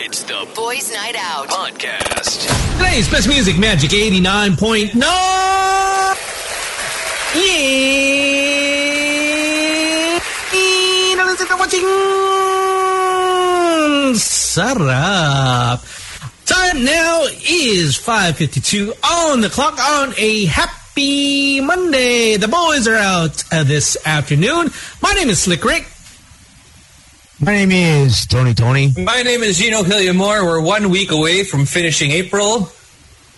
It's the Boys Night Out podcast. Today's best music, Magic 89.9. Yeah. Listen to watching. Sarap. Time now is 5.52 on the clock on a happy Monday. The boys are out uh, this afternoon. My name is Slick Rick. My name is Tony Tony. My name is Gino Hilliamore. We're one week away from finishing April.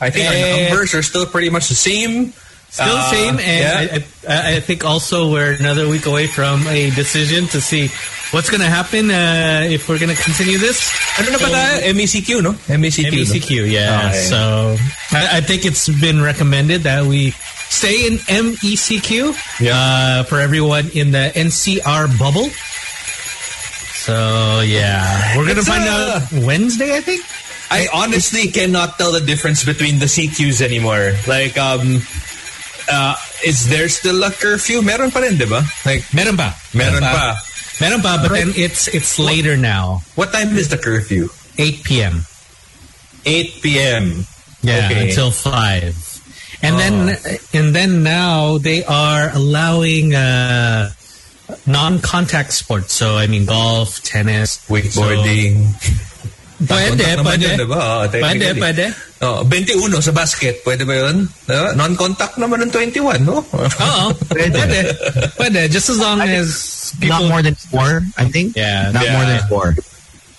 I think our Eh. numbers are still pretty much the same. Still the Uh, same, and yeah. I, I, I think also we're another week away from a decision to see what's going to happen uh, if we're going to continue this. Ano na ba tayo? MECQ, no? MECQ. no? MECQ, MECQ. yeah. Okay. So I, I think it's been recommended that we stay in MECQ uh, for everyone in the NCR bubble. So yeah, we're gonna It's, find uh, out Wednesday, I think. I honestly cannot tell the difference between the CQs anymore. Like, um, uh, is there still a curfew? Meron pa rin, di ba? Like, Meron pa. meron pa. Meron pa, but then it's it's later now, What time is the curfew? 8 p.m. 8 p.m. Yeah, Okay. until five, and then and then now they are allowing uh, non-contact sports. So I mean, golf, tennis, Wakeboarding. So, pwede, Contact naman pwede, yun, diba? Oh, pwede, pwede. Oh, 21 sa basket. Pwede ba yun? Diba? Non-contact naman ng 21, no? Oo, pwede, pwede. Just as long as Not more than four, I think. Yeah, Not yeah. more than four.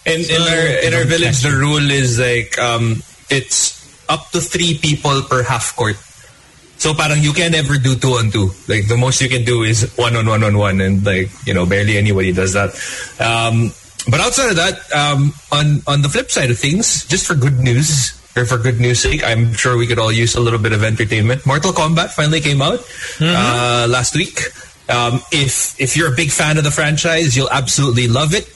In, in our in our village, the rule is like um, it's up to three people per half court. So parang you can't ever do two on two. Like the most you can do is one on one on one, and like you know barely anybody does that. Um, but outside of that, um, on on the flip side of things, just for good news or for good news sake, I'm sure we could all use a little bit of entertainment. Mortal Kombat finally came out uh, last week. Um, if if you're a big fan of the franchise, you'll absolutely love it.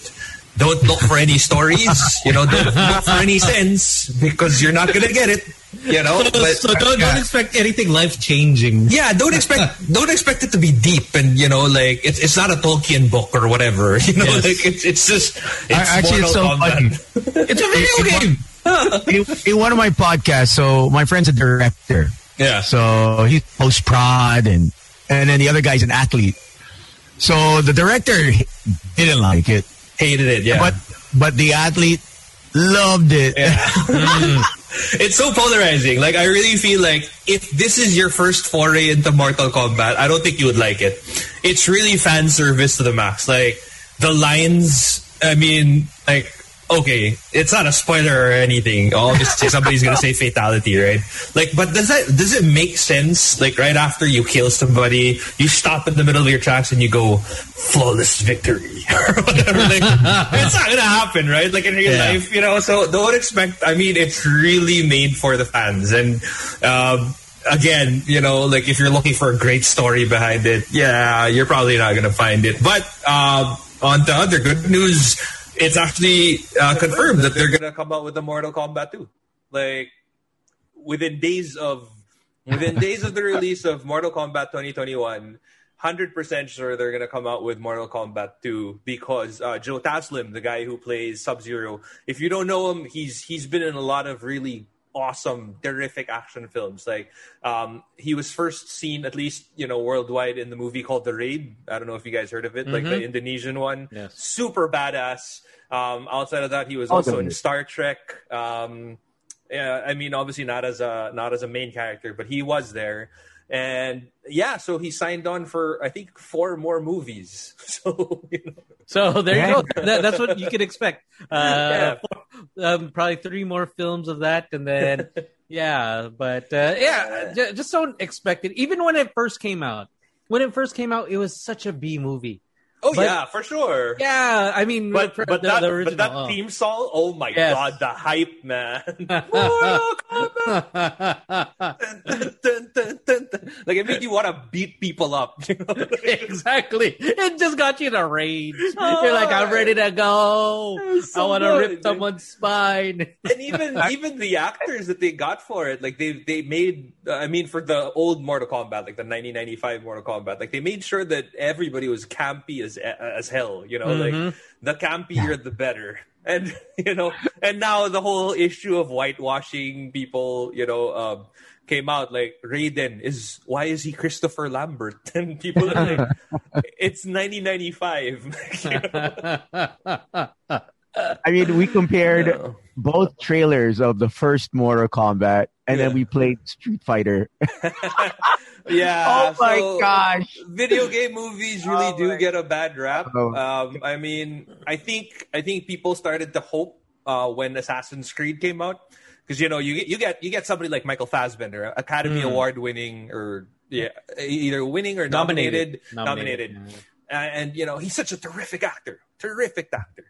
Don't look for any stories, you know. Don't look for any sense because you're not gonna get it, you know. But so don't, don't expect anything life changing. yeah, don't expect don't expect it to be deep and you know like it's it's not a Tolkien book or whatever. You know, Yes. like it's it's just it's Actually, it's so Mortal Kombat. funny. It's a video game. in, in one of my podcasts, so my friend's a director. Yeah. So he post prod and and then the other guy's an athlete. So the director didn't like it, Hated it, yeah. but but the athlete loved it. Yeah, mm. it's so polarizing. Like I really feel like if this is your first foray into Mortal Kombat, I don't think you would like it. It's really fan service to the max. Like the lines, I mean, like okay, it's not a spoiler or anything. Obviously, somebody's gonna say fatality, right? Like, but does that does it make sense? Like right after you kill somebody, you stop in the middle of your tracks and you go flawless victory or whatever. Like, it's not gonna happen, right? Like in real Yeah. life, you know. So don't expect. I mean, it's really made for the fans, and um, again, you know, like if you're looking for a great story behind it, yeah, you're probably not gonna find it. But um, on to other good news, it's actually uh, confirmed that they're gonna come out with a Mortal Kombat 2. Like within days of within days of the release of Mortal Kombat 2021. Hundred percent sure they're gonna come out with Mortal Kombat 2 because uh, Joe Taslim, the guy who plays Sub Zero, if you don't know him, he's he's been in a lot of really awesome, terrific action films. Like um, he was first seen, at least you know, worldwide in the movie called The Raid. I don't know if you guys heard of it, like the Indonesian one. Yes. Super badass. Um, outside of that, he was also the in Star Trek. Um, yeah, I mean, obviously not as a not as a main character, but he was there. And yeah, so he signed on for I think four more movies. So you know, So there Yeah. you go. That, that's what you can expect. Uh, Yeah. four- um, probably three more films of that, and then yeah. But uh, yeah, j- just don't expect it. Even when it first came out, when it first came out, it was such a B movie. Oh But- yeah, for sure. Yeah, I mean, But but the, that the but that oh. theme song, oh my Yes. god, the hype, man! Like it made you want to beat people up. You know? exactly. It just got you in a rage. You're like, I'm ready to go. so I want to rip someone's spine. and even even the actors that they got for it, like they they made. I mean, for the old Mortal Kombat, like the 1995 Mortal Kombat, like they made sure that everybody was campy as as hell. You know, like the campier the better. And you know, and now the whole issue of whitewashing people, you know, um, came out. Like Raiden is why is he Christopher Lambert? And people are like, it's 1995. You know? I mean, we compared Yeah. both trailers of the first Mortal Kombat, and Yeah. then we played Street Fighter. Yeah. oh my so gosh! Video game movies really Oh do my- get a bad rap. Oh. Um, I mean, I think I think people started to hope uh, when Assassin's Creed came out because you know you get you get you get somebody like Michael Fassbender, Academy Mm. Award winning or yeah, either winning or Nominated. nominated, nominated. Uh, and you know he's such a terrific actor, terrific actor.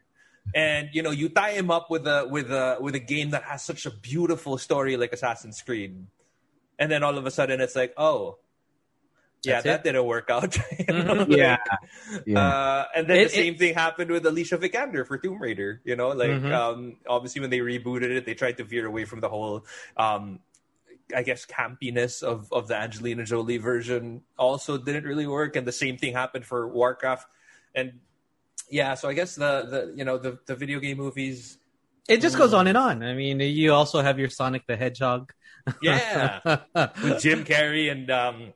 And you know you tie him up with a with a with a game that has such a beautiful story like Assassin's Creed, and then all of a sudden it's like, oh, yeah, That's that it? didn't work out. You know, Yeah, like, yeah. Uh, and then It- the same thing happened with Alicia Vikander for Tomb Raider. You know, like Mhm. um, obviously when they rebooted it, they tried to veer away from the whole, um, I guess, campiness of of the Angelina Jolie version. Also, didn't really work, and the same thing happened for Warcraft. And yeah, so I guess the the you know the the video game movies. It just goes on and on. I mean, you also have your Sonic the Hedgehog. Yeah, with Jim Carrey and um,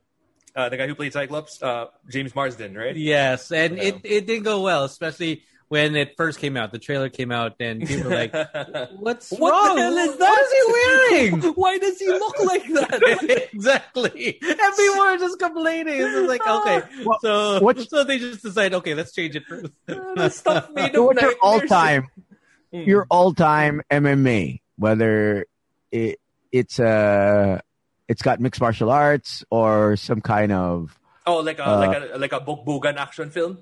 uh, the guy who played Cyclops, uh, James Marsden, right? yes, and Yeah. it, it didn't go well, especially when it first came out. The trailer came out, and people were like, "What's What wrong? the hell is that? What is he wearing?" Why does he look like that? exactly. And people were just complaining. It's like, okay, so what- so they just decide, okay, let's change it. For, the stuff made So what's your all time? Hmm. Your all time MMA, whether it it's uh it's got mixed martial arts or some kind of Oh, like a Uh, like a like a Bukbugan action film.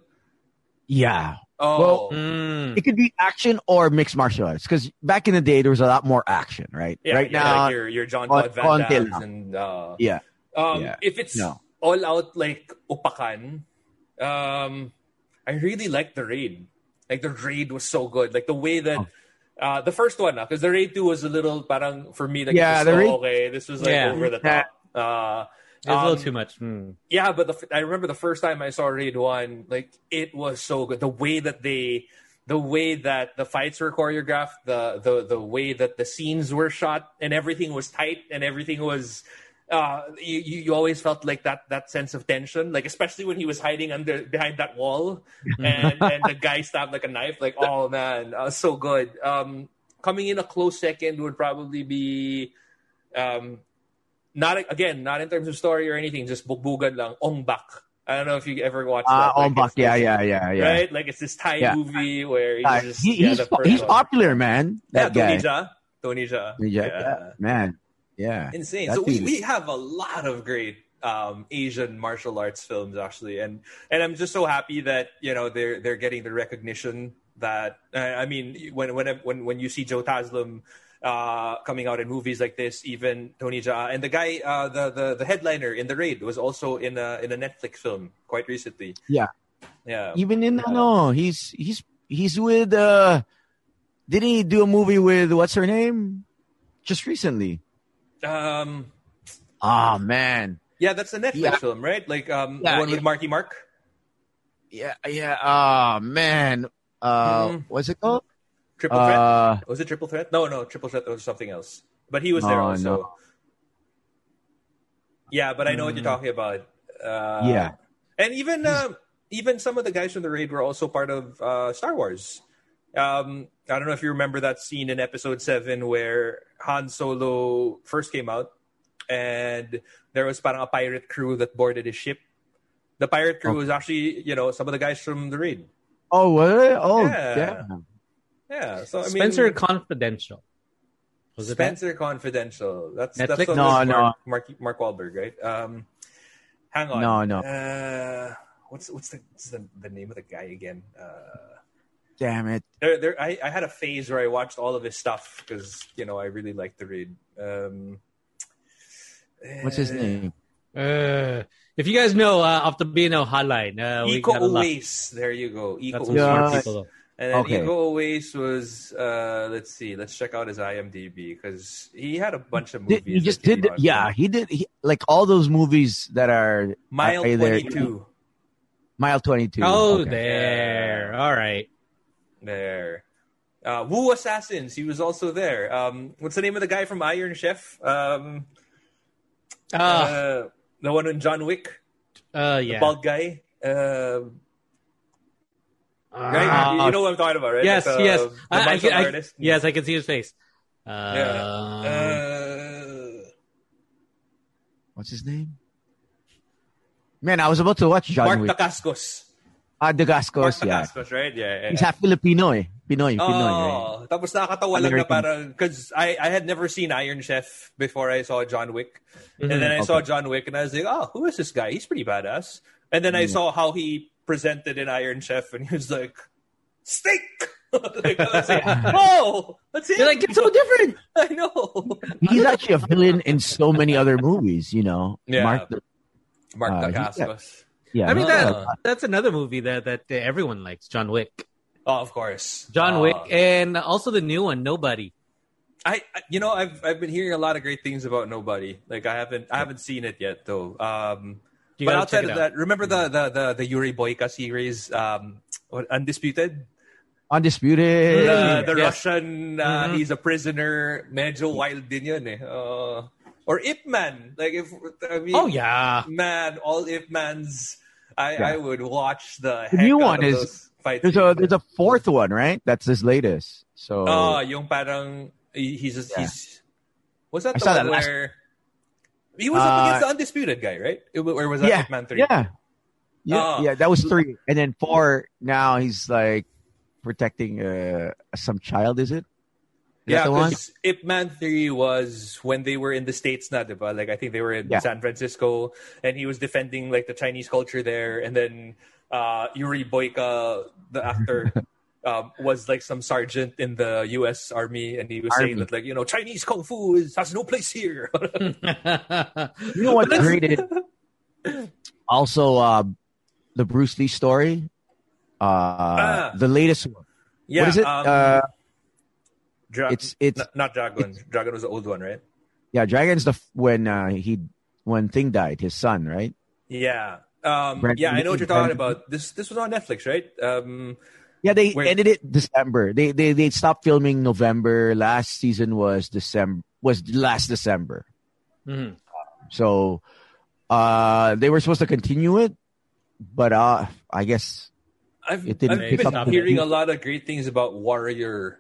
yeah. Oh, Well, Mm. It could be action or mixed martial arts because back in the day there was a lot more action, right? yeah. right yeah, now, like your your John on- Claude Van konti Damme's lang. and uh, yeah, um, Yeah. if it's No. all out like upakan, um, I really like the raid. Like the raid was so good. Like the way that. Oh. Uh, the first one, because the raid two was a little parang for me like Yeah, just, the Raid- okay, this was like Yeah. over the top. Uh, It was a um, little too much. Mm. Yeah, but the, I remember the first time I saw Raid One, like it was so good. The way that they, the way that the fights were choreographed, the the the way that the scenes were shot, and everything was tight, and everything was. Uh, you, you you always felt like that that sense of tension, like especially when he was hiding under behind that wall, and and the guy stabbed like a knife. Like oh man, uh, so good. Um, coming in a close second would probably be, um, not again, not in terms of story or anything, just bugbugan lang. Ong Bak. I don't know if you ever watched uh, that. like, yeah, yeah, yeah, yeah. Right? Like it's this Thai Yeah. movie where he's Uh, just he, yeah, he's he's popular, man. Yeah, That Tony guy. Jaa. Tony Jaa. Yeah, yeah, man. Yeah, Insane. That so we, we have a lot of great um, Asian martial arts films actually, and and I'm just so happy that you know they're they're getting the recognition that uh, I mean when when when when you see Joe Taslim uh, coming out in movies like this, even Tony Jaa and the guy uh, the, the the headliner in the raid was also in a in a Netflix film quite recently. Yeah. Yeah. Even in no, he's he's he's with. uh Didn't he do a movie with what's her name? Just recently. Um. Oh man. Yeah, that's a Netflix Yeah. film, right? Like um, Yeah, the one with. Marky Mark. Yeah, yeah. Oh man. Uh, Mhm. what's it called? Triple Threat. Uh, Was it Triple Threat? No, no, Triple Threat was something else. But he was there No, also. no. Yeah, but I know what you're talking about. Uh, Yeah. and even uh, even some of the guys from the raid were also part of uh, Star Wars. Um, I don't know if you remember that scene in Episode Seven where Han Solo first came out, and there was parang a pirate crew that boarded his ship. The pirate crew Okay. was actually, you know, some of the guys from the raid. oh, what? Oh, Yeah. damn. Yeah, so I mean, Spencer Confidential. Was it that? Spencer Confidential. That's Netflix? that's what No, was no. Mark, Mark Mark Wahlberg, right? Um, hang on. No, no. Uh, what's what's the, what's the the name of the guy again? Uh, Damn it. there, there. I, I had a phase where I watched all of his stuff because you know I really liked to read. Um, What's his uh, name? Uh, if you guys know, uh, off the BNO hotline, uh, we Iko a lot. There you go. Iko That's some Yeah. smart Uwais. people. though. And then Okay. Iko Uwais was. Uh, let's see. Let's check out his IMDb because he had a bunch of Did, movies. he just did. out. Yeah, he did. He, like all those movies that are Mile either- Twenty Two. Mile Twenty Two. Oh, okay. there. All right. There. Uh, Wu Assassins. He was also there. Um, what's the name of the guy from Iron Chef? Um, Uh, uh, the one in John Wick. uh, The yeah. bald guy. Uh, right? you, you know what I'm talking about, right? Yes, Like the- yes. The I, I, martial can- I- yes, I can see his face. Uh, Yeah. Uh, What's his name? Man, I was about to watch John Mark Wick. Dacascos. Ah, Mark Dacascos, yeah. Dacascos, right? Yeah. yeah. He's half Filipino eh. Pinoy, Pinoy, right? Oh, tapos nakakatawa lang na parang because I, I had never seen Iron Chef before I saw John Wick, and then I Okay. saw John Wick and I was like, oh, who is this guy? He's pretty badass. And then I saw how he presented in Iron Chef, and he was like, steak. like, like, oh, that's it. You're like, it's so different. I know. He's actually a villain in so many other movies, you know. Yeah. Mark the, Mark Uh, Dacascos. yeah. I mean, yeah. that, that's another movie that, that everyone likes, John Wick. Oh, of course, John Uh, Wick, and also the new one, Nobody. I, I- you know, I've I've been hearing a lot of great things about Nobody. Like I haven't I haven't seen it yet though. Um, You but outside of out. that, remember the the the, the Yuri Boyka series, um, Undisputed. Undisputed. The, the Yes. Russian, uh, he's a prisoner. Medyo wild din yun eh. Uh, or Ip Man. Like if I mean, Oh, yeah. man, all Ip Man's. I, Yeah. I would watch the, The new one is- those fight There's a there's a fourth one, right? That's his latest. So Oh, yung parang he's just, Yeah. he's was that I the saw one that last- where he was up Uh, against the undisputed guy, right? It, or was that yeah, Ip Man Three? yeah, yeah, Oh. yeah. That was three, and then four. Now he's like protecting uh, some child. Is it? Is Yeah, because Ip Man 3 was when they were in the States na, diba? Like, I think they were in Yeah. San Francisco, and he was defending, like, the Chinese culture there. And then uh, Yuri Boyka, the actor, um, was, like, some sergeant in the U.S. Army, and he was saying that, like, you know, Chinese Kung Fu is, has no place here. You know what created? Also, uh, the Bruce Lee story. Uh, the latest one. yeah, what is it? um, uh, Dra- it's it's n- not Dragon. Dragon was the old one, right? yeah. Dragon's the f- when uh, he when Thing died, his son, right? Yeah. Um, Brandon yeah, I know what you're talking Brandon about. This this was on Netflix, right? Um, Yeah, they Where- ended it December. They they they stopped filming November. Last season was December was last December. Mhm. So uh they were supposed to continue it, but uh I guess I've, It didn't I've pick been up. hearing a lot of great things about Warrior.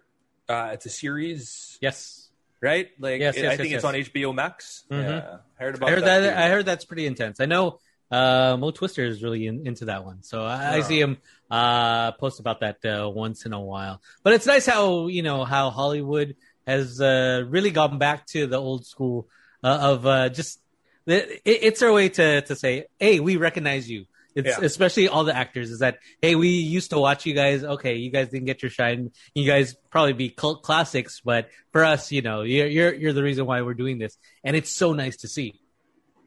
Uh, it's a series, Yes. right? Like Yes, it- yes, I think yes, it's on. HBO Max. Mhm. Yeah, I heard about I heard that. that. I heard that's pretty intense. I know uh, Mo Twister is really in, into that one, so I, I see him uh, post about that uh, once in a while. But it's nice how you know how Hollywood has uh, really gone back to the old school uh, of uh, just it, it's our way to to say, hey, we recognize you. It's Yeah. especially all the actors is that hey, we used to watch you guys. Okay, you guys didn't get your shine. You guys probably be cult classics, but for us, you know, you're you're you're the reason why we're doing this, and it's so nice to see.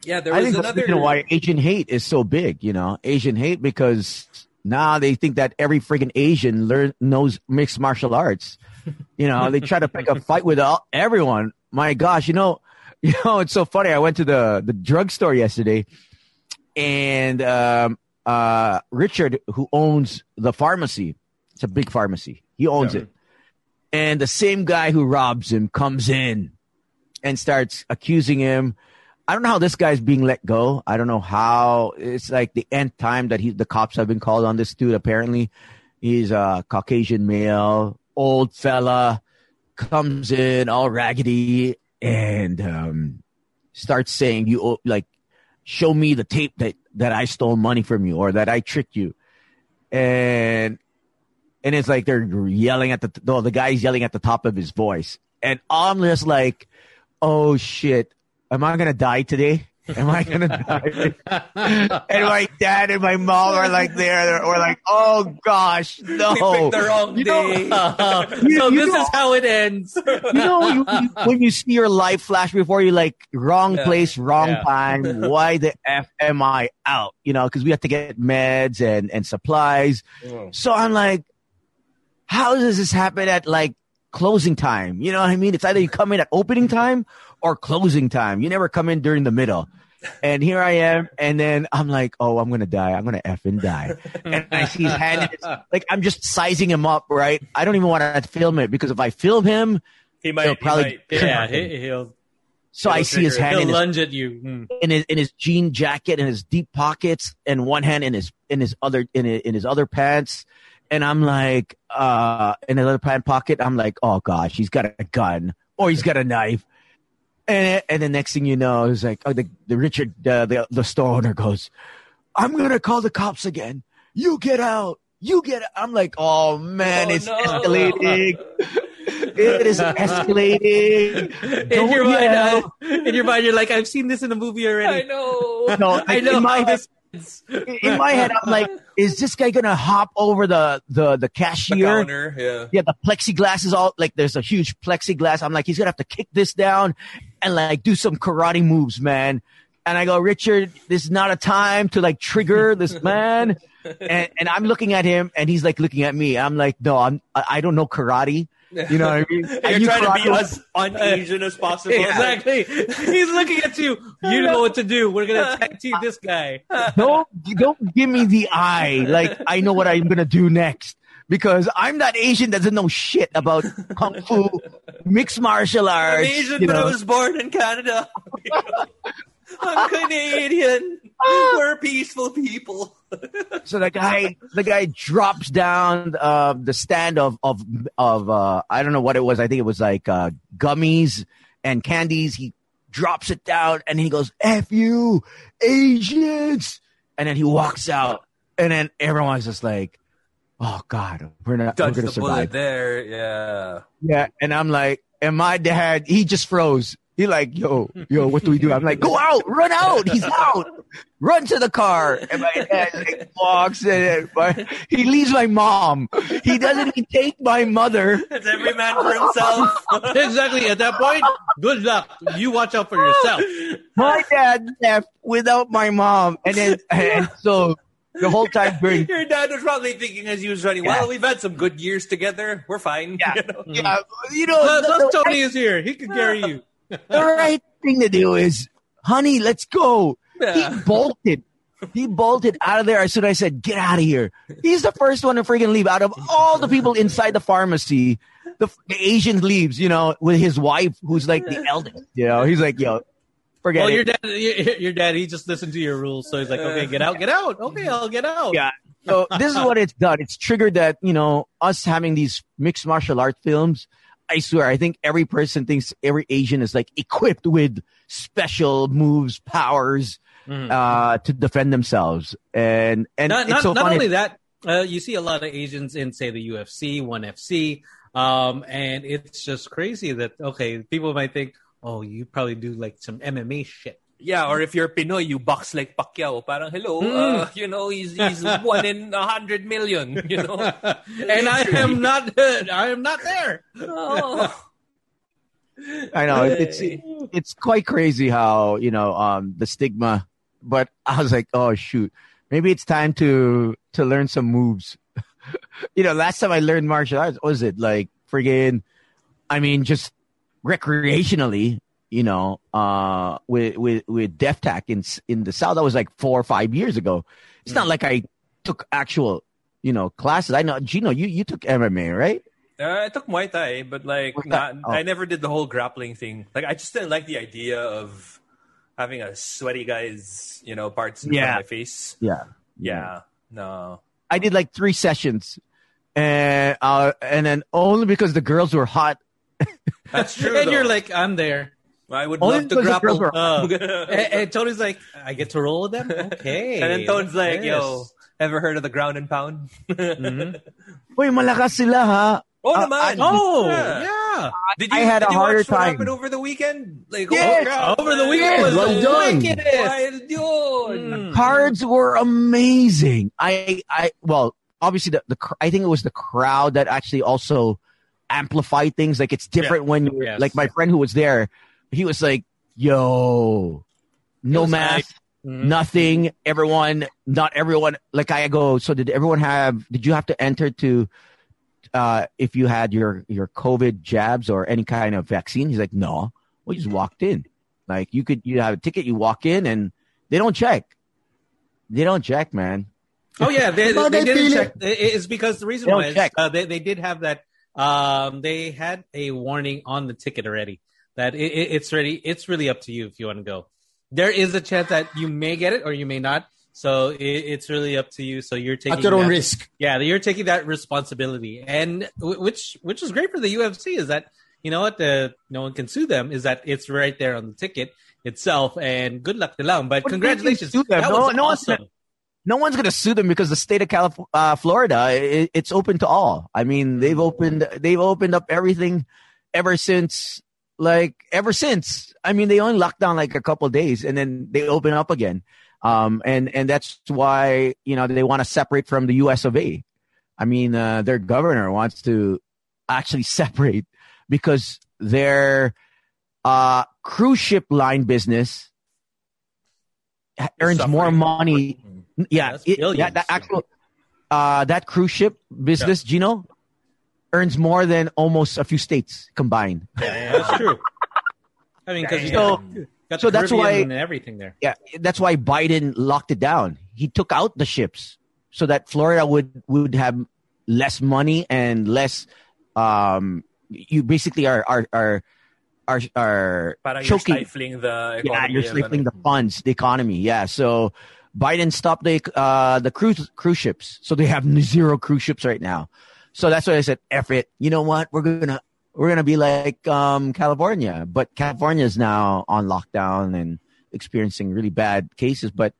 Yeah, there I think that's the another. reason why Asian hate is so big. You know, Asian hate because now they think that every freaking Asian learn knows mixed martial arts. You know, they try to pick a fight with all, everyone. My gosh, you know, you know, it's so funny. I went to the the drugstore yesterday, and um, uh, Richard, who owns the pharmacy, it's a big pharmacy. He owns Yeah. it, and the same guy who robs him comes in and starts accusing him. I don't know how this guy's being let go. I don't know how it's like the end time that he the cops have been called on this dude. Apparently, he's a Caucasian male, old fella, comes in all raggedy and um, starts saying, "You like show me the tape that that I stole money from you or that I tricked you," and and it's like they're yelling at the the guy's yelling at the top of his voice, and I'm just like, "Oh shit." Am I gonna die today? Am I gonna die? and my dad and my mom are like there, or like, oh gosh, no. He the wrong You know- day. so you this know- is how it ends. you know you, you- when you see your life flash before you, like wrong Yeah. place, wrong Yeah. time. Why the f am I out? You know, because we have to get meds and and supplies. Mm. So I'm like, how does this happen at like closing time? You know what I mean? It's either you come in at opening time or closing time. You never come in during the middle. And here I am, and then I'm like, oh, I'm gonna die. I'm gonna effing die. And I see his hand, like I'm just sizing him up, right? I don't even want to film it because if I film him, He might. He'll he probably- might- Yeah, he, he'll so I It'll see his hand he'll in his, lunge at you. Mm. in his in his jean jacket and his deep pockets, and one hand in his in his other in his, in his other pants. And I'm like, uh, in his other pant pocket, I'm like, oh gosh, he's got a gun or he's got a knife. And and the next thing you know, it's like, oh, the the Richard uh, the the store owner goes, I'm gonna call the cops again. You get out. You get. Out. I'm like, oh man, Oh, it's no. escalating. it is escalating. In your mind, yell. uh, in your mind, you're like, I've seen this in a movie already. I already. know. No, like, I know in my head, in my head, I'm like, is this guy gonna hop over the the the The cashier? counter. Yeah. yeah, the plexiglass is all like there's a huge plexiglass. I'm like, he's gonna have to kick this down and like do some karate moves, man. And I go, Richard, this is not a time to like trigger this man. And and I'm looking at him and he's like looking at me. I'm like, no, I'm I don't know karate. You know what I mean? You're you trying to be as un-Asian as possible. Exactly. He's looking at you. You know what to do. We're gonna tag team this guy. don't don't give me the eye like I know what I'm gonna do next because I'm that Asian that doesn't know shit about kung fu, mixed martial I'm arts. Asian, you but I was born in Canada. I'm Canadian. We're peaceful people. So the guy the guy drops down uh, the stand of of of uh, I don't know what it was. I think it was like uh, gummies and candies. He drops it down and he goes, "F you, Asians!" And then he walks out, and then everyone's just like, "Oh God, we're not we're gonna the survive." bullet there. Yeah. Yeah, and I'm like, and my dad, he just froze. He like, yo, yo, what do we do? I'm like, go out, run out. He's out. Run to the car. And my dad like walks and my, he leaves my mom. He doesn't even take my mother. It's every man for himself. exactly. At that point, good luck. You watch out for yourself. My dad left without my mom. And then, and so the whole time during, Your dad was probably thinking as he was running, Yeah. well, we've had some good years together. We're fine. Yeah. You know? yeah, you know, Plus, the, Tony is here. He can carry you. the right thing to do is, honey, let's go. Yeah. He bolted. He bolted out of there as soon as I said, get out of here. He's the first one to freaking leave. Out of all the people inside the pharmacy, the, the Asian leaves, you know, with his wife, who's like the eldest. You know, he's like, yo, forget Well, it. your dad, your, dad, he just listened to your rules, so he's like, okay, get out, get out. Okay, I'll get out. Yeah. So this is what it's done. It's triggered that, you know, us having these mixed martial art films. I swear, I think every person thinks every Asian is like equipped with special moves, powers, Mhm. uh, to defend themselves. And, and not it's not, so not only that, uh, you see a lot of Asians in, say, the UFC, ONE FC, um, and it's just crazy that okay, people might think, oh, you probably do like some MMA shit. Yeah, or if you're Pinoy, you box like Pacquiao. Parang, hello, uh, you know, he's, he's one in a hundred million, you know. and I am not, I am not there. Oh. I know it's it's quite crazy how you know um the stigma, but I was like, oh shoot, maybe it's time to to learn some moves. you know, last time I learned martial arts was it like friggin'? I mean, just recreationally, you know, uh, with with with Def Tac in in the South. That was like four or five years ago. It's not like I took actual, you know, classes. I know, Gino, you you took MMA, right? Uh, I took Muay Thai, but like, not, Oh. I never did the whole grappling thing. Like, I just didn't like the idea of having a sweaty guy's, you know, parts in Yeah. my face. Yeah. Yeah, no. I did like three sessions, and uh, and then only because the girls were hot. That's true. and though. you're like, I'm there. I would Only love to because the girls grapple. were- Uh, and, and Tony's like, I get to roll with them? Okay. and then Tone's like, Yes. yo, ever heard of the ground and pound? Mhm. Wait, malakas sila ha. Oh, Uh, naman. Oh, Yeah. yeah. Did I you, had did a you harder watch what time. happened over the weekend? Like, Yes. oh, crap, Over the man. weekend was well done. wickedest. Wild. Mm. Cards were amazing. I I well, obviously the the I think it was the crowd that actually also amplified things. Like it's different when you Yes. like my friend who was there. He was like, "Yo, no mask." Mhm. Nothing. Everyone, not everyone. Like I go. So did everyone have? Did you have to enter to uh, if you had your your COVID jabs or any kind of vaccine? He's like, no. Well, you just walked in. Like you could, you have a ticket, you walk in, and They don't check. They don't check, man. Oh yeah, they, Bagay they didn't check. It- It's because the reason They why is, uh, they they did have that. Um, they had a warning on the ticket already that it, it, it's ready. It's really up to you if you want to go. There is a chance that you may get it or you may not. So it, it's really up to you. So you're taking At your own that- risk. Yeah, you're taking that responsibility, and w- which which is great for the UFC is that you know what the no one can sue them is that it's right there on the ticket itself, and good luck to them. But What do you mean congratulations, them? that No- was no awesome. No one's going to sue them because the state of California, uh, Florida, it, it's open to all. I mean, they've opened they've opened up everything ever since like ever since. I mean, they only locked down like a couple of days and then they open up again. Um, and and that's why you know they want to separate from the U.S. of A. I mean, uh, their governor wants to actually separate because their uh, cruise ship line business earns more suffering. money. Yeah, it- yeah, that actual uh, that cruise ship business, Gino, earns more than almost a few states combined. Yeah, that's true. I mean, because you So- got, so that's why- and everything there. Yeah, that's why Biden locked it down. He took out the ships so that Florida would would have less money and less. Um, you basically are are are are, are Parang choking. stifling the economy. Yeah, you're stifling the funds, the economy. Yeah, so Biden stopped the uh, the cruise cruise ships, so they have zero cruise ships right now. So that's why I said, "F it." You know what? We're gonna we're gonna be like um, California, but California is now on lockdown and experiencing really bad cases. But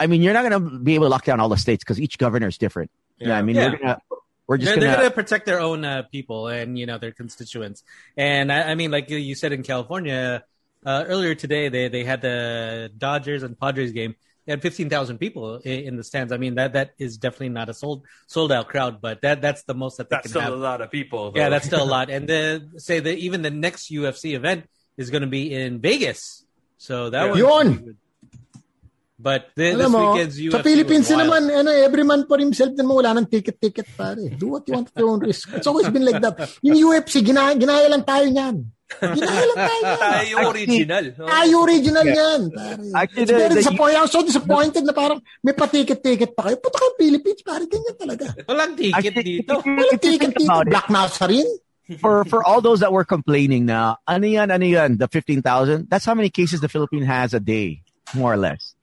I mean, you're not gonna be able to lock down all the states because each governor is different. Yeah, I mean, Yeah. we're gonna we're just They're, gonna, they're going to protect their own uh, people and you know their constituents. And I, I mean, like you said in California uh, earlier today, they they had the Dodgers and Padres game. They had fifteen thousand people in, in the stands. I mean, that that is definitely not a sold sold out crowd, but that that's the most that they That's can still have. a lot of people. Though. Yeah, that's still a lot. And the say that even the next UFC event is going to be in Vegas. So that Yeah. one. Yun. But the, this Alam mo, weekend's UFC sa Philippines was wild. naman, ano, every man for himself din mo, wala nang ticket-ticket, pare. Do what you want at your own risk. It's always been like that. Yung UFC, ginaya, ginaya lang tayo niyan. Ginaya lang tayo niyan. Tayo original. no? Tayo original yan, pare. Actually, It's the- very the- disappointing. I'm so disappointed na parang may pa-ticket-ticket pa kayo. Puto kayo Philippines, pare. Ganyan talaga. Walang ticket Actually, dito. if Walang if you think ticket-ticket. about it, Black Nazarene. for for all those that were complaining now, ano yan, ano yan, the 15,000, that's how many cases the Philippines has a day, more or less.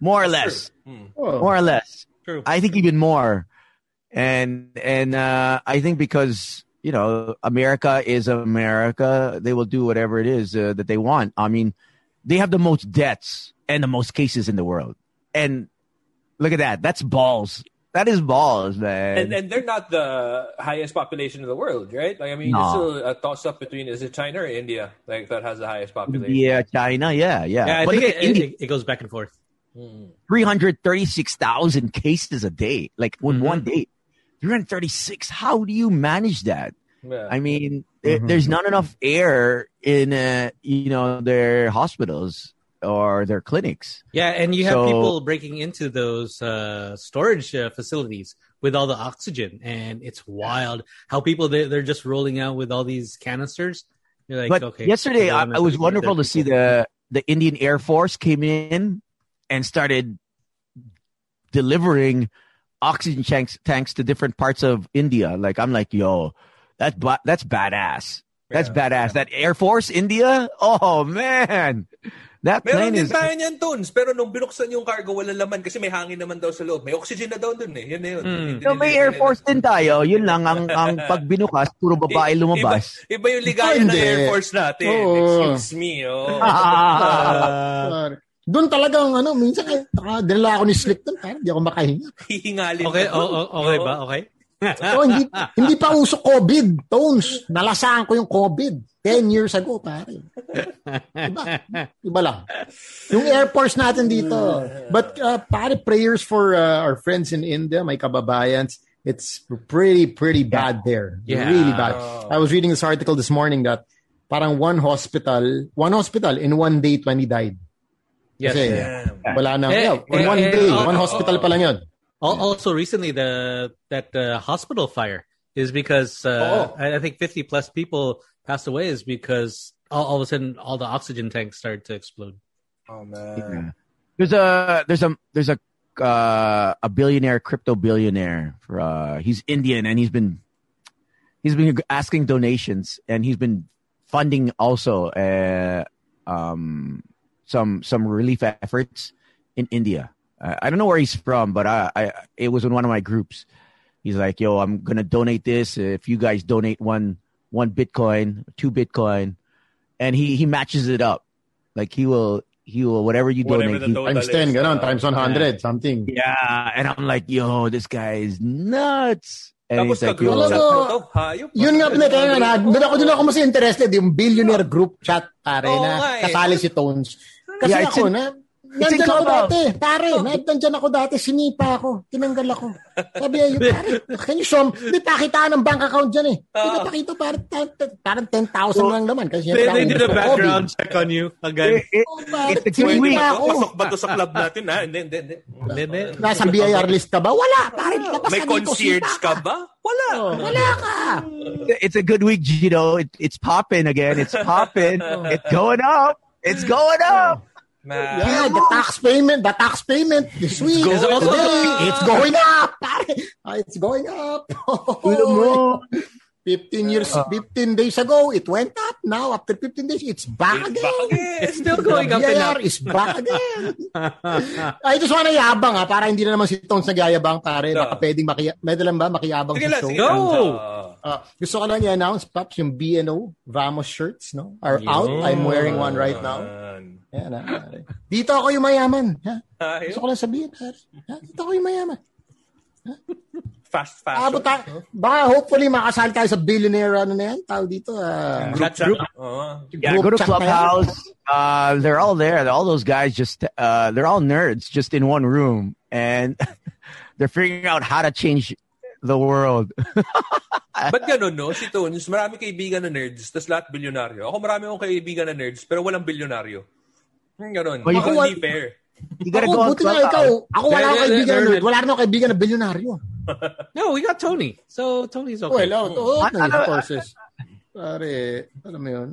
More or less. Oh. More or less. True. I think even more. And and uh, I think because, you know, America is America, they will do whatever it is uh, that they want. I mean, they have the most deaths and the most cases in the world. And look at that. That's balls. That is balls, man. And and they're not the highest population in the world, right? Like I mean, No. it's still a toss up between is it China or India? Like that has the highest population. yeah, China, yeah, yeah. Yeah, I but think it, India. it, it goes back and forth. 336,000 cases a day, like in Mhm. one day. 336. How do you manage that? Yeah. I mean, there- there's not enough air in, uh, you know, their hospitals or their clinics. Yeah, and you have So- people breaking into those uh, storage uh, facilities with all the oxygen, and it's wild how people they, they're just rolling out with all these canisters. You're like, but okay. yesterday, so I, then was wonderful to see the the Indian Air Force came in and started delivering oxygen tanks tanks to different parts of India. Like I'm like, yo, that's ba- that's badass. That's Yeah, badass. That Air Force India. Oh man, that Meron plane din is. tayo niyan, Toons. Pero nung binuksan yung cargo, wala laman kasi may hangin naman daw sa loob. May oxygen na daw dun eh. Yun na yun. Mm. Hindi- No, may Air Force din tayo. Yun lang ang ang pag binukas, puro babae lumabas. Iba, iba yung ligaya ng Air Force natin. Oo. Excuse me. Oh. Pare. Doon talagang ano, minsan kaya ah, dinala ako ni Slick doon, parang hindi ako makahinga. Hihingalin Okay, ka oh, dun. oh, okay ba? Okay. So, hindi, hindi pa uso COVID, Tones. Nalasaan ko yung COVID 10 years ago, pare. Iba, iba lang. Yung Air Force natin dito. But, uh, pare, prayers for uh, our friends in India, my kababayans. It's pretty, pretty bad there. Yeah. Really bad. I was reading this article this morning that parang one hospital, one hospital in one day, 20 died. Yes. Kasi Damn. wala na. Eh, Yeah, in eh, one eh, day, oh, one hospital oh. pa lang yun. Also, recently the that uh, hospital fire is because uh, Oh. I I think 50 plus people passed away is because all, all of a sudden all the oxygen tanks started to explode. Oh, man. There's a there's a there's a uh, a billionaire crypto billionaire. For, uh, he's Indian and he's been he's been asking donations and he's been funding also uh, um, some some relief efforts in India. Uh, I don't know where he's from, but I, I it was in one of my groups. He's like, "Yo, I'm gonna donate this. If you guys donate one one Bitcoin, two Bitcoin, and he he matches it up. Like he will he will whatever you Whatever donate. the he- total Times 10, is, ganon, uh, times 100, something. yeah, and I'm like, yo, this guy is nuts. And Tapos like, ka-group chat mo to. Hayop. Yun nga, pinag kaya nga, doon ako, doon ako mas interested, yung billionaire group chat, pare, na eh. kasali si Tones. Kasi Yeah, ako, in- na, in nandyan ako Clubhouse. dati, pare, nandyan ako dati, sinipa ako, tinanggal ako. Sabi niya, pare, can you show, di pakitaan ng bank account dyan eh. Di Oo. na pakita, parang, parang 10,000 lang naman. Kasi They, they did a background check on you again. it- it- Oh, pare, it's a good sinipa week. ako. Pasok ba to sa club natin, ha? Hindi, hindi, hindi. Nasa BIR list ka ba? Wala, pare, labas May concierge ka ba? Wala. Oh, wala ka. it's a good week, Gino. It, it's popping again. It's popping. it's going up. It's going up. Man. Yeah, the tax payment, the tax payment this week. It's going today, up. it's going up. Ah, It's going up. Mo. 15 years, 15 days ago, it went up. Now, after 15 days, it's back It's again. back again. It's still going up and up. is back again. I just wanna yabang ha, para hindi na naman si Tones nagayabang, pare. Baka No. pwedeng makiya, pwede lang ba makiyabang Sige sa show? sige. Go! Ah. Uh, gusto ko lang i-announce, Paps, yung BNO Vamos shirts, no? Are out. I'm wearing one right now. Man. Yan, ha, pare. Dito ako yung mayaman. Ha? Gusto ko lang sabihin, pare. Ha? Dito ako yung mayaman. Fast Abot fashion. ta, baka hopefully makasal tayo sa billionaire, ano na yan, tawag dito, ah, Chat, chat. Oo. Yeah, Group go to chat na yan. Clubhouse. Uh, they're all there. All those guys just, uh, they're all nerds just in one room and they're figuring out how to change the world. Ba't ganun, no? Si Tones, marami kaibigan na nerds, tapos lahat bilyonaryo. Ako marami akong kaibigan na nerds, pero walang bilyonaryo. Hmm, ganun. Well, you Ako can- hindi fair. You gotta ako, go on buti nga Clubhouse. ikaw. Ako wala akong kaibigan na nerd. Wala akong kaibigan na bilyonaryo. No, we got Tony. So Tony's okay. Well, oh, oh, Ano- of course. is. Pare, alam mo yun.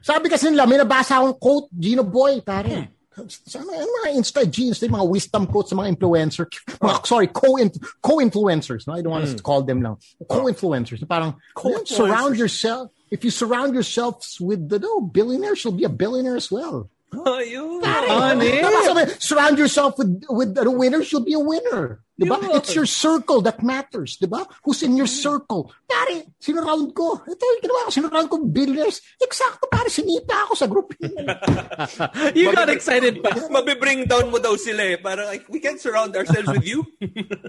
Sabi kasi nila, may nabasa akong quote, Gino Boy, pare. Sa mga, mga Insta G's, yung mga wisdom quotes sa mga influencer, mga, sorry, co co-influencers. No? I don't want us to call them now. Co-influencers. Parang, Co-influencers. surround yourself, if you surround yourselves with the no, billionaires, you'll be a billionaire as well. Ayun. Eh? Diba sabi, surround yourself with with the winners, you'll be a winner. Diba? Yun. It's your circle that matters. Diba? Who's in your circle? Pare, sinurround ko. Ito yung ginawa ko. Sinurround ko billionaires. Eksakto, pare, sinita ako sa group. You got excited. pa. Mabibring down mo daw sila eh. Parang, like, we can't surround ourselves with you.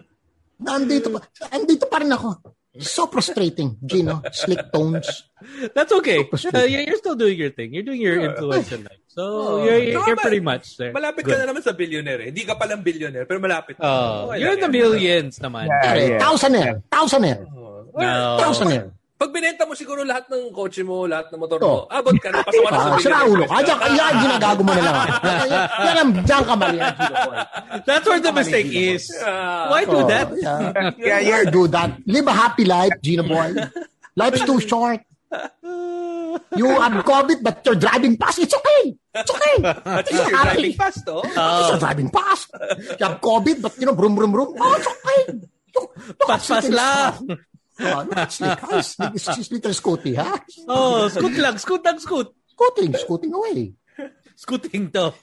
Nandito pa. Andito pa rin ako. So frustrating, Gino. Slick tones. That's okay. Uh, yeah, you're still doing your thing. You're doing your influence in life. So you're, you're, you're pretty much there. Malapit ka na naman sa billionaire eh. Hindi ka palang billionaire, pero malapit. Oh, Okay you're in the yan. millions naman. Pare, yeah. thousandaire. Thousandaire. No. Thousandaire. Pag binenta mo siguro lahat ng kotse mo, lahat ng motor Oh. mo, abot ka na, pasawa na sa Ah, sira ulo. Kaya kaya ginagago mo na lang. ah. Yan ang diyan ka mali. ah, Gino Boy. That's where the mistake is. Why do Oh, that? Yeah. Yeah, you're do that. Live a happy life, Gino boy. Life's too short. You have COVID, but you're driving fast. It's okay. It's okay. At least You're you're happy. driving fast, oh. You're driving fast. You have COVID, but you know, brum, brum, brum. Oh, it's okay. You, you Pas-pas lang. Oh, no, it's like, hi, it's, it's just little scooty, ha? Oh, scoot lang. Scoot lang, scoot. Scooting, scooting away. Scooting to.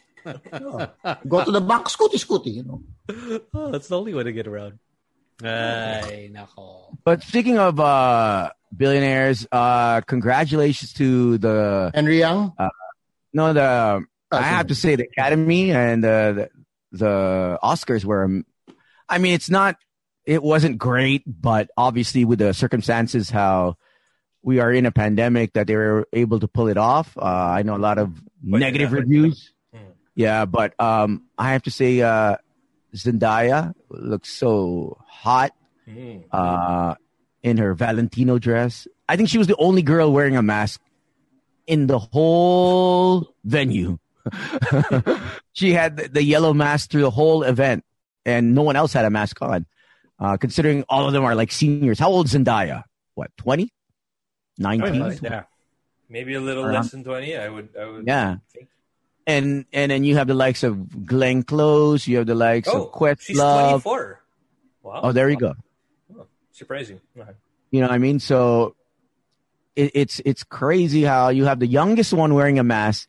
Go to the back, scooty, scooty, you know. Oh, that's the only way to get around. Ay, nako. But speaking of uh, billionaires, uh, congratulations to the Henry Young, no the I Oh, have to say the Academy and the the, the Oscars were. um, I mean, it's not. It wasn't great, but obviously with the circumstances how we are in a pandemic, that they were able to pull it off. Uh, I know a lot of negative yeah. reviews. Yeah, but um, I have to say, uh, Zendaya looks so hot uh, in her Valentino dress. I think she was the only girl wearing a mask in the whole venue. she had the yellow mask through the whole event, and no one else had a mask on. Uh, considering all of them are like seniors. How old is Zendaya? What, 20? 19? Yeah. Maybe a little less than 20, I would, I would Yeah. think. and and then you have the likes of Glenn Close, you have the likes Oh, of Quest she's 24. Wow. Oh, there you go. Surprising. Okay. You know what I mean? So it, it's it's crazy how you have the youngest one wearing a mask,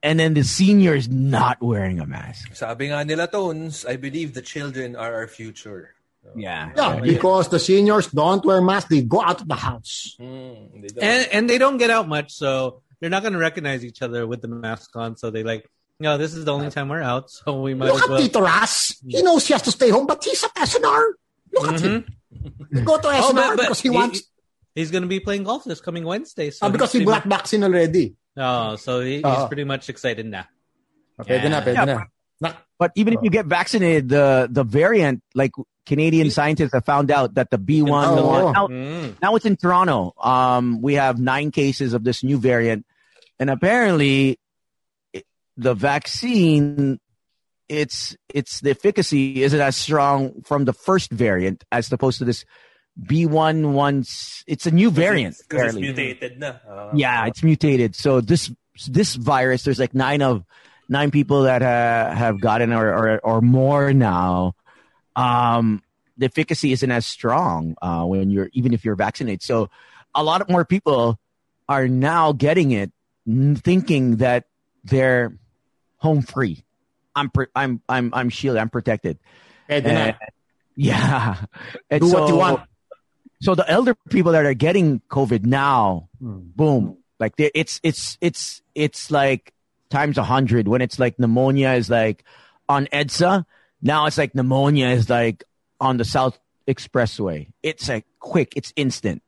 and then the senior is not wearing a mask. Sabi nga nila, Tones, I believe the children are our future. Yeah. Yeah, because the seniors don't wear masks, they go out of the house. Hmm, they and and they don't get out much, so they're not going to recognize each other with the mask on. So they like, no, this is the only time we're out, so we might Look as at well. Tito Ras. He knows he has to stay home, but he's at SNR. Look at him. He go to SNR Oh, but- but because he, he- wants, He's going to be playing golf this coming Wednesday. So ah, because he's he pretty got vaccine already. Oh, so he, he's pretty much excited now. Pwede na, pwede Yeah, na. Na- But even if you get vaccinated, the the variant, like Canadian scientists have found out that the B one, the Oh. one now, Mm. now it's in Toronto. Um, we have nine cases of this new variant, and apparently, the vaccine, its its the efficacy isn't as strong from the first variant as opposed to this B one one. It's a new variant. Because it's apparently. mutated na. Ah. Yeah, it's mutated. So this this virus, there's like nine of nine people that uh, have gotten or, or or more now. Um, the efficacy isn't as strong uh, when you're even if you're vaccinated. So a lot of more people are now getting it, thinking that they're home free. I'm pr- I'm I'm I'm shielded. I'm protected. And- yeah. And Do what you want. So the elder people that are getting COVID now, Hmm. boom, like they, it's it's it's it's like times a hundred. When it's like pneumonia is like on EDSA, now it's like pneumonia is like on the South Expressway. It's like quick, it's instant,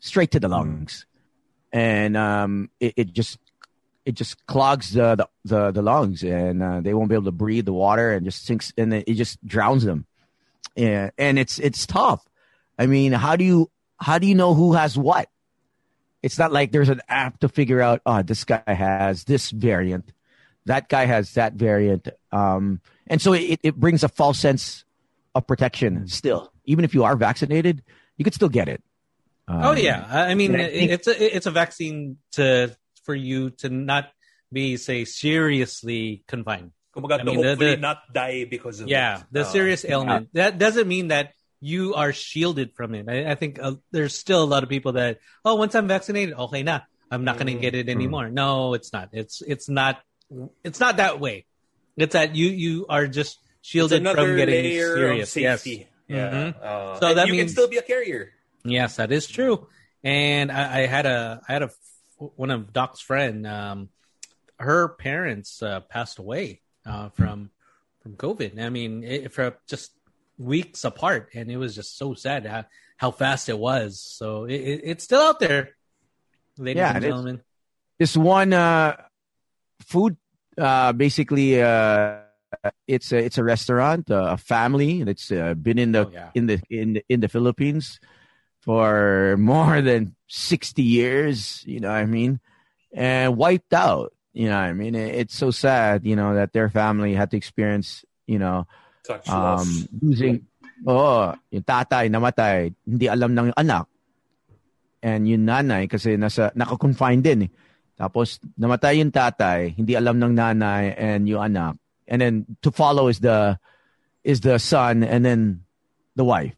straight to the lungs, and um, it, it just it just clogs the the, the, the lungs, and uh, they won't be able to breathe the water, and just sinks, and it just drowns them. Yeah, and it's it's tough. I mean, how do you how do you know who has what? It's not like there's an app to figure out. Oh, this guy has this variant, that guy has that variant, um, and so it, it brings a false sense of protection. Still, even if you are vaccinated, you could still get it. Oh Um, yeah, I I mean I think- it's a it's a vaccine to for you to not be say seriously confined. Kumbaga, I mean, the- hopefully the- not die because of Yeah, it. the Ah. serious ailment that doesn't mean that you are shielded from it. I, I think uh, there's still a lot of people that oh once I'm vaccinated, okay na, I'm not going to get it anymore. No, it's not. It's it's not. It's not that way. It's that you you are just shielded from getting layer serious. of safety. Yes. Yeah. Mhm. Uh, So and that you can still be a carrier. Yes, that is true. And I, I had a I had a one of Doc's friend. Um, her parents uh, passed away uh, from from COVID. I mean, it, for just weeks apart, and it was just so sad how, how fast it was. So it, it, it's still out there, ladies Yeah, and gentlemen. this one uh, food uh, basically uh, it's a it's a restaurant uh, a family that's uh, been in the Oh, yeah. in the in the, in the Philippines for more than 60 years you know what I mean and wiped out you know what I mean it's so sad you know that their family had to experience you know um, loss. losing oh yung tatay namatay hindi alam ng anak and yung nanay kasi nasa naka-confine din eh. Tapos namatay yung tatay hindi alam ng nanay and yung anak and then to follow is the is the son and then the wife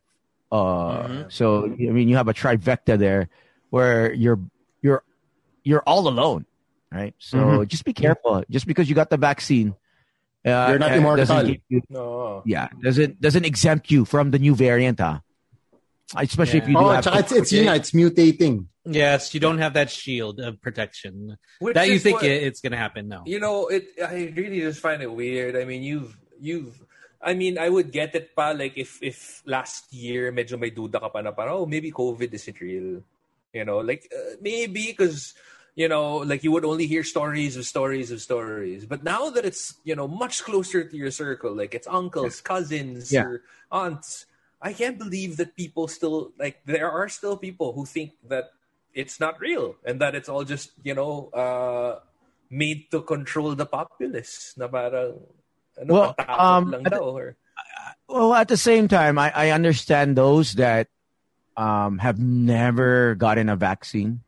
uh so i mean you have a trifecta there where you're you're you're all alone right so just be careful just because you got the vaccine uh, You're not uh, immortal. doesn't you- No. yeah, doesn't doesn't exempt you from the new variant, huh? Especially if you do Oh, have tsaka it's, it's, yun nga, it's mutating. Yes, you don't have that shield of protection Which that you think what- it's going to happen. No. You know, it. I really just find it weird. I mean, you've you've. I mean, I would get it pa like if if last year medyo may duda ka pa na parang oh maybe COVID isn't real. You know, like uh, maybe because you know like you would only hear stories of stories of stories. But now that it's you know much closer to your circle, like it's uncles, cousins, Yeah. or aunts. I can't believe that people still like there are still people who think that it's not real and that it's all just you know uh made to control the populace na parang ano Well, um, lang or Well, at the same time, I, I understand those that um, have never gotten a vaccine,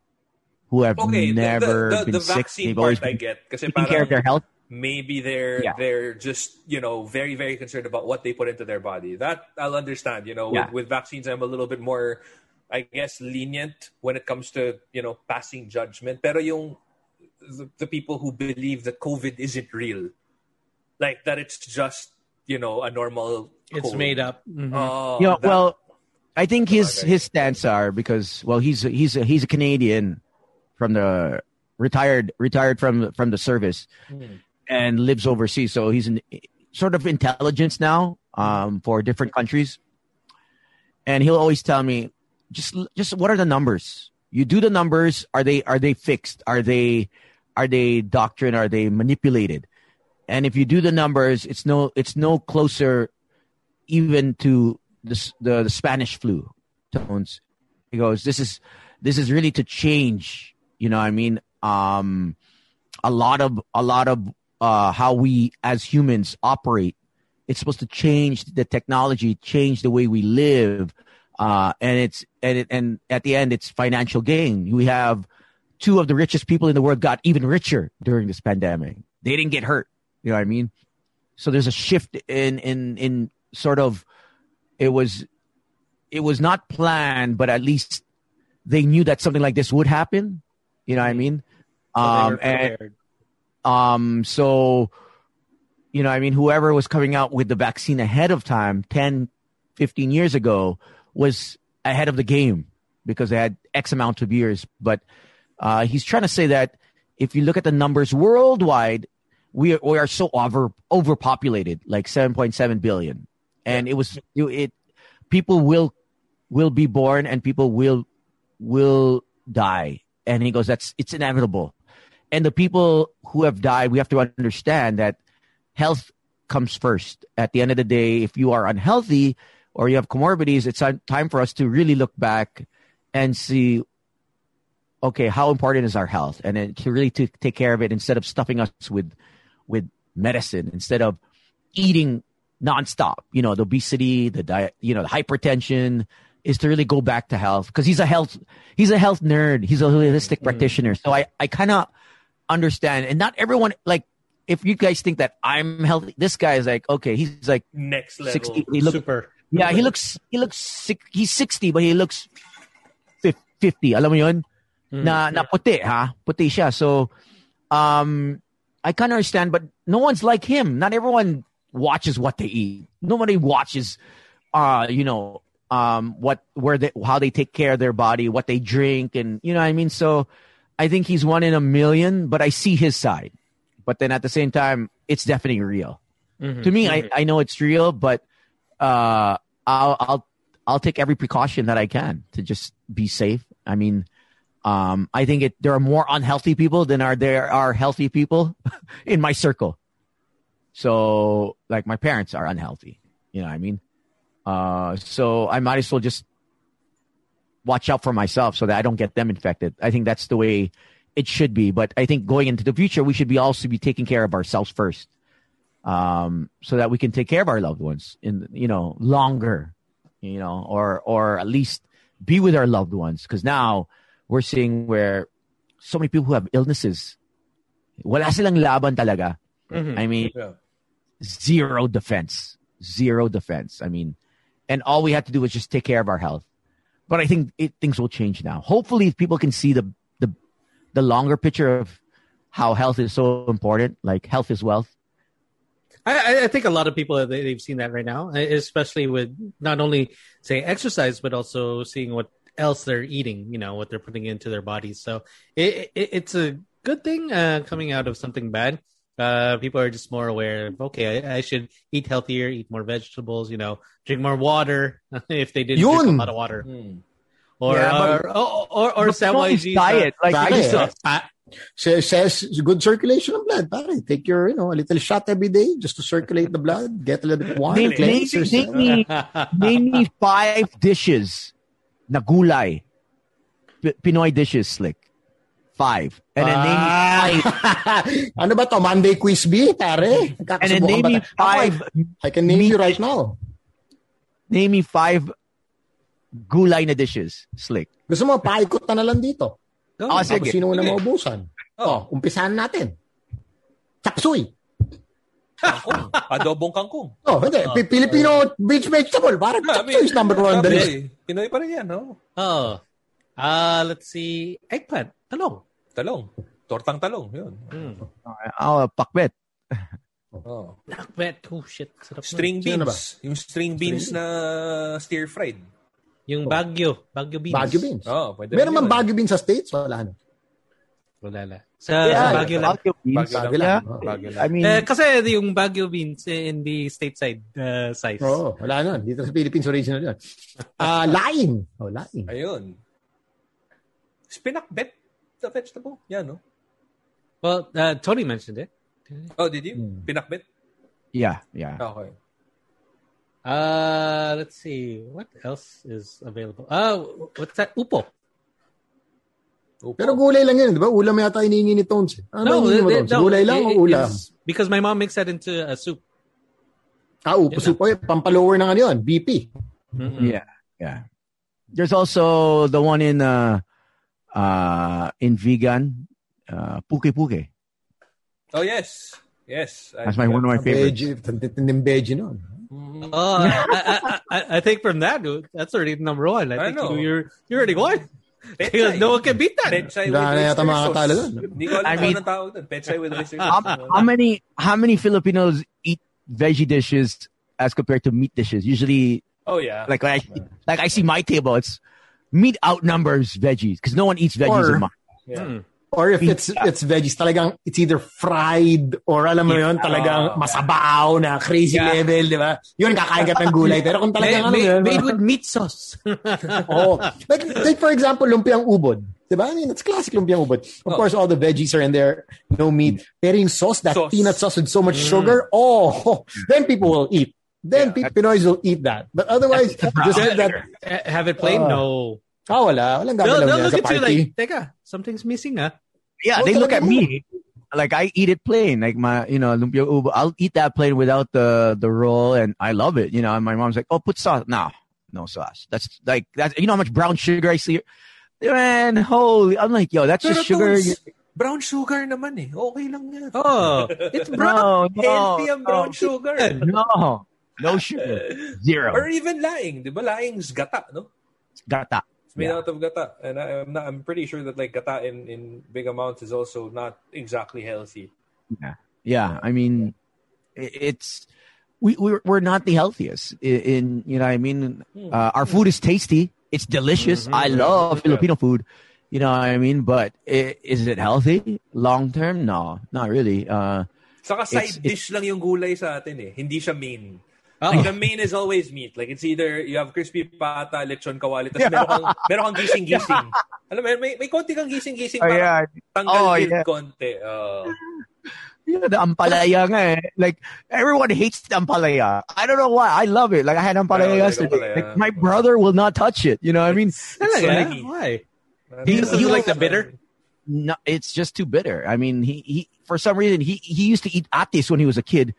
who have okay never the, the, been the sick. vaccine part I been get kasi taking care of their health. maybe they're Yeah. they're just you know very very concerned about what they put into their body. That I'll understand. You know, Yeah. with, with vaccines, I'm a little bit more, I guess, lenient when it comes to you know passing judgment. Pero yung the, the people who believe that COVID isn't real, like that it's just you know a normal. It's cold. made up. Mhm. Oh, you know, that- well, I think his Okay. his stance are because well, he's he's a, he's a Canadian from the retired retired from from the service and lives overseas, so he's an sort of intelligence now um, for different countries, and he'll always tell me just just what are the numbers? You do the numbers. Are they are they fixed? Are they are they doctrine? Are they manipulated? And if you do the numbers, it's no it's no closer even to the, the the Spanish flu tones. He goes, this is this is really to change. You know, I mean, um, a lot of a lot of uh, how we as humans operate. It's supposed to change the technology, change the way we live, uh, and it's and it, and at the end, it's financial gain. We have two of the richest people in the world got even richer during this pandemic. They didn't get hurt. You know what I mean? So there's a shift in in in sort of it was it was not planned, but at least they knew that something like this would happen. You know what I mean? Um, and um, so, you know, I mean, whoever was coming out with the vaccine ahead of time, 10, 15 years ago, was ahead of the game because they had X amount of years. But uh, he's trying to say that if you look at the numbers worldwide, we are, we are so over overpopulated, like 7.7 billion. And it was, it, it, people will, will be born and people will, will die. And he goes, that's, it's inevitable and the people who have died, we have to understand that health comes first. At the end of the day, if you are unhealthy or you have comorbidities, it's time for us to really look back and see, okay, how important is our health, and then to really to take care of it instead of stuffing us with with medicine, instead of eating nonstop. You know, the obesity, the diet, you know, the hypertension is to really go back to health because he's a health he's a health nerd. He's a holistic mm-hmm. practitioner. So I I kind of understand, and not everyone like. If you guys think that I'm healthy, this guy is like okay. He's like next level. 60. He look, Super. Yeah, he looks he looks sick. He's 60 but he looks 50. Alam mo yun? Na na puti, ha? Puti siya. So um I of understand but no one's like him. Not everyone watches what they eat. Nobody watches uh you know um what where they how they take care of their body, what they drink and you know what I mean? So I think he's one in a million, but I see his side. But then at the same time, it's definitely real. To me, I, I know it's real, but uh, I'll I'll I'll take every precaution that I can to just be safe. I mean, um, I think it there are more unhealthy people than are there are healthy people in my circle. So, like my parents are unhealthy. You know what I mean? Uh, so I might as well just watch out for myself so that I don't get them infected. I think that's the way it should be. But I think going into the future, we should be also be taking care of ourselves first um, so that we can take care of our loved ones in you know longer, you know, or or at least be with our loved ones. Because now we're seeing where so many people who have illnesses, wala silang laban talaga. I mean, Yeah. zero defense, zero defense. I mean, and all we have to do is just take care of our health. But I think it, things will change now. Hopefully, if people can see the the the longer picture of how health is so important, like health is wealth. I, I- I think a lot of people they- they've seen that right now, especially with not only say exercise, but also seeing what else they're eating. You know what they're putting into their bodies. So it, it, it's a good thing uh, coming out of something bad. Uh, people are just more aware of okay, I, I should eat healthier, eat more vegetables. You know, drink more water if they didn't drink Yun. a lot of water. Or, Yeah, or, but- or or or But Tony's Samwise diet, like Pare, you said, says, says good circulation of blood. Pare, take your, you know, a little shot every day just to circulate the blood, get a little bit warm, name, name, name me, name me five dishes na gulay. P- Pinoy dishes, slick. Five. And then name me ah. five. ano ba to? Monday quiz B, pare? And then name me five. I can name you right now. Name me five gulay na dishes, slick. Gusto mo, paikot na na lang dito. Oh, Tapos sige. sino na maubusan? Oh, umpisahan natin. Chapsuy. Kangkong. Adobong kangkong. Oh, hindi. Pi- Filipino beach vegetable. Parang Ah, I chop mean, suey is number one on the list. Pinoy, pa rin yan, no? Oh. Uh, let's see. Eggplant. Talong. Talong. Tortang talong, yun. Mm. Oh, pakbet. Oh. Nakbet. Oh, shit. Sarap. String na beans. Yung string beans na stir-fried. Yung Baguio. Baguio beans. Baguio beans. Oh, pwede Meron man. Baguio beans sa States? Wala na. Wala na. Sa, sa Baguio lang. Baguio beans. Baguio lang. Baguio lang. Yeah. Oh. Baguio lang. I mean, Eh, kasi yung Baguio beans in the stateside uh, size. Oo, wala na. Dito sa Philippines original yun. Ah, laing. Oh, laing. Ayun. Spinakbet, the vegetable. Yan, no? Well, uh, Tony mentioned it. Oh, did you? Hmm. Pinakbet? yeah, yeah. Okay. Uh, let's see. What else is available? Uh, what's that? Upo. Upo. Pero gulay lang yun, di ba? Ulam yata iniingi ni Tones. Ano no, mo, it- Tones? Gulay lang it- o ulam? Because my mom makes that into a soup. Ah, upo soup. Oy, pampalower ng ano yun, BP. Yeah, yeah. There's also the one in uh uh in vegan, uh puke puke. Oh, yes. Yes. That's my one of my favorites. Veggie, tinding veggie nun. Oh, I, I, I, I think from that, dude, that's already number one. I I think know. you're you're already going. Because no one can beat that. Pechay with Wala na yata oyster mga sauce. Hindi ko alam I mean- tawag dun. Pechay with oyster How, sauce. how many how many Filipinos eat veggie dishes as compared to meat dishes? Usually, Oh, yeah. like when I like I see my table, it's meat outnumbers veggies because no one eats veggies Or- in mine. yeah. Hmm. Or if it's it's veggies, talagang it's either fried or alam mo yun, talagang masabaw na crazy Yeah. level, di ba? Yun, kakain ka ng gulay. Pero kung talagang ano made, made with meat sauce. oh. Like, like for example, lumpiang ubod. Di ba? I mean, it's classic lumpiang ubod. Of course, all the veggies are in there, no meat. Pero yung sauce, that Sauce. peanut sauce with so much sugar, oh, then people will eat. Then Pi- Pinoys will eat that. But otherwise, just that, Have it plain? Ah. no. Ah, wala. Walang They'll, they'll look sa at you like, teka, something's missing, ah. Yeah, Oh, they look at talaga me like I eat it plain, like my you know lumpia ubo. I'll eat that plain without the the roll, and I love it. You know, and my mom's like, "Oh, put sauce." No, no sauce. That's like that. You know how much brown sugar I see? Man, holy! I'm like, yo, that's Pero just sugar. Brown sugar naman eh. Okay lang yan. Oh, it's brown. No, no, Healthy ang brown no, sugar. no, no sugar, zero. Or even laing. Di ba? Laing's gata, no? Gata. It's made Yeah. out of gata. And I, I'm, not, I'm pretty sure that like gata in, in big amounts is also not exactly healthy. Yeah, yeah. I mean, it's we we're, we're not the healthiest in, in you know. what I mean, uh, our food is tasty. It's delicious. I love Filipino food. You know what I mean? But i- is it healthy long term? No, not really. Uh, Saka side It's- dish lang yung gulay sa atin eh. Hindi siya main. Oh. Like the main is always meat. Like it's either you have crispy pata, lechon kawali, tapos meron kang, meron kang gising-gising. Alam mo, may, may konti kang gising-gising Oh, para yeah. tanggal Oh, guilt yeah. konti. Uh, yeah, the ampalaya nga eh. Like everyone hates the ampalaya. I don't know why. I love it. Like I had ampalaya I like yesterday. ampalaya. Like, my brother will not touch it. You know what I mean? Talaga? Sorry. Why? He- Does he he like will- the bitter? no, it's just too bitter. I mean, he, he for some reason he he used to eat atis when he was a kid,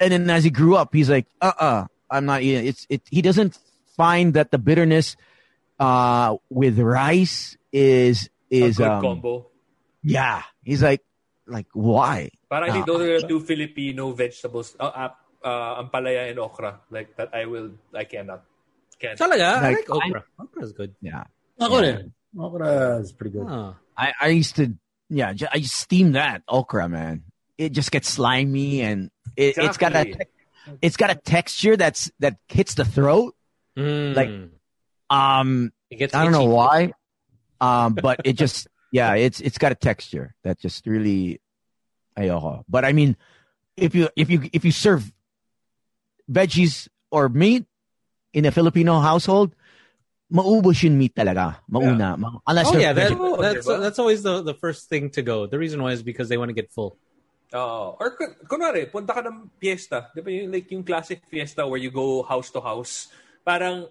and then as he grew up, he's like, uh, uh-uh, uh, i am not eating. It's it. He doesn't find that the bitterness, uh, with rice is a is good um, combo. yeah. He's like, like why? But I think Ah. those are the two Filipino vegetables, uh, uh, uh, ampalaya and okra. Like that I will, I cannot. Can't. Talaga? I Like, like okra. Okra's good. Yeah, Ako rin. Okra is pretty good. Oh. I I used to yeah I steam that okra man. It just gets slimy and it, it's got a it's got a texture that's that hits the throat. Mm. Like, Um, it gets I don't know why. Um, but it just yeah, it's it's got a texture that just really ayoko. But I mean, if you if you if you serve veggies or meat in a Filipino household, maubos yung meat talaga. Mauna. Ma- unless Oh yeah, that, that's that's always the, the first thing to go. The reason why is because they want to get full. Oo. or kun- kunwari, punta ka ng fiesta. Di ba yung, like yung classic fiesta where you go house to house. Parang,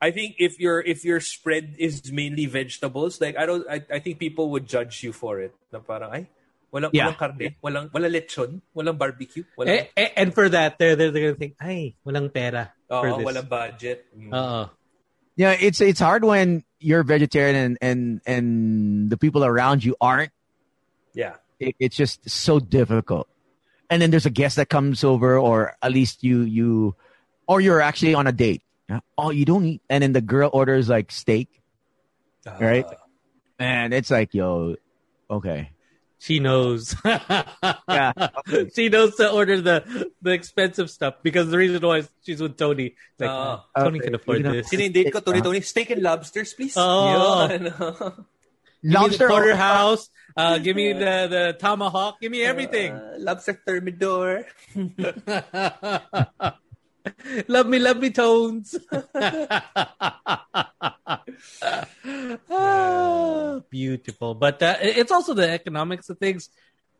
I think if your if your spread is mainly vegetables, like I don't, I, I think people would judge you for it. Na parang, ay, walang, Yeah. walang karne, walang, walang lechon, walang barbecue, walang, Eh, eh, and for that, they're, they're, they're gonna think, ay, walang pera oo, for this. walang budget. Mm. Oo. Yeah, it's it's hard when you're vegetarian and and and the people around you aren't. yeah. It, it's just so difficult. and then there's a guest that comes over, or at least you you, or you're actually on a date. Yeah. Oh, you don't eat, and then the girl orders like steak, right? And it's like, yo, okay, She knows. yeah, she knows to order the the expensive stuff because the reason why she's with Tony. It's like Ah. Tony Okay. can afford You know, this. Sino yung date ko? Tony, Tony, steak and lobsters, please. Oh. Yun. Give me the lobster porterhouse. Uh, give me the the tomahawk. Give me everything. Uh, lobster thermidor. love me, love me, tones. Ah, beautiful, but uh, it's also the economics of things.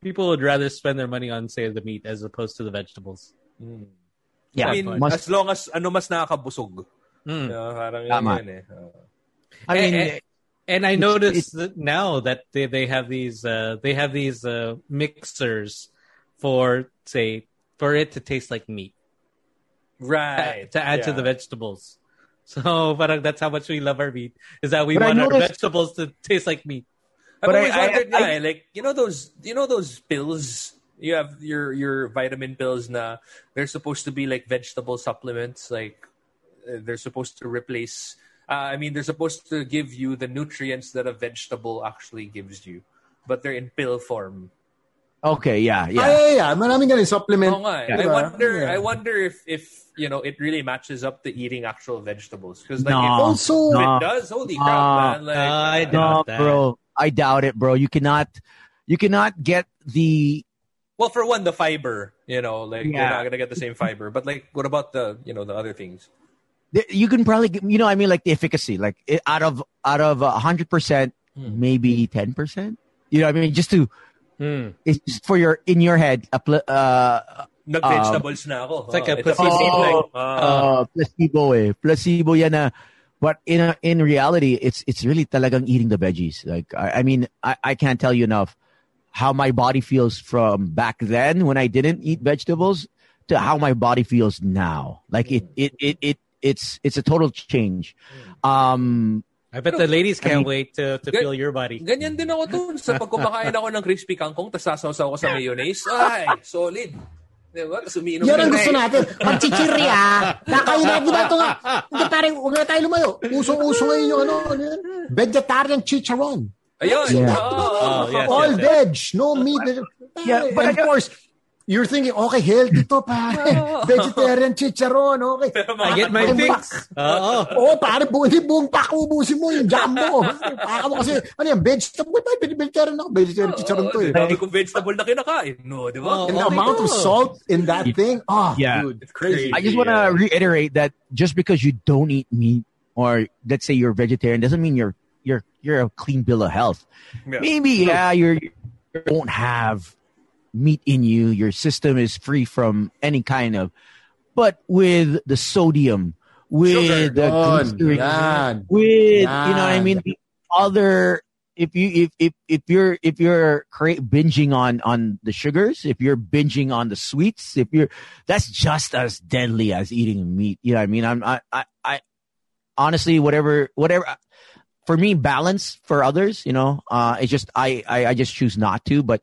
People would rather spend their money on, say, the meat as opposed to the vegetables. yeah, I mean, must- as long as ano mas nakakabusog. Mm. Yeah, parang yun Tama. yun eh. Uh, I mean, Eh, eh, And I It's- noticed that now that they, they have these uh, they have these uh, mixers for say for it to taste like meat right. to add to the vegetables. So, parang that's how much we love our meat is that we But I want our vegetables to taste like meat. I've But I- always I- wondered I- nga eh, like you know those you know those pills you have your your vitamin pills na they're supposed to be like vegetable supplements like uh, they're supposed to replace uh, I mean they're supposed to give you the nutrients that a vegetable actually gives you but they're in pill form. okay, yeah, Yeah. yeah. Ay, yeah, yeah. Maraming ganun supplement. Oo nga eh. I wonder Yeah. I wonder if if you know it really matches up to eating actual vegetables because like No. if, Also, if No. it does holy crap No. man like Uh, I uh, doubt No, that. bro, I doubt it, bro. You cannot, you cannot get the Well, for one, the fiber, you know, like you're not gonna get the same fiber. But like, what about the, you know, the other things? The- you can probably get, you know I mean like the efficacy like it, out of out of a hundred percent Hmm. maybe ten percent you know what I mean just to Mm. it's just for your in your head a pl- uh Nag-vegetables na ako. It's like Oh, a placebo. placebo. Oh, Ah. uh, placebo eh placebo yan na but in a, in reality it's it's really talagang eating the veggies like I, I mean I, I can't tell you enough how my body feels from back then when I didn't eat vegetables to how my body feels now like it it it, it it's it's a total change um I bet the ladies can't I mean- wait to, to Gan- feel your body. Ganyan din ako dun. Sa pag kumakain ako ng crispy kangkong, tapos sasaw ko sa mayonnaise. Ay, solid. Diba? Tapos umiinom Yan ang gusto na natin. Pagchichirya. Kakain na, di ba ito nga? Hindi parang, huwag na tayo lumayo. Usong-uso ngayon yung ano, ano yan? Vegetarian chicharon. Ayun. Yeah. Oh, Oh, yes, All yes, yes. veg, no meat. Yeah, but of course, you're thinking, okay, healthy to, pare. Vegetarian chicharon, okay. I get my fix. pak- Oo. Oo, pare, bu hindi buong pack ubusin mo yung jumbo. Baka mo kasi, ano yan, vegetable, ba? Vegetarian ako, vegetarian chicharon to eh. Dami kong vegetable na kinakain. No, di ba? And the amount of salt in that thing, oh, Yeah. dude, it's crazy. I just want to reiterate that just because you don't eat meat or let's say you're vegetarian doesn't mean you're you're you're a clean bill of health. Yeah. Maybe yeah, you're you don't have meat in you. Your system is free from any kind of but with the sodium, with the Yun, glycerin, with you know what I mean the other if you if if if you're if you're cra- binging on on the sugars if you're binging on the sweets if you're that's just as deadly as eating meat you know what I mean I'm I I, I honestly whatever whatever for me balance for others you know uh it's just I, I I just choose not to but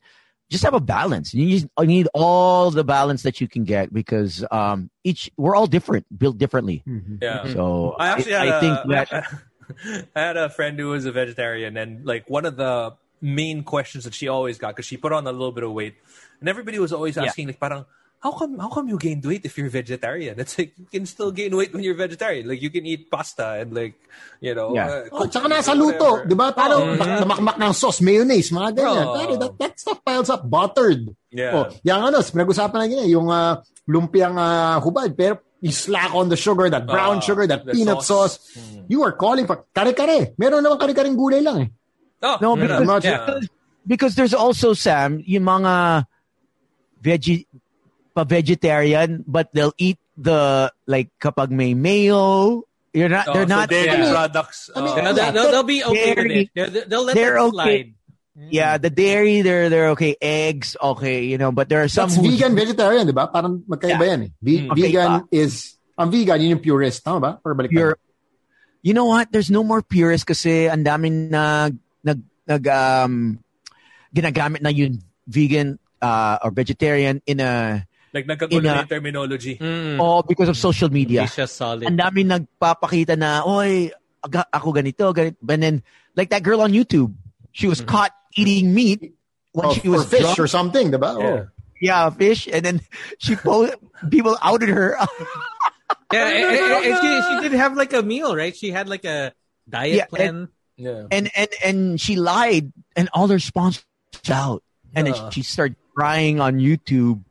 just have a balance you need, need all the balance that you can get because um each we're all different built differently Yeah. so I actually I, had I a, think that I had a friend who was a vegetarian, and like one of the main questions that she always got because she put on a little bit of weight, and everybody was always Yeah. asking like, "Parang how come how come you gained weight if you're vegetarian? It's like you can still gain weight when you're vegetarian. Like you can eat pasta and like you know, Yeah. uh, Oh, cook tsaka nasa or luto, whatever. di ba? Parang Oh, bak- namakmak ng sauce, mayonnaise, mga ganyan. Oh. Pare, that, that stuff piles up, buttered. Yeah. Oh, yung ano, pinag-usapan na ganyan, yung uh, lumpiang uh, hubad, pero you slack on the sugar, that brown Ah, sugar, that the peanut sauce. sauce. You are calling for kare-kare. Meron naman kare-kareng gulay lang eh. Oh, No, yeah. because, yeah. because, because there's also Sam, yung mga veggie pa vegetarian, but they'll eat the like kapag may mayo. You're not. Oh, they're so not. dairy I mean- products. I mean, oh. They'll, they'll, they'll, they'll be okay with it. They'll, they'll let They're that okay. slide. yeah, the dairy. They're they're okay. Eggs, okay. You know, but there are some That's who vegan, vegetarian, di ba? Parang magkaiba Yeah. yan eh. Ve- Mm. Okay, vegan uh, is, ang vegan, yun yung purist, tama ba? Or balik pure. You know what? There's no more purists kasi ang daming na nag nag um ginagamit na yung vegan uh, or vegetarian in a Like nagkagulo na yung terminology. Mm. oh because of social media. Hindi siya solid. Ang dami nagpapakita na, oy, aga- ako ganito, ganito. And then, like that girl on YouTube, she was mm. caught eating meat when Oh, she was or fish drunk. or something, diba? Yeah. Oh. Yeah, fish. And then she po- people outed her. Yeah, Ano, and, and- and she, ano? she did have like a meal, right? She had like a diet Yeah, plan. Yeah. and and and she lied, and all her sponsors out, and Yeah. then she started crying on YouTube.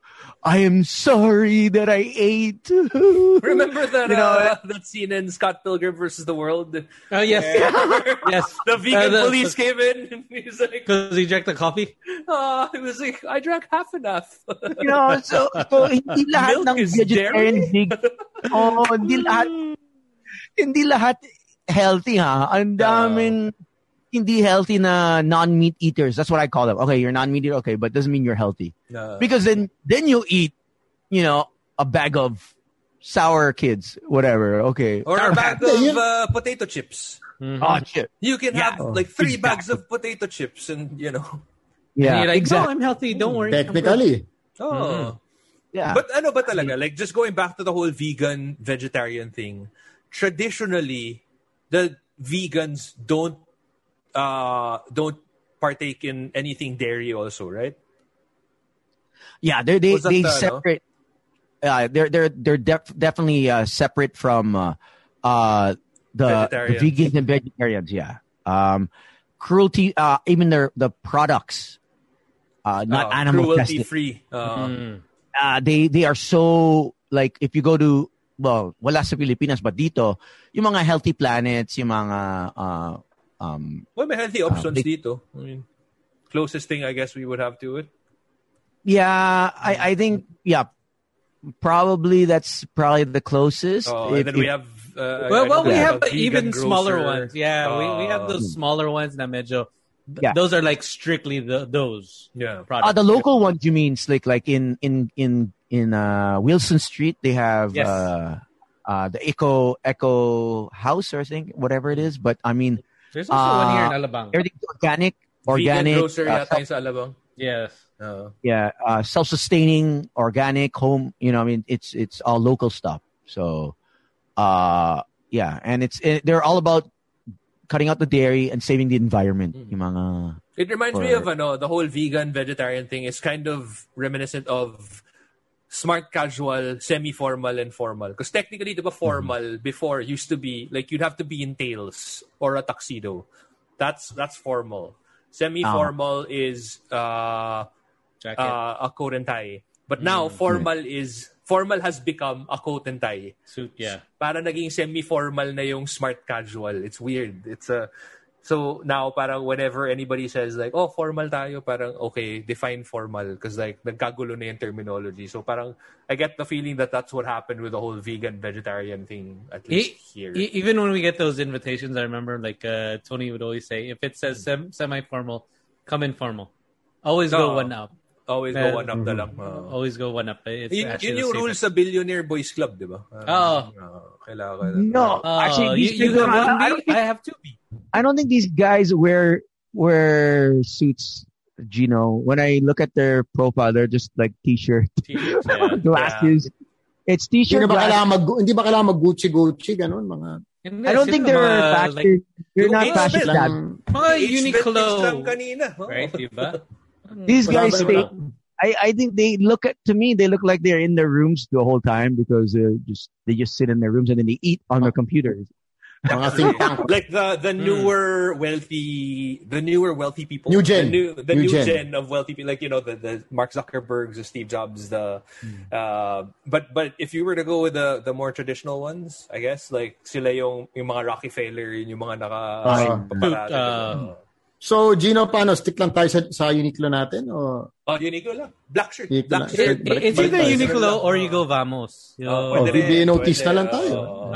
I am sorry that I ate. Remember that You know, uh, that scene in Scott Pilgrim versus the World? Oh yes, yes. The vegan Uh, the- police came in and he's like, Because he drank the coffee. oh, he was like, I drank half enough. you know, so, so hindi lahat Milk ng is vegetarian dairy? big, oh, hindi lahat, hindi lahat healthy ha. Ang daming hindi healthy na non-meat eaters. That's what I call them. Okay, you're non-meat eater, okay, but doesn't mean you're healthy. No. Because then, then you eat, you know, a bag of sour kids, whatever. Okay. or a bag Yeah, of uh, potato chips. Oh, shit. You can Yeah. have like three Exactly. bags of potato chips and, you know. And Yeah, you're like, exactly. no, I'm healthy. Don't worry. I'm good." Technically. Oh. Mm-hmm. Yeah. But ano ba talaga? Like just going back to the whole vegan vegetarian thing. Traditionally, the vegans don't uh don't partake in anything dairy also, right? Yeah, they they they the, no? separate. Uh, they're they're they're def- definitely uh, separate from uh, uh, the, the vegans and vegetarians. Yeah, um, cruelty. Uh, even their the products, uh, not Uh, animal cruelty tested. free. Uh, Mm. Uh, they they are so like if you go to well, wala sa Pilipinas, but dito, yung mga healthy planets, yung mga uh, um, Well, may healthy options they- dito. I mean, closest thing I guess we would have to it. yeah, I I think yeah, probably that's probably the closest. Oh, If- and then if- we have. Uh, Well, well, we a have vegan even smaller ones. Yeah, we, we have Uh, those smaller ones na medyo. th- Yeah. Those are like strictly the, those Yeah. products. Uh, the local ones you mean like like in in in in uh, Wilson Street they have Yes. uh, uh, the Echo Eco House or thing whatever it is. But I mean There's also one here in uh, Alabang. everything's organic, Vegan organic, grocer uh, yata yung sa Alabang. Yes. Uh, yeah, uh, self-sustaining, organic, home. You know, I mean it's it's all local stuff. So, uh, yeah, and it's it, they're all about cutting out the dairy and saving the environment. Mm. Yung mga It reminds me Or- of ano, the whole vegan vegetarian thing is kind of reminiscent of smart casual, semi-formal and formal. Because technically, the formal before used to be like you'd have to be in tails or a tuxedo. That's that's formal. Semi-formal is uh, Jacket. uh, a coat and tie. But now formal is formal has become a coat and tie. Suit, yeah. para naging semi-formal na yung smart casual. It's weird. It's a so now parang whenever anybody says like oh formal tayo parang okay define formal because like nagkagulo na yung terminology. So parang I get the feeling that that's what happened with the whole vegan vegetarian thing at least E- here. e- even when we get those invitations, I remember like uh, Tony would always say, if it says sem- semi-formal, come informal. Always go one up. Always Uh, go one up na lang. Uh, Always go one up. It's yun, yun the yung safest. rules sa Billionaire Boys Club, di ba? Oo. Uh, kailangan. no, Oh, actually you, these you people- have one I, I B, don't think, I have two B. I don't think these guys wear wear suits. Gino, when I look at their profile, they're just like t-shirt, T-shirts, yeah. glasses. It's t-shirt. na ba glasses. kailangan mag, hindi ba kailangan mag Gucci Gucci ganun mga Hindi, I don't think they're mga, fashion. Like, they're not yung fashion age dad. lang mga Age Uniqlo. vintage lang kanina. Oh. Right, diba? These guys Wala stay. I, I think they look at to me they look like they're in their rooms the whole time because they're just they just sit in their rooms and then they eat on their computers. mga think tank. like the the newer wealthy the newer wealthy people New gen. the new, the New new, gen. gen. of wealthy people like you know the, the mark zuckerbergs the steve jobs the uh but but if you were to go with the the more traditional ones i guess like sila yung yung mga rockefeller yun yung mga naka paparada, Uh, diba? So Gino, paano? Stick lang tayo sa, sa Uniqlo natin? O oh Uniqlo lang black shirt Uniqlo black shirt It, Balik- it's either. Uniqlo or you go Vamos. Yo. Oh, Oh, notice na lang tayo. Oo. Oh,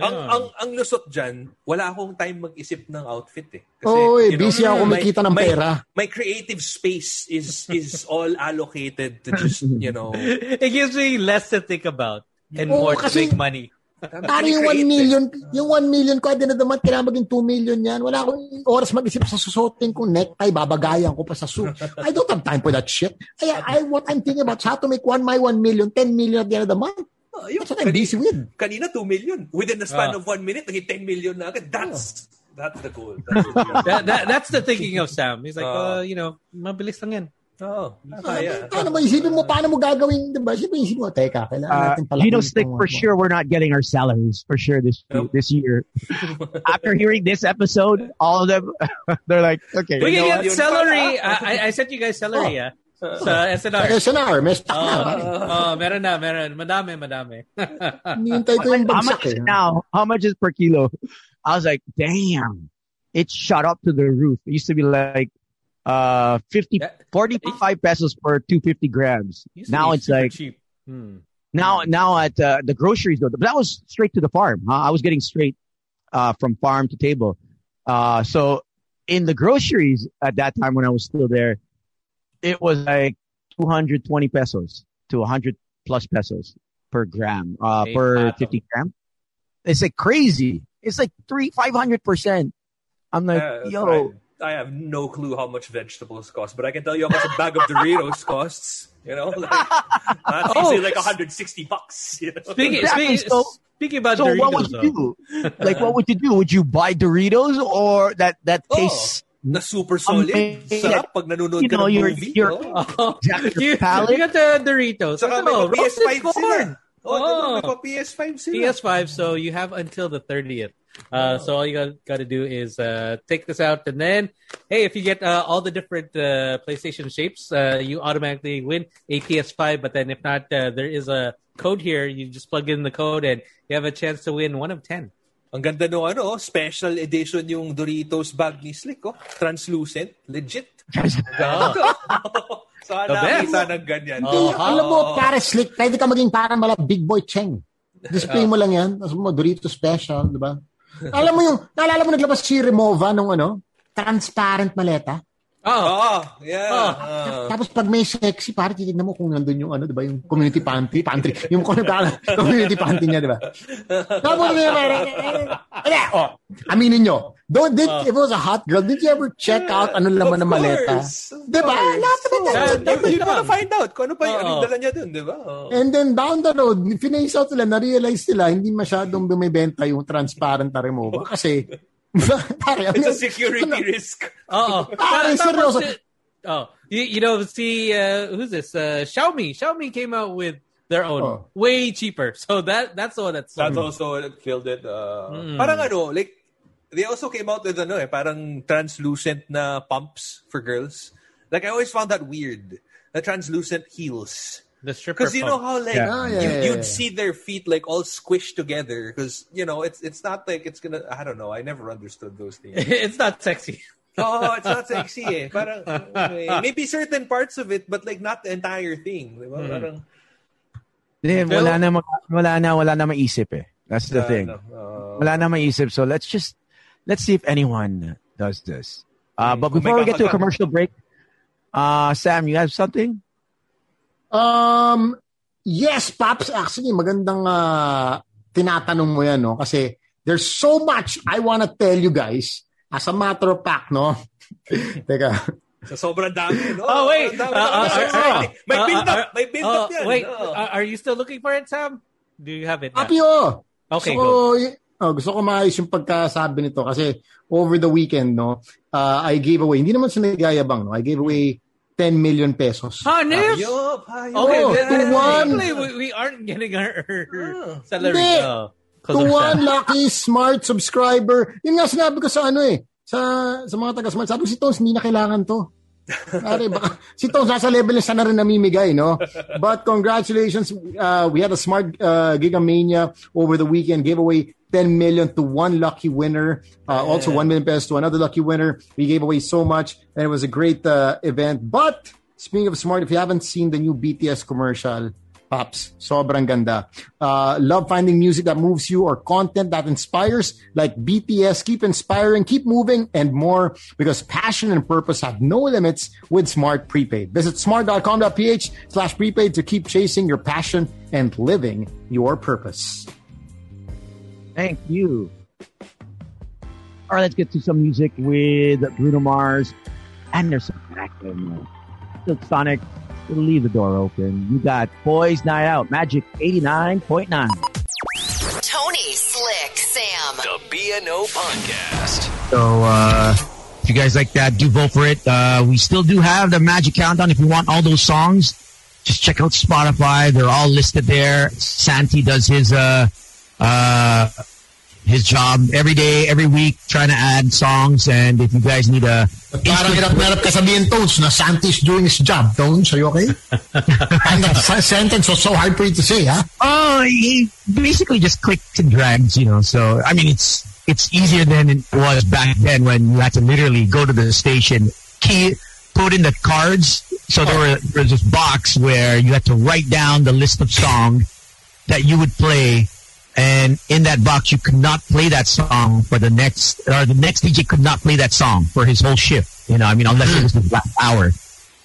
ang, yeah. ang ang lusot dyan, wala akong time mag-isip ng outfit eh. Oo, eh, you know, busy ako my- kumikita ng my- pera. My creative space is is all allocated to just, you know, it gives me less to think about and Oo, more to kasi- make money. Pare yung 1 million, yung 1 million ko, the month, kailangan maging 2 million yan. Wala akong oras mag-isip sa susuotin kong necktie, babagayan ko pa sa suit. I don't have time for that shit. Kaya I, what I'm thinking about is how to make one my 1 million, 10 million at the end of the month. Oh, yung That's what I'm busy with. Kanina 2 million. Within the span Ah. of 1 minute, naging 10 million na agad. That's that's the goal. That's that, that, that's the thinking of Sam. He's like, uh, you know, mabilis lang yan. Oo. Kaya. Paano mo isipin mo, paano mo gagawin, di ba? Isipin, isipin mo, teka, kailangan Uh, natin pala. you know, Slick, for sure, we're not getting our salaries for sure this Nope. this year. After hearing this episode, all of them, they're like, okay, We can get what? Yun celery. pala. I, I- I sent you guys celery, ah. Sa SNR. SNR, may stock na. Oh, pare. oh, meron na, meron. Madami, madami. Hinihintay ko yung How bagsak much is eh. now? How much is per kilo? I was like, damn, it shot up to the roof. It used to be like uh 50, 45 pesos per 250 grams. Now it's like cheap. Hmm. Now, now at uh, the groceries though, but that was straight to the farm. Huh? I was getting straight uh, from farm to table. Uh, so in the groceries at that time when I was still there, it was like 220 pesos to 100 plus pesos per gram, uh, Hey, per Pato. 50 gram. It's like crazy. It's like three, 500%. I'm like, Uh, yo, I, I have no clue how much vegetables cost, but I can tell you how much a bag of Doritos costs. You know, like, that's Oh. easily like 160 bucks. You know? Speaking, Exactly, speaking, so- speaking about so Doritos, what would though. you do? like, what would you do? Would you buy Doritos or that, that Oh, tastes na super solid. Amazing. Sarap pag nanonood You ka know, ng you're- movie. you're- oh. Oh, Jack your you, palate? you got the Doritos. Saka may pa-PS5 sila. Oh, Oh. may pa PS5 sila. PS5, so you have until the 30th. Uh, so all you got, got to do is uh, take this out, and then, hey, if you get uh, all the different uh, PlayStation shapes, uh, you automatically win a PS5. But then if not, uh, there is a code here. You just plug in the code, and you have a chance to win one of 10. Ang ganda no ano, special edition yung Doritos bag ni Slick, oh. Translucent, legit. so, The best. nakita ng ganyan. Oh, Hindi, alam mo, para slick, pwede ka maging parang mala Big Boy Cheng. Display mo lang yan. Tapos mo, Dorito Special, di ba? Alam mo yung, naalala mo naglabas si Remova nung ano, transparent maleta. Oh, Oh, yeah. Oh. Ah. Tapos pag may sexy, parang titignan mo kung nandun yung ano, di ba, yung community pantry, pantry, yung kung ano, community pantry niya, di ba? Tapos may parang, eh, oh, aminin nyo, don't, did, if it was a hot girl, did you ever check out ano laman ng maleta? Di ba? Lahat naman Oh, tayo. you, wanna find out kung ano pa yung Oo. anong dala niya dun, di ba? Oh. And then down the road, finish out nila, na-realize nila, hindi masyadong bumibenta yung transparent na remover. Kasi, It's a security ano- risk. oh, Pare, Tapos, seryoso. Oh, you, you know, see, uh, who's this? Uh, Xiaomi. Xiaomi came out with their own, Oh. way cheaper. So that that's the one that's That's also what killed it. Uh, Mm. Parang ano, like, they also came out with ano eh, parang translucent na pumps for girls. Like, I always found that weird. The translucent heels. The stripper. Because you know how like Yeah. Ah, yeah, you, yeah, you'd yeah. see their feet like all squished together because you know it's it's not like it's gonna I don't know I never understood those things. it's not sexy. oh, it's not sexy eh. Parang maybe certain parts of it but like not the entire thing. Diba? Hmm. Parang Then, Phil? wala na, mag- wala na, wala na maisip eh. That's the uh, thing. no, uh, Wala na maisip. So let's just, let's see if anyone does this. Uh, but Kung may before we get to a kakagat. commercial break, uh, Sam, you have something? Um, yes, Pops. Actually, magandang uh, tinatanong mo yan, no? Kasi there's so much I want to tell you guys. As a matter of fact, no? Teka. Sa sobrang dami, no? Oh wait, dami Uh, uh, kasi. uh, may uh, build up, uh, may build uh, up yan. Wait, Oh. uh, are you still looking for it, Sam? Do you have it? now? Oh. Okay, so, oh, gusto ko maayos yung pagkasabi nito kasi over the weekend, no, uh, I gave away, hindi naman sa nagayabang, no, I gave away 10 million pesos. Honest? Hayop, hayop. Okay, Oh, then, to one. we, we aren't getting our Ah. salary. Hindi. Oh, To one lucky smart subscriber. Yun nga sinabi ko sa ano eh, sa, sa mga taga-smart. Sabi ko si Tones, hindi na kailangan to. Pare, baka, si Tones nasa level na siya na rin namimigay, no? But congratulations, uh, we had a smart uh, Gigamania over the weekend, gave away 10 million to one lucky winner. Uh, also 1 million pesos to another lucky winner. We gave away so much, and it was a great uh, event. But speaking of smart, if you haven't seen the new BTS commercial, Pops, sobrang ganda. Uh, love finding music that moves you or content that inspires, like BTS. Keep inspiring, keep moving, and more because passion and purpose have no limits with Smart Prepaid. Visit smart.com.ph slash prepaid to keep chasing your passion and living your purpose. Thank you. All right, let's get to some music with Bruno Mars. Anderson Paak and Silk Sonic. We'll leave the door open. You got Boys Night Out, Magic 89.9. Tony, Slick, Sam. The BNO Podcast. So, uh, if you guys like that, do vote for it. Uh, we still do have the Magic Countdown. If you want all those songs, just check out Spotify. They're all listed there. Santi does his, uh, uh, his job every day, every week, trying to add songs. And if you guys need a Parang hirap-hirap ka sabihin, Tones, na Santi's doing his job. Tones, are you okay? and that sentence was so hard for you to say, huh? Oh, he basically just clicks and drags, you know. So I mean, it's it's easier than it was back then when you had to literally go to the station, key, put in the cards. So there were there was this box where you had to write down the list of songs that you would play. And in that box, you could not play that song for the next, or the next DJ could not play that song for his whole shift. You know, I mean, unless it was the last hour.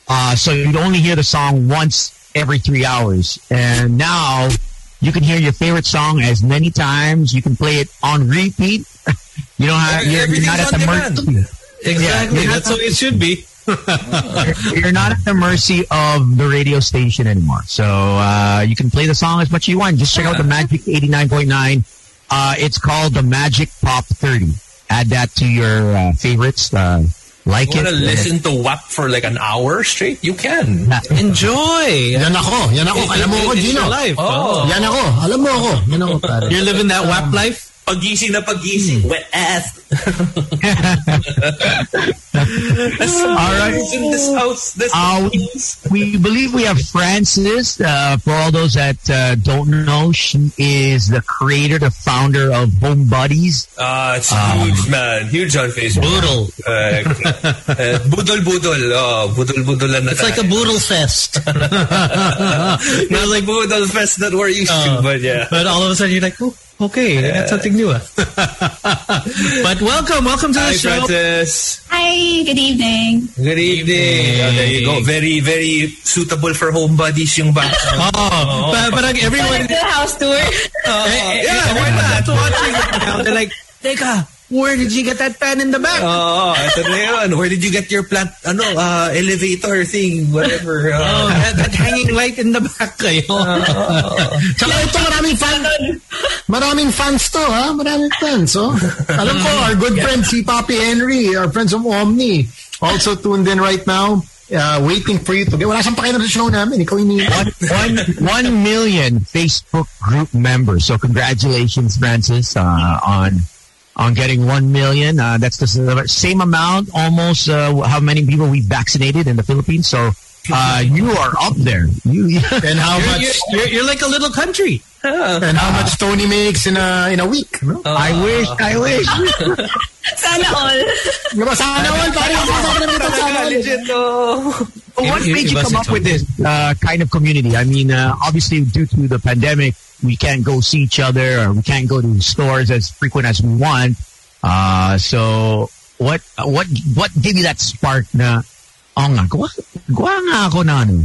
Uh, so you'd only hear the song once every three hours. And now you can hear your favorite song as many times. You can play it on repeat. you don't have, you're, you're not at the mercy. Exactly. Yeah, That's how it should be. You're not at the mercy of the radio station anymore. So uh, you can play the song as much as you want. Just check out the Magic 89.9. Uh, it's called the Magic Pop 30. Add that to your uh, favorites. Uh, like You it. want to listen to WAP for like an hour straight? You can. Enjoy. Yan ako, yan ako. Alam mo ako, Gino. life. Oh. Yan ako. Alam mo ako. Yan ako. You're living that WAP life? Pagising na pagising. Wet ass. All right. in this house. This Uh, we, we believe we have Frances. Uh, for all those that uh, don't know, she is the creator, the founder of Home Buddies. Ah, it's huge, man. Huge on Facebook. Boodle. Uh, uh, budol budol. Oh, budol budol na It's like a boodle fest. Not like budol fest that we're used to, Oh. but yeah. But all of a sudden you're like, oh, okay, eh. they got something new. Ah. but welcome, welcome to the show. Frances. Hi, good evening. Good evening. Oh, there you go. Very, very suitable for home buddies yung back. Oh, but, but like, everyone, Wanna do a house tour? Oh, oh. Eh, eh, yeah, why not? Watching it now, they're like, Teka, where did you get that fan in the back? Oh, ito na yun. Where did you get your plant, ano, uh, elevator thing, whatever. Oh, Uh, that, that hanging light in the back kayo. Tsaka ito, maraming fan. Maraming fans to, ha? Maraming fans, oh. Alam ko, our good friend si Papi Henry, our friends from Omni, also tuned in right now, uh, waiting for you to get. Wala siyang pakialam sa show namin. Ikaw ini. one, one, one million Facebook group members. So congratulations, Frances, uh, on on getting one million. Uh, that's the same amount, almost uh, how many people we vaccinated in the Philippines. So uh, you are up there. You, And how You're, much, you're, you're, you're like a little country. and how much Tony makes in a, in a week, no? I wish, I wish. Sana all. Diba, sana all, pare. Sana all. legit, oh. What made you come up with this uh, kind of community? I mean, uh, obviously due to the pandemic, we can't go see each other or we can't go to stores as frequent as we want. Uh, so what, what, what gave you that spark na, oh nga, gawa, gawa nga ako na ano,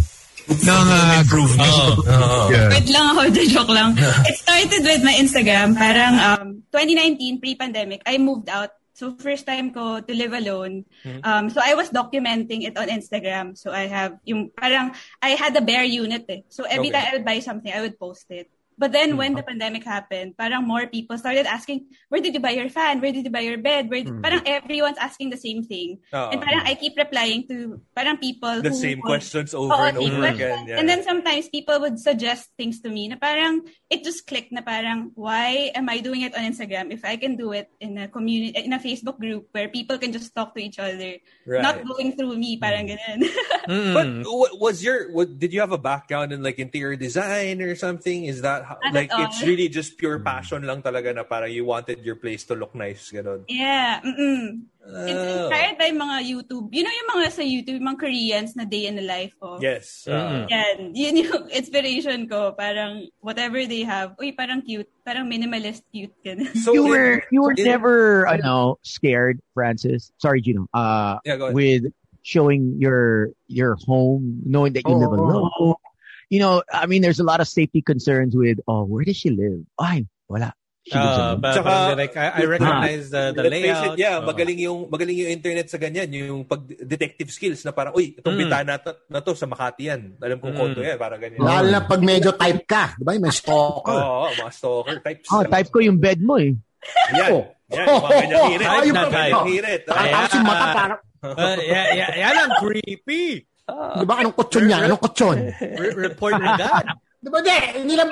ng, uh, Oh. yeah. Wait lang ako, joke lang. It started with my Instagram. Parang um, 2019, pre-pandemic, I moved out. So first time ko to live alone. Um, so I was documenting it on Instagram. So I have yung parang I had a bare unit eh. So every Okay. time I would buy something, I would post it. But then when the mm-hmm. pandemic happened, parang more people started asking, where did you buy your fan? Where did you buy your bed? Where did, mm-hmm. Parang everyone's asking the same thing. Oo. And parang I keep replying to parang people The who same would- questions over Oo, and over questions. again. Yeah. And then sometimes people would suggest things to me na parang it just clicked na parang why am I doing it on Instagram if I can do it in a community in a Facebook group where people can just talk to each other Right. not going through me parang mm-hmm. ganun. Hmm. But what was your what did you have a background in like interior design or something? Is that how, Not like all. it's really just pure passion lang talaga na parang you wanted your place to look nice ganun. yeah, mm It's Oh. inspired by mga YouTube. You know yung mga sa YouTube, yung mga Koreans na day in the life of. Yes. uh, Yan. Yun yung inspiration ko. Parang whatever they have. Uy, parang cute. Parang minimalist cute. Ganun. So you were you were in- never I know scared, Frances. Sorry, Gino. Uh, Yeah, go ahead. with showing your your home, knowing that you live Oh. alone. You know, I mean, there's a lot of safety concerns with. Oh, where does she live? Ay, wala. She lives Uh, Tsaka- but like, I, I recognize the, the layout. it, yeah, Oh. magaling yung magaling yung internet sa ganyan, yung pag detective skills na parang, uy, itong Mm. bintana na, to- na to sa Makati yan. Alam kong Mm. kondo yan, parang ganyan. Lalo na pag medyo type ka. Di ba? May stalker. Oo, mga stalker types. Oh, type ko yung bed mo eh. Yan. Oh. Yan, yung mga ganyang hirit. Ayun Type na Mga type. ganyang hirit. Ah, tapos yung mata parang, Uh, yeah, yeah, yan ang creepy. Di ba? Anong kutsyon yan? Anong kutsyon? Re- report agad. Di ba? Di,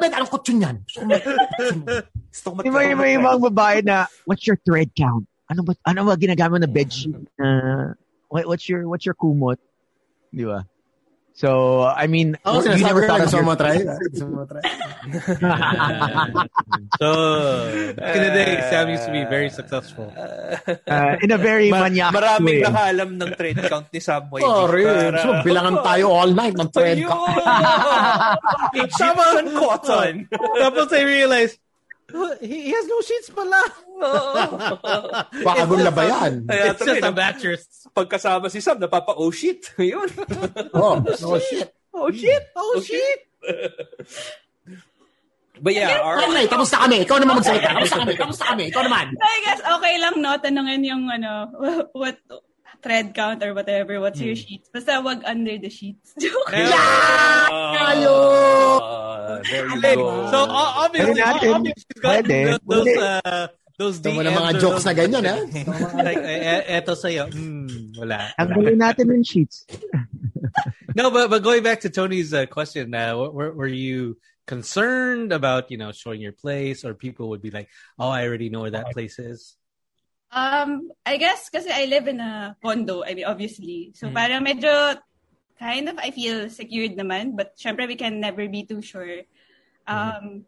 bet. Anong kutsyon yan? Gusto ko Di ba yung may mga babae na, what's your thread count? Ano ba, ano ba ginagamit na bedsheet? Uh, what, what's your, what's your kumot? Di ba? So, I mean, Oo, you never thought of mo your, try. Gusto mo try. So, back in the day, Sam used to be very successful. uh, in a very Ma- maniac maraming way. nakaalam ng thread count ni Subway. Sorry. Para- So, bilangan tayo all night ng thread ka. Egyptian cotton. Tapos I realized, "Oh, he, he has no sheets pala. Bagong labayan. Kaya It's tuloy, just a no, mattress. pagkasama si Sam, napapa, oh shit. Yun. Oh, oh shit. Oh shit! Oh shit! But yeah, our, Anyway, kamusta kami? Ikaw naman magsalita. Kamusta kami? Kamusta kami? Ikaw naman. I guess okay lang no tanungin yung ano what thread count or whatever what's your sheets basta wag under the sheets joke Tayo! Uh, there you Hey, go. so uh, obviously, Pwede natin. obviously she's got Pwede. th- those Pwede. uh, those Ito mo DMs na mga or jokes those- na ganyan, ha? like eh, eto sa'yo. Hmm, wala. Ang galing natin ng sheets. No, but but going back to Tony's uh, question, uh, were, were you concerned about you know showing your place, or people would be like, "Oh, I already know where that place is." Um I guess kasi I live in a condo I mean obviously so Mm. parang medyo kind of I feel secured naman but syempre we can never be too sure um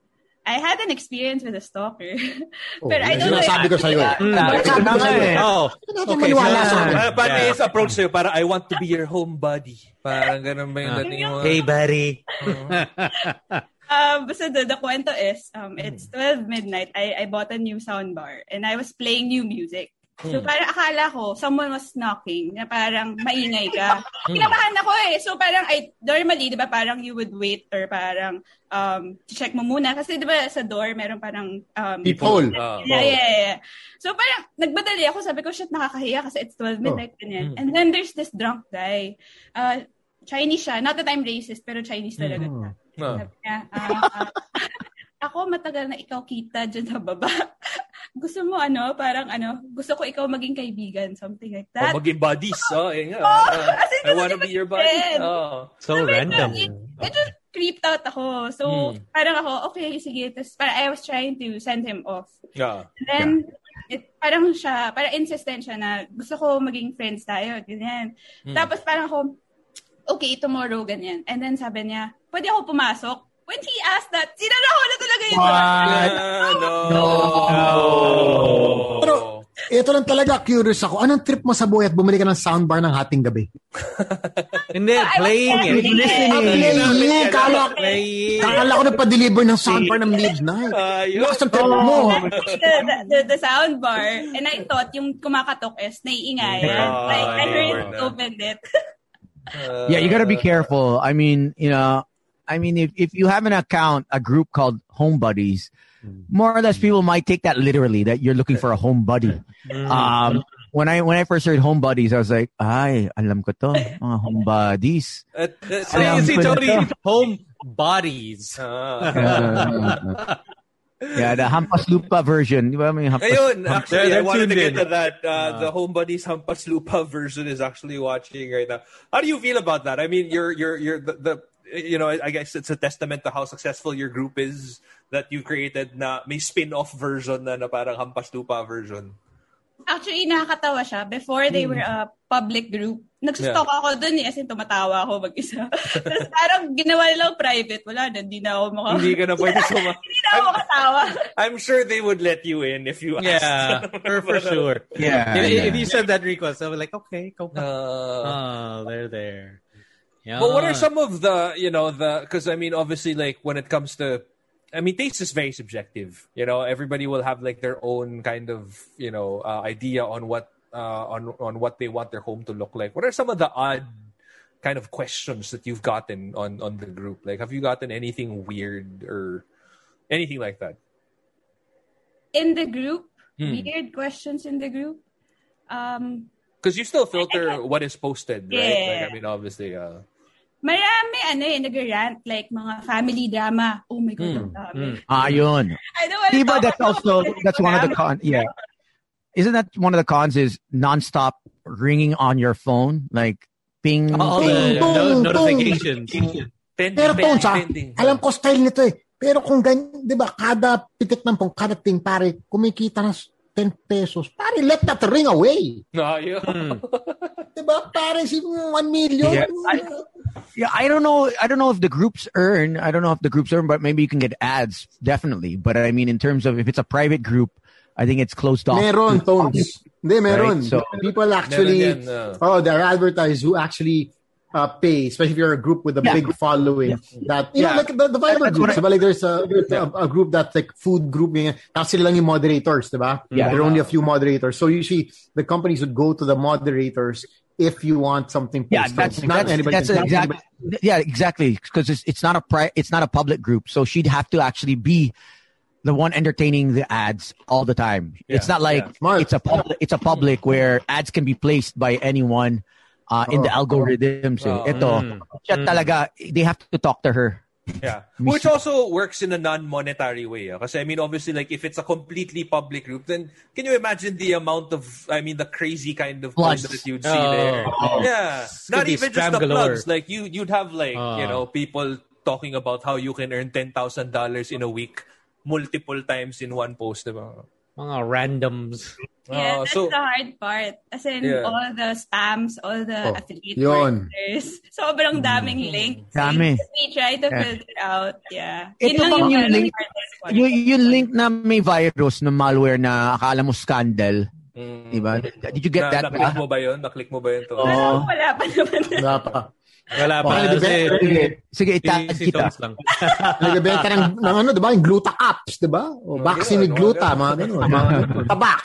I had an experience with a stalker Oh, Pero I don't know sinasabi if- ko sa'yo eh. Sabi ko sa'yo eh. Oh, Hindi Okay, so- sa akin. Paano Yeah. yung approach sa'yo? Para, I want to be your home buddy. Parang ganun ba yung Ah. dating mo? hey, buddy. Um, basta the, the kwento is, um, it's 12 midnight. I, I bought a new soundbar and I was playing new music. So parang akala ko, someone was knocking na parang maingay ka. Kinabahan ako eh. So parang, I, normally, di ba parang you would wait or parang um, check mo muna. Kasi di ba sa door, meron parang um, People. Ah. Yeah, yeah, yeah. So parang nagbadali ako. Sabi ko, shit, nakakahiya kasi it's 12 midnight. Ganyan. And then there's this drunk guy. Uh, Chinese siya. Not that I'm racist, pero Chinese talaga siya. Ah. Sabi niya, ah, ah, ako matagal na ikaw kita dyan sa baba. gusto mo ano, parang ano, gusto ko ikaw maging kaibigan, something like Oh, that. maging buddies. Oh, yun nga. Oh, as in, I wanna be your buddy. Oh. So So, random. Medyo, medyo creeped out ako. So, Hmm. parang ako, okay, sige. Tapos parang I was trying to send him off. Yeah. And then, it, parang siya, parang insistent siya na gusto ko maging friends tayo, ganyan. Hmm. Tapos parang ako, okay, tomorrow, ganyan. And then sabi niya, pwede ako pumasok? When he asked that, sinaraho na talaga yun. Ah, no. Pero, ito lang talaga, curious ako. Anong trip mo sa buhay at bumili ka ng soundbar ng hating gabi? Hindi, playing it. Listening. Ah, playing! Kala, Playing. kala ko nagpa-deliver ng soundbar ng midnight. Lakas ang trip mo. the, the, the, the sound bar. And I thought yung kumakatok is naiingayan. Ah, like, I heard it opened it. Yeah, you gotta be careful. I mean, you know, I mean, if, if you have an account, a group called Home Buddies, more or less people might take that literally that you're looking for a home buddy. Um, when I when I first heard Home Buddies, I was like, ay, alam ko to, mga home buddies. At, at, So you see, Tony, to. home bodies. ah. Yeah, the Hampas Lupa version. Di ba? May Hampas, Ayun, Hampas- actually, They're I wanted to get to that. Uh, the Home Buddies Hampas Lupa version is actually watching right now. How do you feel about that? I mean, you're, you're, you're the, the you know, I guess it's a testament to how successful your group is that you created na may spin-off version na, na parang Hampas Lupa version. Actually, nakakatawa siya. Before they were a public group, nagsustalk ako dun eh, as in tumatawa ako mag-isa. Tapos parang ginawa nilang private. Wala na, hindi na ako maka... Hindi ka na pwede suma. hindi na ako makatawa. I'm sure they would let you in if you asked. Yeah, for, for sure. Yeah, If, yeah. if you said that request, I was like, okay, go back. Uh, Oh, they're there. Yeah. But what are some of the, you know, the, because I mean, obviously, like when it comes to, I mean, taste is very subjective. You know, everybody will have like their own kind of, you know, uh, idea on what, uh, on on what they want their home to look like. What are some of the odd kind of questions that you've gotten on on the group? Like, have you gotten anything weird or anything like that? in the group, Hmm. weird questions in the group. Um, Because you still filter what is posted, right? Yeah. Like, I mean, obviously, uh, marami ano eh, nag-rant, like mga family drama. Oh my God, Hmm. ang dami. Ah, yun. I don't want to Diba, talk that's also that's one of the con, Yeah, isn't that one of the cons? Is nonstop ringing on your phone, like ping. All ping. the Boom, no- notifications. pending, Pero pending, Tones, ah, alam ko style nito eh. Pero kung ganyan, di ba, kada pitik ng pong, kada ting pare, kumikita ng 10 pesos. Pare, let that ring away. No, yun. Hmm. Di ba? Pare, si 1 million. Yeah, Yeah, I don't know. I don't know if the groups earn. I don't know if the groups earn, but maybe you can get ads. Definitely. But I mean, in terms of if it's a private group, I think it's closed off. Meron, Tones. Hindi, meron. Right, so- People actually, Meron yan, uh. oh, there are advertisers who actually uh, pay, especially if you're a group with a Yeah. big following. That, you Yeah. know, like the, the Viber That's groups, what I- diba? Like there's a, a, a group that's like food group, ganyan. Tapos sila lang yung moderators, diba? Yeah. There are only a few moderators. So usually, the companies would go to the moderators if you want something Yeah, that's Not that's, anybody that's exactly. Yeah, exactly. Because it's, it's not a pri- it's not a public group, so she'd have to actually be the one entertaining the ads all the time. it's not like yeah. Smart. it's a public it's a public where ads can be placed by anyone uh, in the Oh. algorithms. eh. Oh. Ito, Mm. siya talaga, they have to talk to her. Yeah. Which also works in a non-monetary way. Because, I mean, obviously, like, if it's a completely public group, then can you imagine the amount of, I mean, the crazy kind of Plugs. plugs that you'd see Oh. there? Oh. Yeah. It's Not even just the plugs. Like, you, you'd have, like, Oh. you know, people talking about how you can earn $10,000 in a week multiple times in one post, diba? Mga randoms. Yeah, Oh, that's so- the hard part. As in, Yeah. all the spams, all the Oh, affiliate yun. partners. Sobrang daming links. Dami. We try to Yeah. filter out. Yeah. Ito Yun yung, yung ano, link-. Yung, yung link na may virus na malware na akala mo scandal, Mm. diba? Did you get Na, that? naklik ba? mo ba yun? Naklik mo ba yun? To? Oo. Wala pa naman. Wala pa. Wala pa. Okay, kasi. Sige, sige, itag si kita. Tones. Nagbebenta ng, ng ano, diba? Yung gluta caps, diba? O vaccine with gluta, mga mga ganun. Tabak.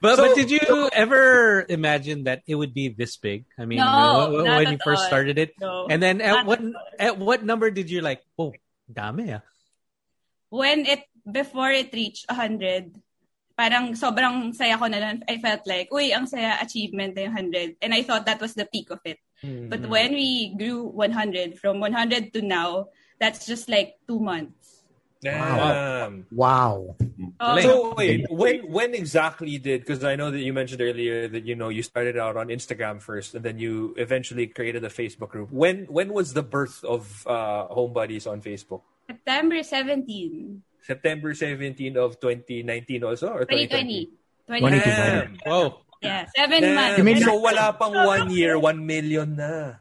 But, So- but did you ever imagine that it would be this big? I mean, No, uh, when not you first all. started it, No, and then at what at what number did you like? Oh, dami ah. When it, before it reached 100, parang sobrang saya ko na nun. I felt like, uy, ang saya achievement na yung 100. And I thought that was the peak of it. But when we grew 100, from 100 to now, that's just like two months. Damn. Wow. Oh, So wait, when when exactly did? Because I know that you mentioned earlier that you know you started out on Instagram first, and then you eventually created a Facebook group. When when was the birth of uh, Home Buddies on Facebook? September 17, September 17 of 2019 also or 2020. 2020. 2020. Damn. Whoa. Yeah, seven Damn. months. You mean- so wala pang one year, one million na.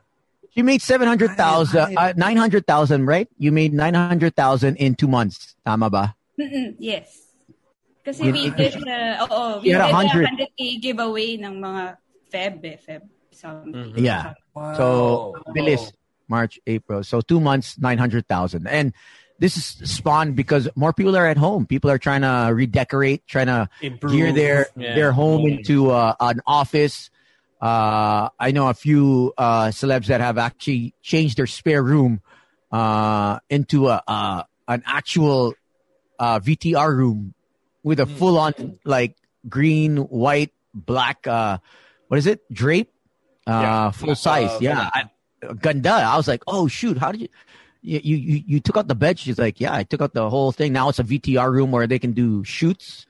You made 700,000, uh, 900,000, right? You made 900,000 in two months. Tama ba? Mm-mm, yes. Kasi You- we did, uh, oo, we did had a 100. 100k giveaway ng mga Feb, eh, Feb. Something. Yeah. Wow. So, bilis. March, April. So two months, 900,000. And this is spawned because more people are at home. People are trying to redecorate, trying to Improve. gear their, Yeah. their home into uh, an office. Uh, I know a few uh, celebs that have actually changed their spare room uh, into a, uh, an actual uh, VTR room with a full on like green, white, black, uh, what is it? Drape? Uh, Yeah. full size. Yeah. I, Ganda. I was like, oh shoot, how did you, you, you, you- you took out the bed. She's like, yeah, I took out the whole thing. Now it's a VTR room where they can do shoots.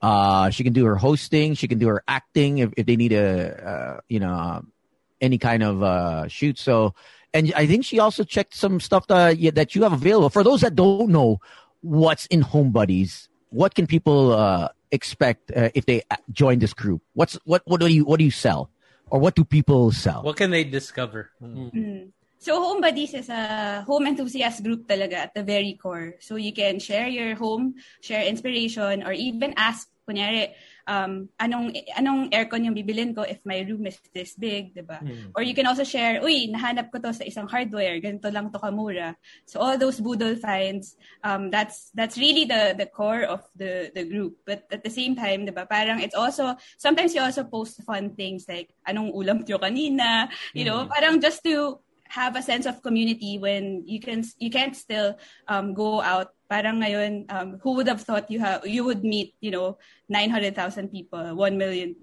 Uh, she can do her hosting. She can do her acting if, if they need a, uh, you know, um, any kind of, uh, shoot. So, and I think she also checked some stuff that, yeah, that you have available. For those that don't know what's in Home Buddies, what can people, uh, expect, uh, if they uh, join this group? What's, what, what do you, what do you sell? Or what do people sell? What can they discover? Mm. Mm. So Home Buddies is a home enthusiast group talaga at the very core. So you can share your home, share inspiration, or even ask, kunyari, um, anong, anong aircon yung bibilin ko if my room is this big, di ba? Or you can also share, uy, nahanap ko to sa isang hardware, ganito lang to kamura. So all those boodle finds, um, that's that's really the the core of the the group. But at the same time, di ba, parang it's also, sometimes you also post fun things like, anong ulam tiyo kanina, you know, parang just to have a sense of community when you can you can't still um, go out Parang ngayon, um, who would have thought you have you would meet, you know, 900,000 people, 1 million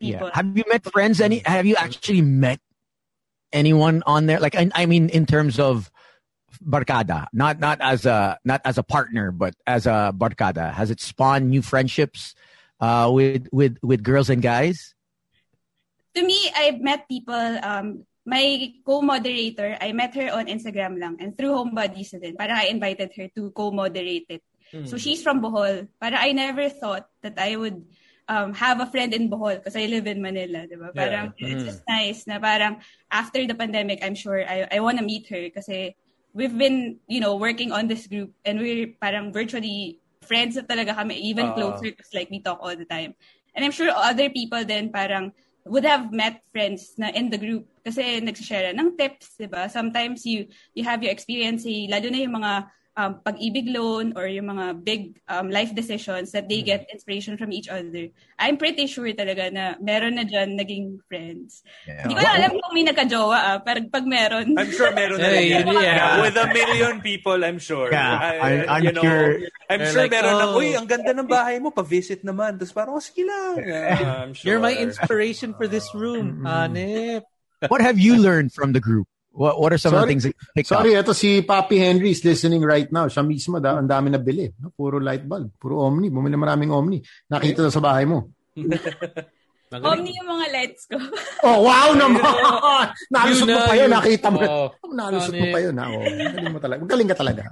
people. Yeah. Have you met friends? Any? Have you actually met anyone on there? Like, I, I mean, in terms of barcada, not not as a not as a partner, but as a barcada. Has it spawned new friendships uh, with with with girls and guys? To me, I've met people. Um, my co-moderator, I met her on Instagram lang and through Homebodies din. Parang I invited her to co-moderate it. So she's from Bohol. Parang I never thought that I would um, have a friend in Bohol because I live in Manila, di ba? Parang Yeah. it's just nice na parang after the pandemic, I'm sure I, I want to meet her kasi we've been, you know, working on this group and we're parang virtually friends na talaga kami, even Ah. closer because like we talk all the time. And I'm sure other people then parang would have met friends na in the group kasi nagsishare ng tips, di ba? Sometimes you you have your experience, eh, lalo na yung mga um, pag-ibig loan or yung mga big um, life decisions that they get inspiration from each other. I'm pretty sure talaga na meron na dyan naging friends. Hindi ko na alam kung may nagka-jowa ah, pero pag meron. I'm sure meron na Hey, rin yan. yeah. With a million people, I'm sure. Yeah, I- I- I'm you know, sure- I'm They're sure like, meron na, oh. uy, ang ganda ng bahay mo, pa-visit naman. Tapos parang, oh, sige lang. Yeah, I'm sure. You're my inspiration for this room, Hanip. What have you learned from the group? What What are some of the Sorry. things that Sorry, up? ito si Papi Henry is listening right now. Siya mismo, da, ang dami na bili. No? Puro light bulb, puro Omni. Bumili maraming Omni. Nakita na sa bahay mo. Omni yung mga lights ko. Oh, wow naman! Nalusot mo pa yun, nakita mo. Oh, nalusot mo pa yun. Ha? Oh, galing mo talaga. Galing ka talaga.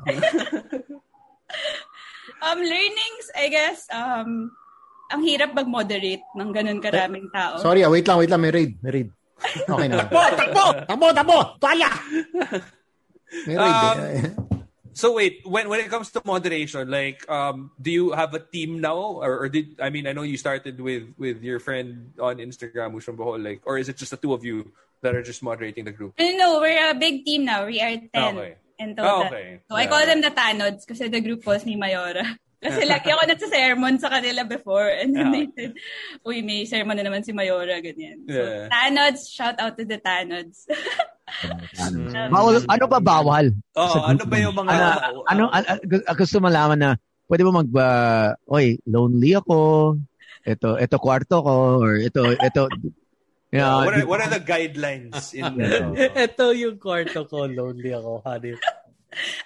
Um, learnings, I guess, um, ang hirap mag-moderate ng ganun karaming tao. Sorry, ah, wait lang, wait lang. May raid. May raid. Okay na. Takbo! Takbo! Takbo! Takbo! Tuwalya! Um, eh. So wait, when when it comes to moderation, like, um, do you have a team now, or, or did I mean I know you started with with your friend on Instagram who's from Bohol, like, or is it just the two of you that are just moderating the group? No, no, we're a big team now. We are 10 Okay. in total. okay. So I call them the Tanods because the group calls me Mayora. Kasi laki ako nagsa-sermon sa kanila before and then they said, uy, may sermon na naman si Mayora, ganyan. So, Yeah. Tanods, shout out to the Tanods. Bawal, ano ba bawal? Oh, ano ba yung mga ano, ano, ano, gusto malaman na pwede ba mag uh, oy, lonely ako. Ito, ito kwarto ko or ito ito you know, what are, what are the guidelines in Ito yung kwarto ko, lonely ako, Hanip.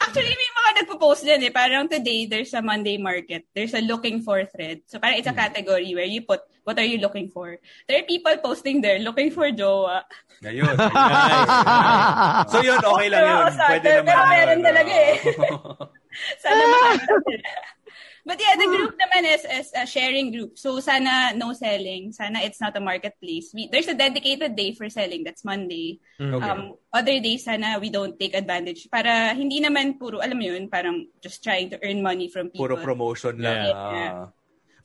Actually, may mga nagpo-post din eh. Parang today, there's a Monday market. There's a looking for thread. So parang it's a category where you put, what are you looking for? There are people posting there, looking for jowa. Ngayon. so yun, okay lang yun. Pero, Pwede pero, naman. pero meron talaga eh. Sana makita nila. But yeah, the group naman is, is a sharing group. So sana no selling. Sana it's not a marketplace. We, there's a dedicated day for selling. That's Monday. Okay. Um, other days, sana we don't take advantage. Para hindi naman puro, alam mo yun, parang just trying to earn money from people. Puro promotion lang. Yeah. Ah.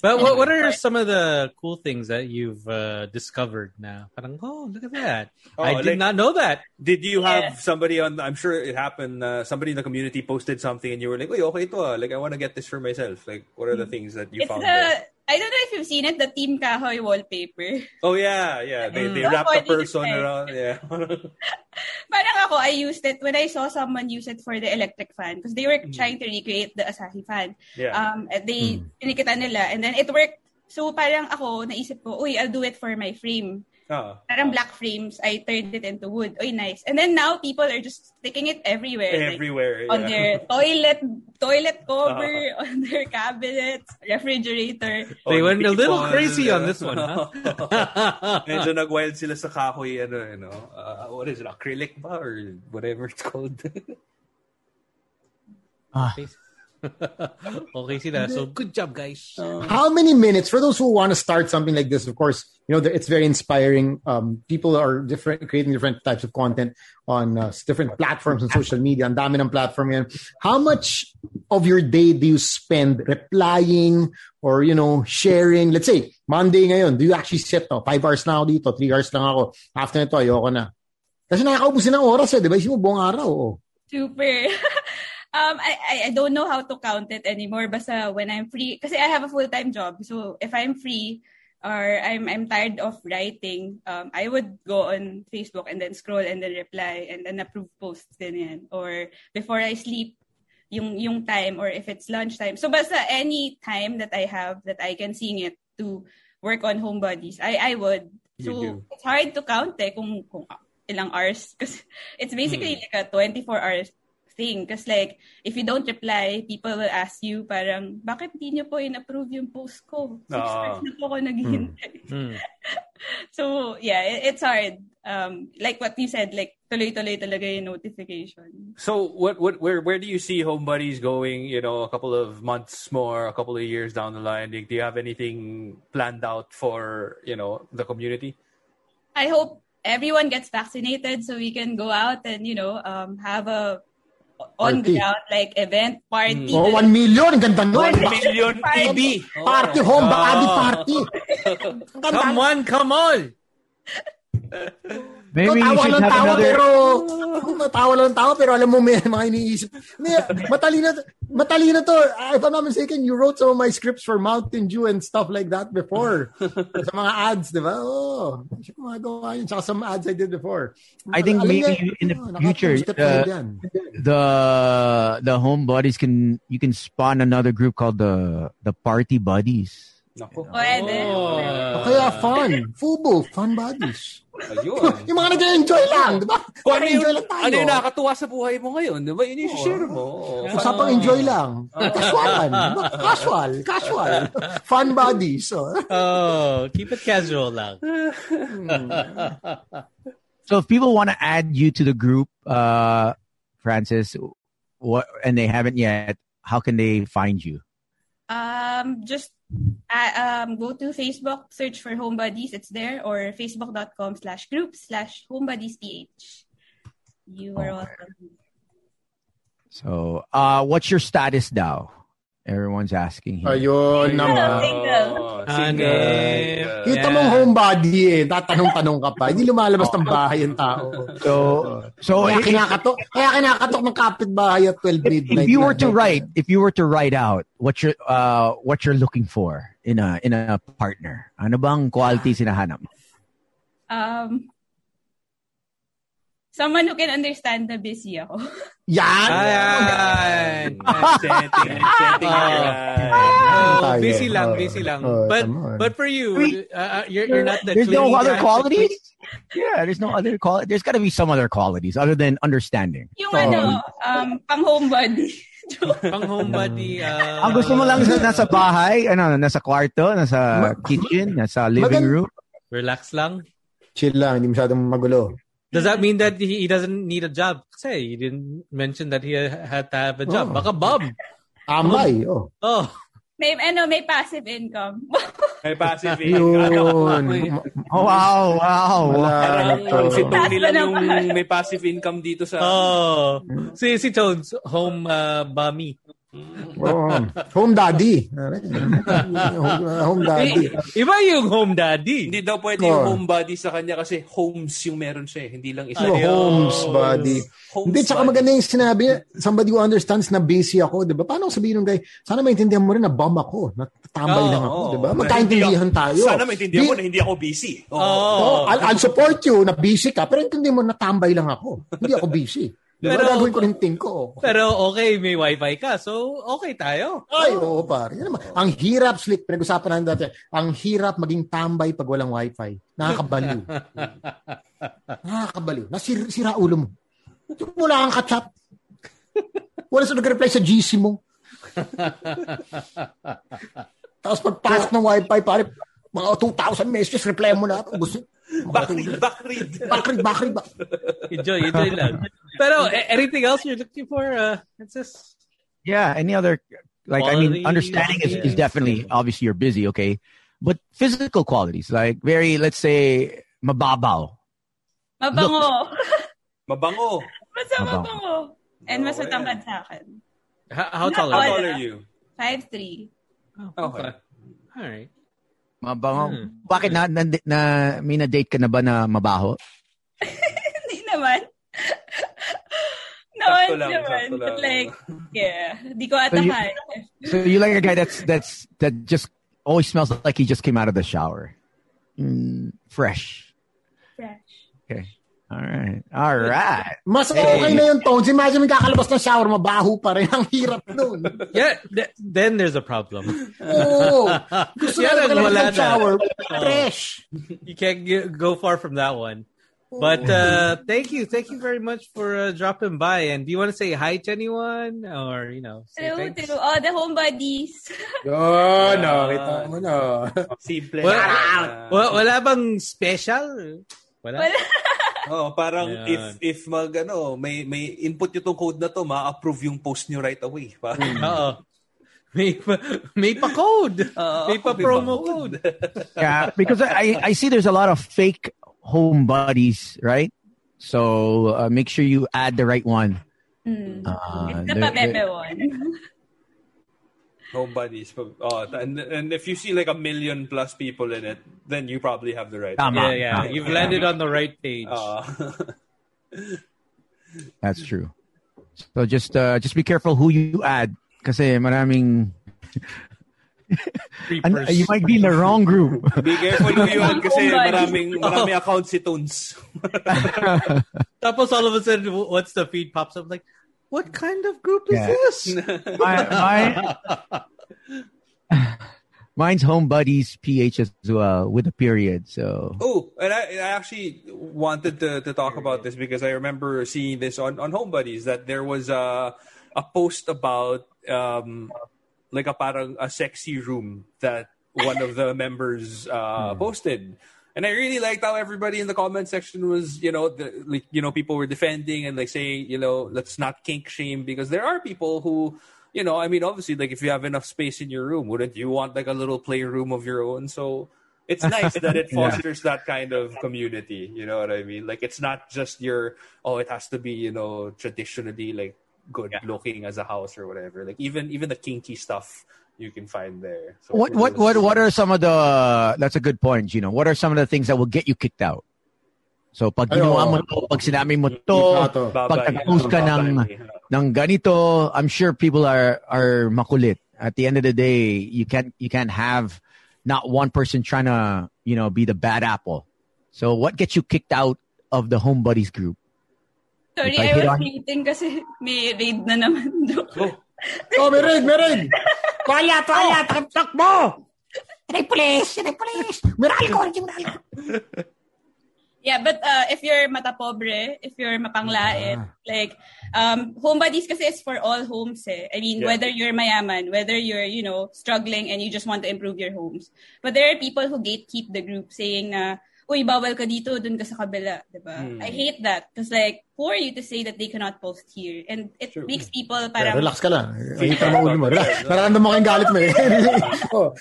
But what, what are some of the cool things that you've uh, discovered now? Parang, oh, look at that. Oh, I did like- not know that. Did you Yeah. have somebody on? I'm sure it happened. Uh, somebody in the community posted something, and you were like, "Wait, okay, to ah. like I want to get this for myself." Like, what are the things that you It's found? the, there? I don't know if you've seen it, the Team Kahoy wallpaper. Oh yeah, yeah. They they Mm. wrapped a person around. Yeah. Parang ako, I used it when I saw someone use it for the electric fan because they were Mm. trying to recreate the Asahi fan. yeah. Um, and they, tinikita nila and then it worked. So parang ako, naisip ko, uy, I'll do it for my frame. Ah. Parang black frames, I turned it into wood. Uy, nice. And then now people are just sticking it everywhere. like, Everywhere. on their toilet toilet cover, on their cabinets, refrigerator. They On went a little crazy on this one, huh? Medyo nag-wild sila sa kahoy, ano, you know. Uh, what is it, acrylic ba? Or whatever it's called. Okay sila. So, good job, guys. How many minutes for those who want to start something like this? Of course, you know it's very inspiring. Um, people are different, creating different types of content on uh, different platforms and social media. And dami ng platform yan. How much of your day do you spend replying or you know sharing? Let's say Monday ngayon, do you actually sit? Oh, five hours na ako dito, three hours lang ako. After nito, ayoko na. Kasi nakakaubusin ng oras eh, di ba? Isip mo buong araw. Oh. Super. um, I, I don't know how to count it anymore. Basta when I'm free, kasi I have a full time job. So if I'm free or I'm I'm tired of writing, um, I would go on Facebook and then scroll and then reply and then approve posts din yan. Or before I sleep, yung yung time or if it's lunchtime. So basta any time that I have that I can sing it to work on homebodies, I I would. So it's hard to count eh kung, kung ilang hours because it's basically Hmm. like a 24 hours thing because like if you don't reply people will ask you parang bakit di niyo po in-approve yung post ko six Ah. hours na po ako naghihintay Hmm. so yeah it, it's hard um like what you said like tuloy-tuloy talaga yung notification So what what where where do you see Home Buddies going? You know, a couple of months more, a couple of years down the line. Like, do you have anything planned out for you know the community? I hope everyone gets vaccinated so we can go out and you know um have a on Party. ground like event party Oh, 1 million. Ang ganda nun. One million EB. Party home, Bacardi party. Ang ganda. Come on, come on! Maybe you tawa should lang have tawa, another. pero tawa lang tawa pero alam mo may mga iniisip. Hindi, matalino matalino to. Ah, If I'm not mistaken, you wrote some of my scripts for Mountain Dew and stuff like that before. sa mga ads, di ba? Oh, siya gumagawa yun. Saka some ads I did before. I think Alam maybe niya, in the oh, future, naka-two-step uh, the the home buddies can you can spawn another group called the the party buddies. Nako. Pwede. O kaya fun. Fubo, fun bodies. Ayun. yung mga nag-enjoy lang, di ba? Kung ano yung, Nag-enjoy lang tayo. ano yung nakakatuwa sa buhay mo ngayon, di ba? Yun yung share mo. Usapang enjoy lang. Casualan. di? Casual. Casual. Fun bodies. Oh. Oh, keep it casual lang. So if people want to add you to the group, uh, Frances, what and they haven't yet, how can they find you? Um, just uh, um, go to Facebook, search for Home Buddies. It's there, or facebook.com slash group slash homebuddiesph. You are welcome. So, uh, what's your status now? Everyone's asking here. Ayun naman. Single. Oh, Hanep. Kita Yeah. mong homebody eh. Tatanong-tanong ka pa. Hindi lumalabas ng bahay yung tao. So, so Kaya if, kinakatok, kaya kinakatok ng kapitbahay at 12 midnight. if you were to write, if you were to write out what you're, uh, what you're looking for in a in a partner, ano bang quality sinahanap? mo? Um, someone who can understand na busy ako. Yan! Ayan. setting, setting. Oh. Oh, busy lang, busy lang. Oh, but but for you, uh, you're you're not the There's no other type. qualities. Yeah, there's no other quality. There's got to be some other qualities other than understanding. Yung ano, um, pang homebody. Pang homebody. Uh, Ang gusto mo lang sa nasa bahay, ano, nasa kwarto, nasa kitchen, nasa living room. relax lang. Chill lang, hindi masyadong magulo. Does that mean that he, he doesn't need a job? Kasi he didn't mention that he had to have a job. Oh. Baka Bob. Ambay, oh. Oh. may, ano, may passive income. May passive income. Yun. Oh, wow, wow. Wala na si. Tony lang yung may passive income dito sa... Oh. Si, si Tones, home uh, bummy. Oh, home daddy. home, daddy. Iba yung home daddy. Hindi daw pwede yung Oh. home body sa kanya kasi homes yung meron siya. eh. Hindi lang isa. So, homes buddy. Homes Hindi, tsaka maganda yung sinabi niya, somebody who understands na busy ako, di ba? Paano sabihin ng guy, sana maintindihan mo rin na bum ako, natambay Oo, lang ako, Oo. di ba? Magkaintindihan tayo. Sana maintindihan mo Di- na hindi ako busy. Oh. Oh, I'll, I'll support you na busy ka, pero intindihan mo natambay lang ako. Hindi ako busy. Di ba? Pero- Gagawin ko rin ting ko. Pero okay, may wifi ka. So, okay tayo. Ay, oo, pare. Yan naman. Ang hirap, Slick, pinag-usapan natin dati, ang hirap maging tambay pag walang wifi. Nakakabaliw. Nakakabaliw. Nasira sira ulo mo. Wala kang kachat. Wala sa nag-reply sa GC mo. Tapos pagpasok ng wifi, pare, mga 2,000 messages, reply mo na. Gusto, Backread, backread. bakrid, bakrid, bakrid. Enjoy, enjoy lang. Pero anything else you're looking for, uh, Frances? Yeah, any other like I mean understanding is, is definitely obviously you're busy, okay. But physical qualities, like very let's say mababaw. Mabango. Mabango. Basta Mabango. mabango. And mas Oh, sa akin. How, how tall How are tall you? are you? 5'3". Okay. All right. Mabango. Hmm. Bakit na, na, na may na-date ka na ba na mabaho? Hindi naman. no, Sakto hindi lang, naman. But lang. like, yeah. Di ko ata So you-. So you like a guy that's that's that just always smells like he just came out of the shower. Mm, fresh. Fresh. Okay. All right. All right. Mas okay na yung tones. Imagine may kakalabas ng shower, mabaho pa rin. Ang hirap nun. Yeah, th- then there's a problem. Oo. Gusto Yeah, na wala ng na. shower. Oh. Fresh. You can't get, go far from that one. But uh, thank you, thank you very much for uh, dropping by. And do you want to say hi to anyone, or you know, say Hello thanks? to all the homebodies. oh no. Kita mo, no. Simple. Well, na. Wa- wala bang special? Wala. Wala. Oh, parang Yan. if if mag ano, may may input yung tong code na to, ma-approve yung post nyo right away. Parang, Oo. May pa, may pa code. Oo, may pa may promo pa code. Yeah, because I, I see there's a lot of fake home buddies, right? So uh, make sure you add the right one. Mm. Uh, It's the there- one. Home buddies. Oh, and and if you see like a million plus people in it, then you probably have the right. Tama. Yeah, yeah. You've landed on the right page. Uh, That's true. So just uh, just be careful who you add kasi maraming and you might be in the wrong group. be careful who you add kasi Homebody. maraming maraming accounts si Toons. Tapos all of a sudden, what's the feed pops up, like, what kind of group is Yeah. this? My, my, mine's home buddies PH as well with a period. So Oh, and I, I actually wanted to, to talk about this because I remember seeing this on, on Home Buddies that there was a a post about um like a parang a sexy room that one of the members uh, posted. And I really liked how everybody in the comment section was, you know, the, like you know, people were defending and like saying, you know, let's not kink shame because there are people who, you know, I mean, obviously, like if you have enough space in your room, wouldn't you want like a little playroom of your own? So it's nice that it fosters that kind of community. You know what I mean? Like it's not just your oh, it has to be you know traditionally like good looking as a house or whatever. Like even even the kinky stuff you can find there. So what what what what are some of the that's a good point, you know. What are some of the things that will get you kicked out? So pag Ay, ginawa mo to, pag sinabi mo to, pag nag-post ka ng, ng ganito, I'm sure people are are makulit. At the end of the day, you can't you can't have not one person trying to, you know, be the bad apple. So what gets you kicked out of the home buddies group? Sorry, I I was on- waiting kasi may raid na naman doon. Oh, may raid, may raid. Tuwalya, tuwalya, takap mo. May police, may police. Miral ko, miral ko. Yeah, but uh, if you're matapobre, if you're mapanglait, Ah. like, um, home buddies kasi is for all homes eh. I mean, Yeah. whether you're mayaman, whether you're, you know, struggling and you just want to improve your homes. But there are people who gatekeep the group saying na, uy, bawal ka dito, dun ka sa kabila, diba? Hmm. I hate that. Because like, who are you to say that they cannot post here? And it makes people Yeah, parang... relax ka lang. Ay, tama ulo mo. Relax. Nararamdaman mo kayong galit mo eh. oh,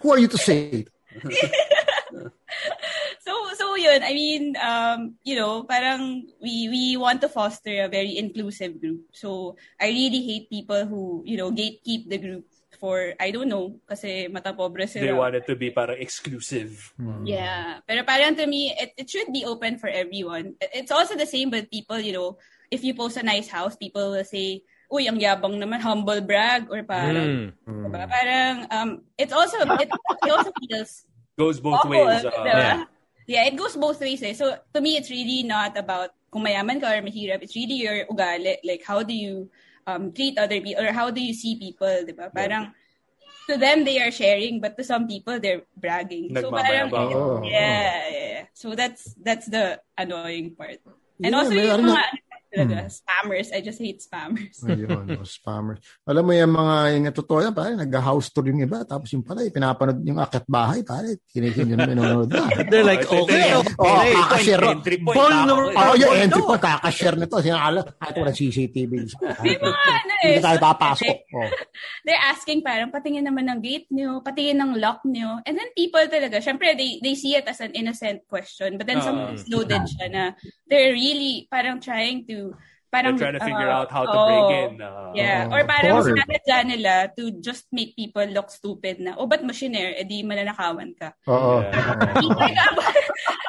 who are you to say? so so yun i mean um you know parang we we want to foster a very inclusive group so i really hate people who you know gatekeep the group for i don't know kasi mata pobre sila They want it to be para exclusive. yeah pero parang to me it, it should be open for everyone it's also the same with people you know if you post a nice house people will say uy ang yabang naman humble brag or parang Mm. diba? parang um it's also it, it also feels Goes both awful, ways. uh, yeah. Yeah, it goes both ways. Eh. So to me, it's really not about kung mayaman ka or mahirap. It's really your ugali. Like how do you um, treat other people or how do you see people, di ba? Parang to them they are sharing, but to some people they're bragging. So parang Nagmamayabang. Oo. yeah, yeah. So that's that's the annoying part. And Yeah, also may yung mga talaga, spammers. I just hate spammers. Ayun, oh, spammer. Alam mo yung mga, yung totoo yan, pare, nag-house tour yung iba, tapos yung pala, eh, pinapanood yung akit bahay, pare, kinikin yun, manonood na. They're like, Oh, okay, Oh, okay. kakashare. Entry point. Ball number- eh. Oh, yung Oh, entry no. po, kakashare nito. Sinakala, ah, ito walang CCTV. May mga ano eh. Hindi tayo so- papasok. Oh. they're asking parang patingin naman ng gate nyo, patingin ng lock nyo. And then people talaga, syempre they, they see it as an innocent question. But then Ah. sometimes loaded siya na they're really parang trying to parang They're trying to figure uh, out how to oh, break in. uh, Yeah. Oh, Or parang forward. sinadya nila to just make people look stupid na, oh, ba't shinare? Eh di mananakawan ka. Oo.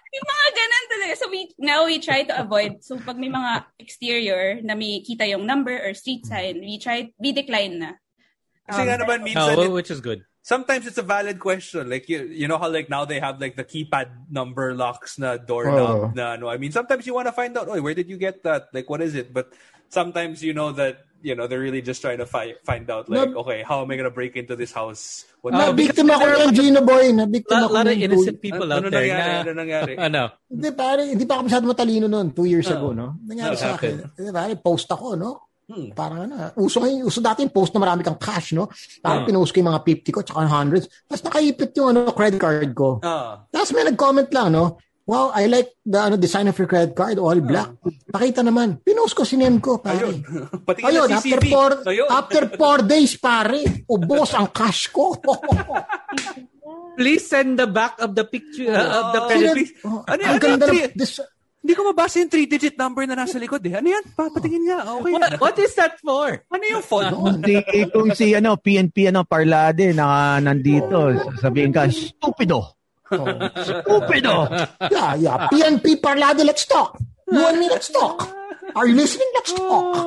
may mga ganun talaga. So we, now we try to avoid. So pag may mga exterior na may kita yung number or street sign, we try, we decline na. Kasi Um, nga naman minsan, Oh, which is good. Sometimes it's a valid question. Like you, you know how like now they have like the keypad number locks na doorknob Oh. na no. I mean, sometimes you want to find out, oh, where did you get that? Like, what is it? But sometimes you know that you know they're really just trying to fi- find out, like, No. okay, how am I gonna break into this house? What Oh, Na-victim ako because there ng are- Gino Boy. Na-victim A ako lot of ng innocent two- people Ano out there. nangyari? na- Ano nangyari? Ano? Hindi pare, hindi pa ako masyado matalino noon, two years Oh. ago, no? Nangyari What sa akin. Hindi pare, post ako, no? Hmm. Parang ano, uso ngayon, uso dati yung post na marami kang cash, no? Parang Hmm. pinost ko yung mga 50 ko, tsaka hundreds. Tapos nakaipit yung ano, credit card ko. Ah. Tapos may nag-comment lang, no? Wow, I like the ano, design of your credit card, all black. Pakita naman. Pinost ko, sinend ko, pare. Ayun. Patingin Ayun, na after four, Ayun. after four days, pare, ubos ang cash ko. Please send the back of the picture uh, of the credit. Please. Oh, Ano ang ganda Ano yan? this, Hindi ko mabasa yung three-digit number na nasa likod eh. Ano yan? Pa, patingin nga. Okay. What, what is that for? Ano yung font? Doon. Si, kung si ano, PNP ano, Parlade na nandito, sabihin ka, stupido. Stupido. Yeah, yeah. PNP Parlade, let's talk. You and me, let's talk. Are you listening? Let's talk.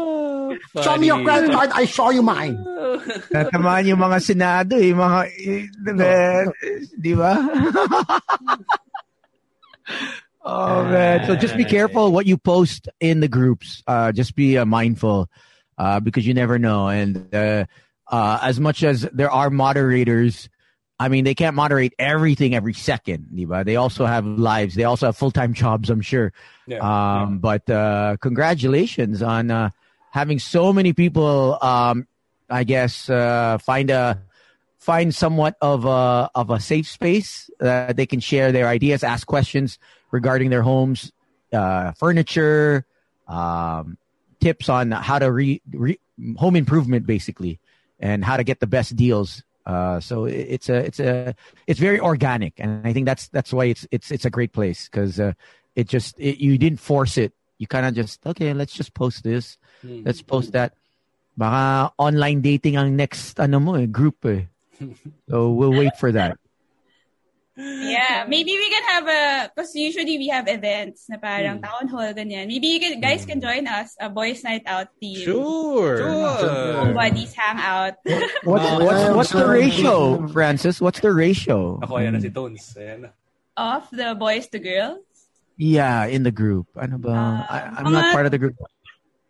Show me your credit card, I show you mine. Tatamaan yung mga senado, eh, mga, eh, eh, di ba? oh, man. So just be careful what you post in the groups. Uh, just be uh, mindful uh, because you never know. And uh, uh, as much as there are moderators, I mean, they can't moderate everything every second, di ba? They also have lives. They also have full-time jobs, I'm sure. Yeah, Um, But uh, congratulations on uh, having so many people. Um, I guess uh, find a find somewhat of a of a safe space that they can share their ideas, ask questions regarding their homes, uh, furniture, um, tips on how to re, re home improvement basically, and how to get the best deals. Uh, so it- it's a it's a it's very organic, and I think that's that's why it's it's it's a great place because uh, it just it, you didn't force it. You kind of just okay, let's just post this, let's post that. Baka online dating ang next ano mo eh, group eh. So we'll wait for that. Yeah, maybe we can have a, because usually we have events na parang hmm. town hall, ganyan. Maybe you can, guys can hmm. join us, a boys night out team. Sure. Sure. Buddies hang out. What's what's what's the ratio, Frances? What's the ratio? Ako, ayan na si Tones. Ayan of the boys to girls. Yeah, in the group. Ano ba? Uh, I, I'm not part of the group.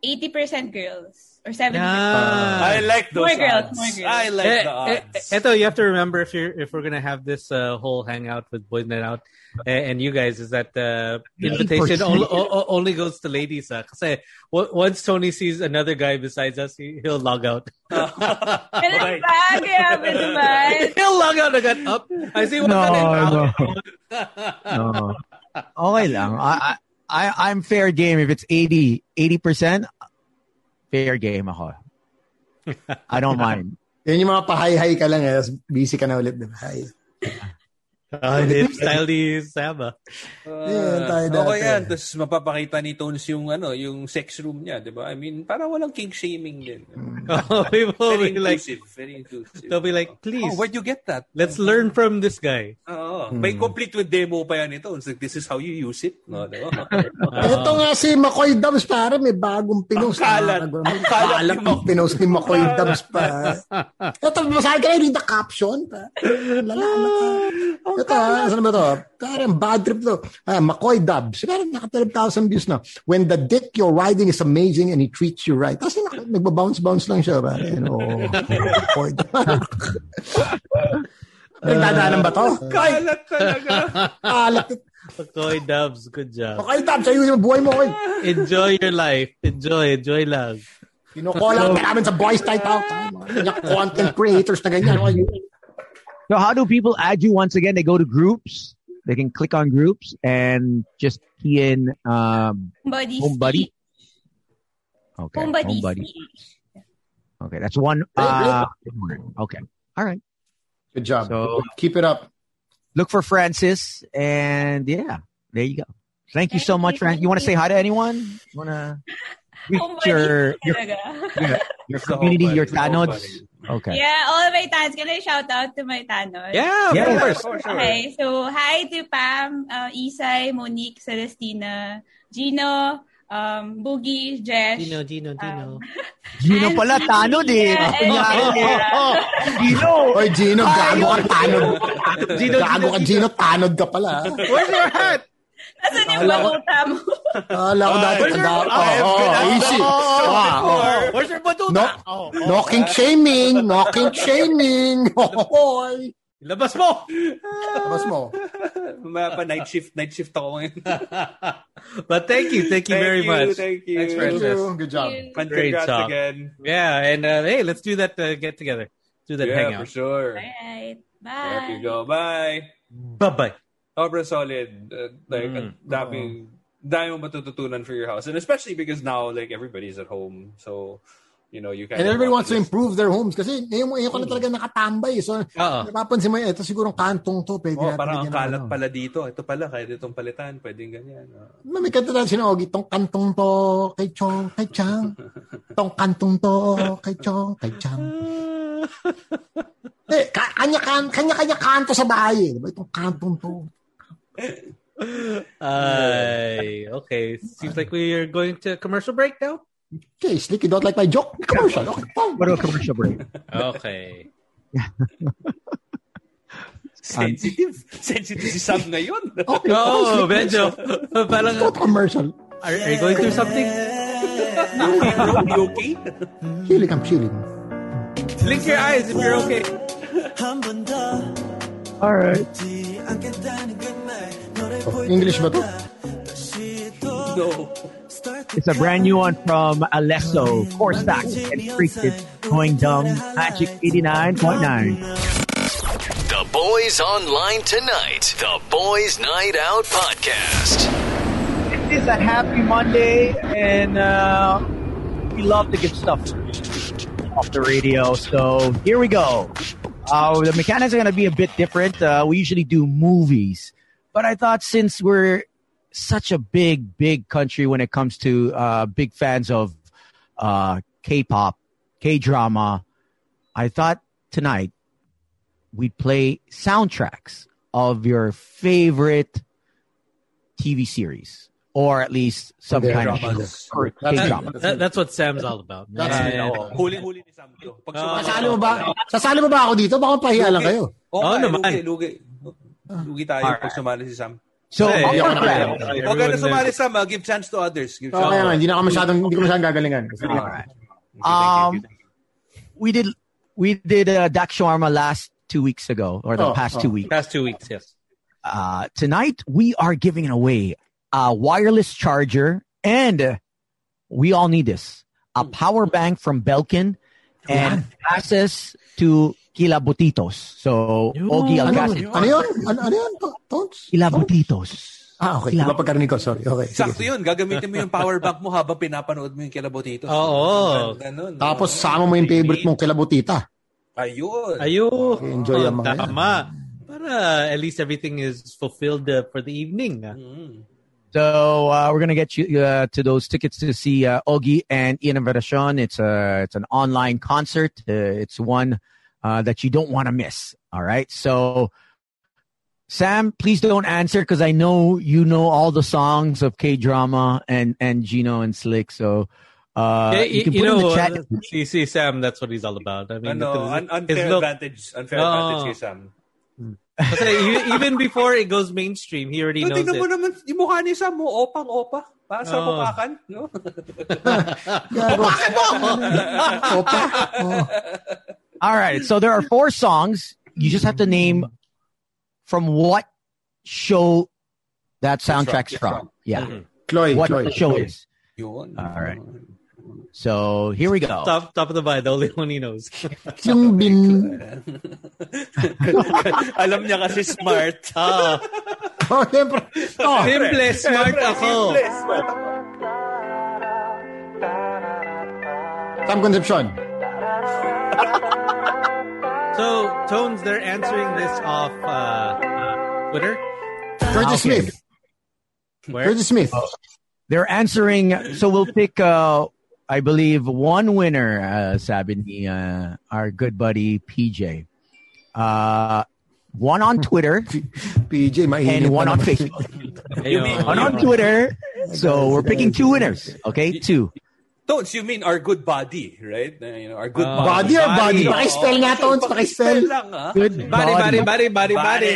80% girls. Or 70%. Ah. I like those More girls, more girls. I like Eh, the eh, odds. Eto, you have to remember if you're if we're gonna have this uh, whole hangout with boys night out eh, and you guys is that uh, invitation only, only goes to ladies. Uh, kasi w- once Tony sees another guy besides us, he, he'll log out. Ganun ba? Grabe he'll log out agad up. I see what No, out. no. Okay lang. I, I I I'm fair game if it's 80 percent. Fair game ako. I don't mind. Yun yung mga pahay-hay ka lang, eh. busy ka na ulit. Diba? Hi. Uh, hip style ni Sama. Yeah, tayo dati. okay yan. Tapos mapapakita ni Tones yung ano, yung sex room niya, di ba? I mean, para walang kink shaming din. Oh, people will Very be like, inclusive. Very inclusive. they'll be like, please, Oh, where'd you get that? let's learn from this guy. Oo. May complete with demo pa yan ito. It's like, this is how you use it. No, di ba? Ito nga si McCoy Dubs, pare, may bagong pinost. Ang kalat. Ang kalat ng pinost ni McCoy Dubs pa. Ito, masahe ka na read the caption. Pa. Lala, lala. Ito, ah, saan ba to? Parang bad trip to. Ah, McCoy Dubs. Parang naka 12,000 views na. When the dick you're riding is amazing and he treats you right. Tapos nak- nagbabounce-bounce lang siya. Pare. Ano, McCoy. Nagdadaanan ba to? Kalat talaga. Kalat. Koy Dubs, good job. McCoy Dubs, ayun yung buhay mo. Koy. Enjoy your life. Enjoy, enjoy lang. Kinukulang ka namin sa boys night out. Mga ganyan content creators na ganyan. Ay, So how do people add you once again? They go to groups. They can click on groups and just key in um, Buddies. home buddy. Okay, Home buddies. home buddy. Okay, that's one. Uh, okay, all right. Good job. So- Keep it up. Look for Frances, and yeah, there you go. Thank you so much, you, Frances. thank You want to say hi to anyone? You want to your your, your, your community, buddy, your the tanods? buddy. Okay. Yeah, all my tans. Can I shout out to my tanos? Yeah, of Yeah. course. For. Okay, so hi to Pam, uh, Isay, Monique, Celestina, Gino, um, Boogie, Jesh. Gino, Gino, Gino. Gino And- pala, tanod eh. Yeah, Kunyari and- eh. Gino! Oy, Gino, gago ka, tanod. Gino, Gago ka, Gino, tanod ka pala. Where's your hat? Nasaan yung Akala ko- baluta mo? Kala ko dati, where's your- taga, I have oh, been oh, out easy. before. Wow, oh. Where's your batuta? No, Oh, oh. knocking shaming, knocking shaming. Hoy. Labas mo! Tapos mo. Mamaya pa night shift, night shift ako ngayon. But thank you, thank you Thank very you, much. thank you. Thanks, Thank Frances. you. Good job. And Great congrats talk. again. Yeah, and uh, hey, let's do that uh, get together. Do that Yeah, hangout. for sure. Alright. Bye. There you go. Bye. Bye bye. Sobrang solid. Uh, like, Mm. dami, dami mo matututunan for your house. And especially because now, like, everybody's at home. So, you know, you kind And everybody want wants to improve their homes kasi ngayon, ngayon ka na talaga nakatambay. So, Oo. napapansin mo, ito siguro kantong to. Pwede Oh, natin parang ang kalat ano. pala dito. Ito pala, kaya itong palitan. Pwedeng ganyan. ah. May kanta na sinaogi, itong kantong to kay Chong, kay Chang. Itong kantong to kay Chong, kay Chang. eh, ka- kanya, kan- kanya-kanya kanto sa bahay. eh. Diba? Itong kantong to. Uh, okay, seems like we are going to commercial break now. Okay, Slick, you don't like my joke? Commercial. Okay, fine. What about commercial break? Okay. Sensitive. Sensitive si Sam ngayon. Okay, Oh, okay, medyo. Parang, Go to commercial. are, are you going through something? you okay? Healing, I'm healing. Blink your eyes if you're okay. All right. Oh, English ba to? No. It's a brand new one from Alesso, Corsak, and Freaked It, Going Dumb, Magic 89.9. The Boys Online Tonight. The Boys Night Out Podcast. It is a happy Monday, and uh, we love to get stuff off the radio. So here we go. Uh, the mechanics are going to be a bit different. Uh, we usually do movies, but I thought since we're such a big, big country when it comes to uh, big fans of uh, K-pop, K-drama, I thought tonight we'd play soundtracks of your favorite TV series, or at least some Okay, kind of dramas. or That's- K-drama. That, that's what Sam's all about. man. That's- And- Oo. Huling-huli ni Sam to. Pag Ah. sumama- Sasali mo ba? Sasali mo ba ako dito? Baka pahiya lang kayo. Oo Oo nga, naman. Lugi, lugi. Lugi tayo Alright. pag sumali si Sam. So, Hey, our Hindi ako plan- Huwag ka na sumali Sam, ah. give chance to others. Give chance. kaya nga, hindi na ako masyadong, hindi ko masyadong gagalingan. Alright. Thank you, thank you, Um, we did we did uh, Dak Shawarma last two weeks ago, or the Oh, past oh. two weeks. Past two weeks, yes. Uh, tonight we are giving away a wireless charger, and we all need this: a power bank from Belkin and access to Kilabotitos. So, Ogie ano, Alcasid. ano yun? Ano, ano yun? To- Kilabotitos. Ah, okay. Iba pagkarinig ko. Sorry. Okay. sige. Sakto yun. Gagamitin mo yung power bank mo habang pinapanood mo yung kilabotitos. Oo. Ganun. Tapos, sama mo yung favorite mong kilabutita. Ayun. Ayun. Enjoy ang mga yan. Tama. Para at least everything is fulfilled uh, for the evening. ah. Mm. So uh, we're gonna get you uh, to those tickets to see uh, Ogie and Ian Veneracion. It's a it's an online concert. Uh, it's one uh, that you don't want to miss. All right. So Sam, please don't answer because I know you know all the songs of K drama and and Gino and Slick. So uh, Yeah, you you, can you put in the chat. uh, see, see, Sam, that's what he's all about. I mean, Ano, because un- his unfair look- advantage. Unfair Oo. advantage Sam. Kasi even before it goes mainstream, he already No, knows tingnan mo it. naman, yung mukha ni Sam mo, opang-opa. Para sa Oo. mukhakan, no? Gago. Opa. Oh. All right. So there are four songs. You just have to name from what show that soundtrack's from. Yeah. Chloe, What Chloe. the show is. Yun. All right. So here we go. Top, top of the mind, the only one he knows. Yung bin... Alam niya kasi smart. Ah, Oh, siyempre. Oh, simple, smart ako. Simple, smart. Sam Concepcion. So, Tones, they're answering this off uh, Twitter. Curtis Okay. Smith. Where? Curtis Smith. They're answering. So we'll pick, uh, I believe, one winner, uh, sabi ni uh, our good buddy PJ. Uh, one on Twitter PJ, mainit and one on. Facebook. Ayun. One on Twitter So we're picking two winners. Okay, two. Tones, you mean our good body, right? Uh, you know, our good Uh, body. Body or body? Body. Pakispell nga, Tones. Pakispell. lang, ah. Good Body, body, body, body, body.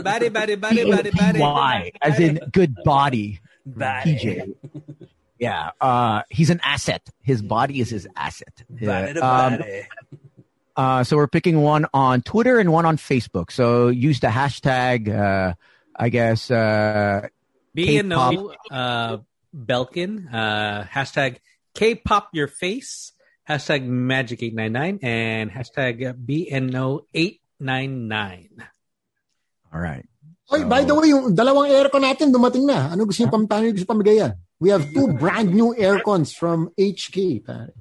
Body, body, body, body, body. Why? As in good body. Body. PJ. Yeah. Uh, he's an asset. His body is his asset. Yeah. Um. Uh, so we're picking one on Twitter and one on Facebook. So use the hashtag, uh, I guess, uh, B and K-pop. O uh, Belkin. Uh, hashtag K-pop your face. Hashtag Magic eight nine nine and hashtag BNO eight nine nine. all right. Oy, by the way, yung dalawang aircon natin dumating na. Ano gusto niyo pam paano gusto pamigay yan? We have two brand new aircons from HK. Pare.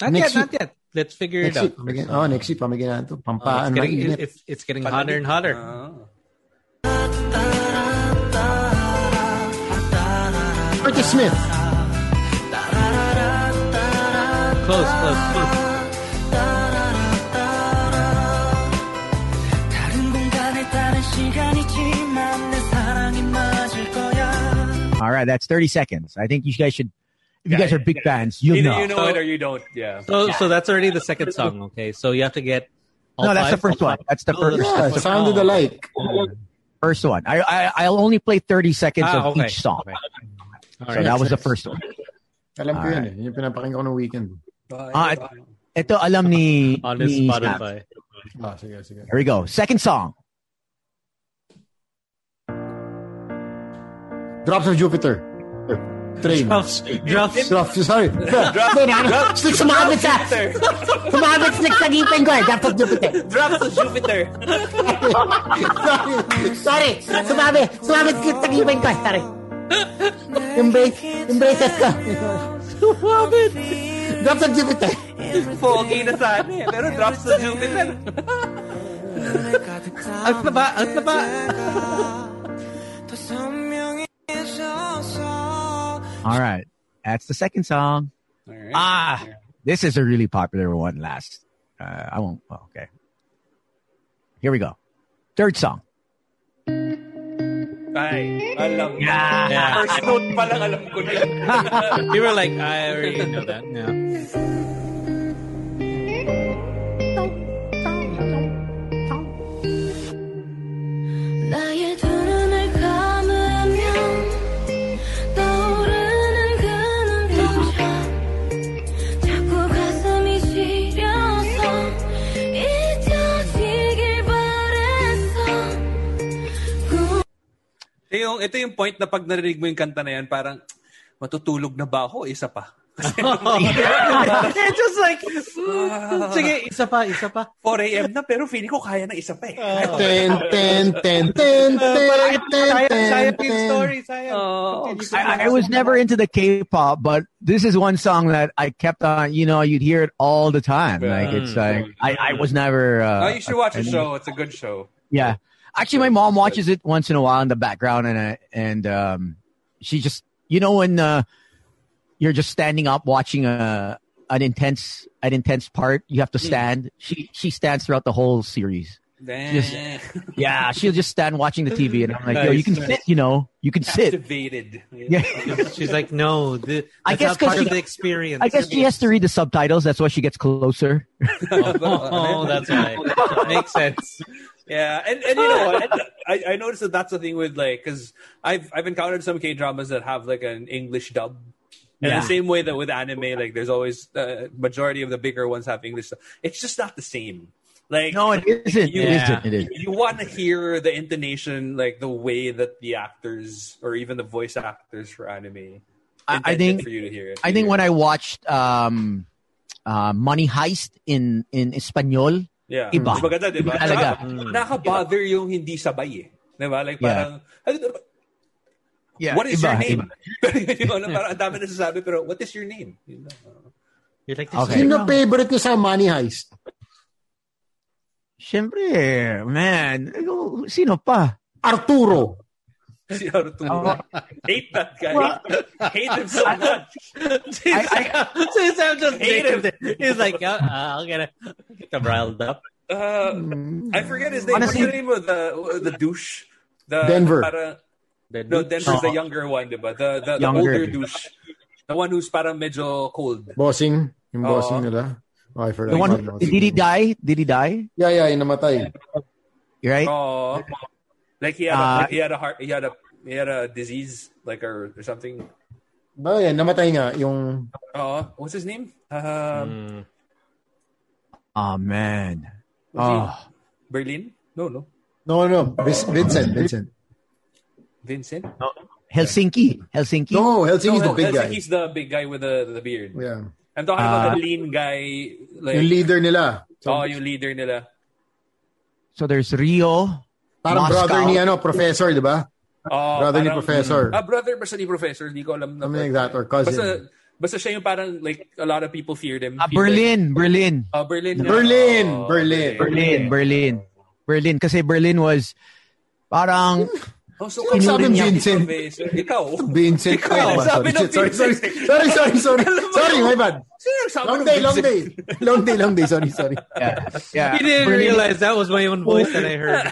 Not Next yet, not yet. Let's figure it week, out. oh, next week, pamigay natin ito. Oh, it's, getting, it's, it's getting hotter and hotter. Curtis Smith. Close, close, close. Right. That's 30 seconds. I think you guys should, if you guys are big fans, you'll Either know. you know it or you don't. Yeah. So, so that's already the second song. Okay, so you have to get. all No, that's the first one. That's the Oh, first, that's Yeah, the first sounded one. alike. first one. I, I, I'll only play 30 seconds Ah, of okay. each song. Okay. So right. that was the first one. Alam ko Alright. yan eh. Yun yung pinapakinggan ko ng weekend. Ah, ito alam ni, on his ni Snap. Spotify. Ah, sige, sige. Here we go. Second song. Drops of Jupiter. Train. Drops, drops. Drops, sorry. Drops, drops. Slick sumabit sa... Sumabit slick sa ngipin ko eh. Drops of Jupiter. Drops of Jupiter. sorry. Sorry. Sumabit. Sumabit slick sa ngipin ko eh. Sorry. Yung brace, yung braces ko. Sumabit. Drops of Jupiter. Pogi na sana eh. Pero drops of Jupiter. Out na ba? Out na ba? All right. That's the second song. Alright. Ah, this is a really popular one last. Uh, I won't. Oh, okay. Here we go. Third song. Ay, alam. Yeah. Yeah. First note pa lang alam ko na. You were like, I already know that. Yeah. Ito yung, ito yung point na pag narinig mo yung kanta na yan, parang, matutulog na ba ako? Isa pa. It's just like, mm, sige, isa pa, isa pa. 4 a.m. na, pero feeling ko kaya ng isa pa eh. Ten, ten, ten, ten, ten, ten, Sayang, ten, sayang yung ten. story. Oh, I, I was never into the K-pop, but this is one song that I kept on. You know, you'd hear it all the time. Like it's like I, I was never. Uh, oh, you should watch the show. It's a good show. Yeah. Actually, my mom watches it once in a while in the background, and I, and um, she just, you know, when uh, you're just standing up watching a an intense an intense part, you have to stand. She she stands throughout the whole series. Damn. Yeah, she'll just stand watching the TV, and I'm like, yo, you can sit, you know, you can sit. Activated. Yeah. She's like, no, the, I guess part she- of the experience. I guess she has to read the subtitles. That's why she gets closer. Oh, that's right. Makes sense. Yeah, and, and you know what? I, I noticed that that's the thing with like because I've I've encountered some K dramas that have like an English dub. In Yeah. the same way that with anime, like there's always uh, majority of the bigger ones have English. dub. It's just not the same. Like No, it isn't. You- It Yeah. isn't. It is. you want to hear the intonation, like the way that the actors or even the voice actors for anime. I- I think- for you to hear it. I think when I watched um, uh, Money Heist in in Espanol, Yeah. Iba. Maganda, diba? Iba talaga. Nakaka-bother yung hindi sabay eh. Diba? Like parang, yeah, what is iba, your name? iba. Di ba, na parang ang dami na sasabi, pero what is your name? Yun lang. You're like, Okay. Sino favorite niyo sa Money Heist? Siyempre, man, sino pa? Arturo. Si Arturo. Oh. Hate that guy. Hate him so much. Since I'm just Hate him. He's like, uh, I'll get, it. get them riled up. Uh, I forget his name. Honestly- What's the name of the the douche? The, Denver. Para, The No, douche. Denver's the younger one, diba? The, the, the Younger older douche. douche. The one who's parang medyo cold. Bossing. Yung Oo. bossing nila. Oh, I forgot. The one, his name. did he die? Did he die? Yeah, yeah, yung namatay. Right? Oh, like he had a, Uh, like he had a heart, he had a he had a disease like or, or something. Ba, yan, namatay nga. Yung, Oh, what's his name? Um, Mm. Oh man. was he Oh, Berlin? No, no. no, no, Vis- Vincent, Vincent. Vincent. Helsinki. Helsinki. No, Helsinki's no, the big guy. Helsinki's the big guy with the the beard. Yeah. I'm talking about Uh, the lean guy. Like, Yung leader nila. So, oh, yung leader nila. So there's Rio. parang Moscow. brother ni ano, professor, di ba? Oh, Brother ni professor. Ah, brother basta ni professor. Hindi ko alam. na- Something like that, or cousin. Basta, basta siya yung parang like a lot of people feared him. Ah, like- Berlin. Berlin. Ah, Berlin. Berlin, Oh, Berlin. Berlin. Berlin. Berlin. Kasi Berlin was parang Oh, so Kung sabi niya Vincent. Ikaw. Vincent. Ikaw, ba? sabi sorry, ng sorry, sorry, Vincent. sorry, sorry, sorry, sorry, my bad. Long ng day, long Vincent? day. Long day, long day. Sorry, sorry. yeah, yeah. He didn't Berlin, realize that was my own voice that I heard.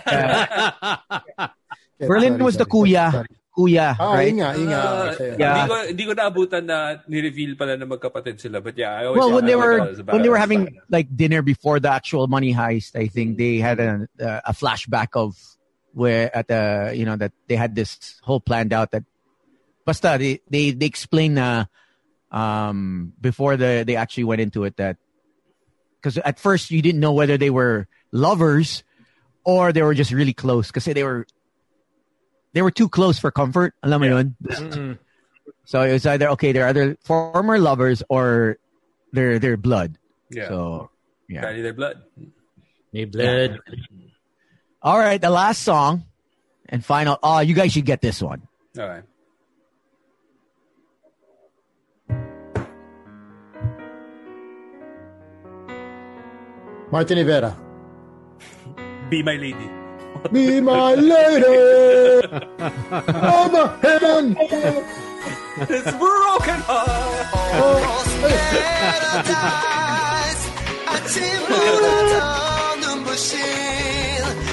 Berlin Sorry, was the sorry, kuya. sorry. Kuya, Ah, right? yun nga, yun nga. Ah, Yeah. Hindi ko hindi ko naabutan na ni-reveal pala na magkapatid sila. But yeah, I always Well, when they thought were about- when they were having like dinner before the actual money heist, I think they had a a flashback of where at the you know that they had this whole planned out that basta they they they explained uh, um before the they actually went into it that because at first you didn't know whether they were lovers or they were just really close because they were they were too close for comfort alam mo yun? So it was either okay they're either former lovers or they're they're blood Yeah. so yeah Carry their blood. May blood. all right the last song and final oh you guys should get this one Alright. Martin Nievera. Be my lady. Be my lady. oh, my heaven. It's broken heart.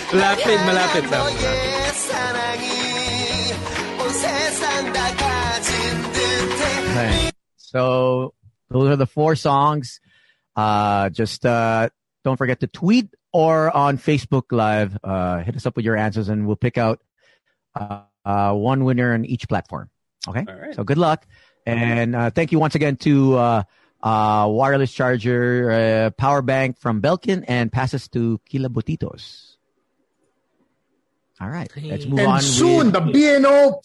Malapit, malapit na. Okay. so those are the four songs uh just uh don't forget to tweet or on facebook live uh hit us up with your answers and we'll pick out uh, uh one winner on each platform. Okay? All right. so good luck. And uh thank you once again to uh uh wireless charger uh, power bank from belkin and passes to kila botitos. All right. Let's move on And soon, with- the BNO,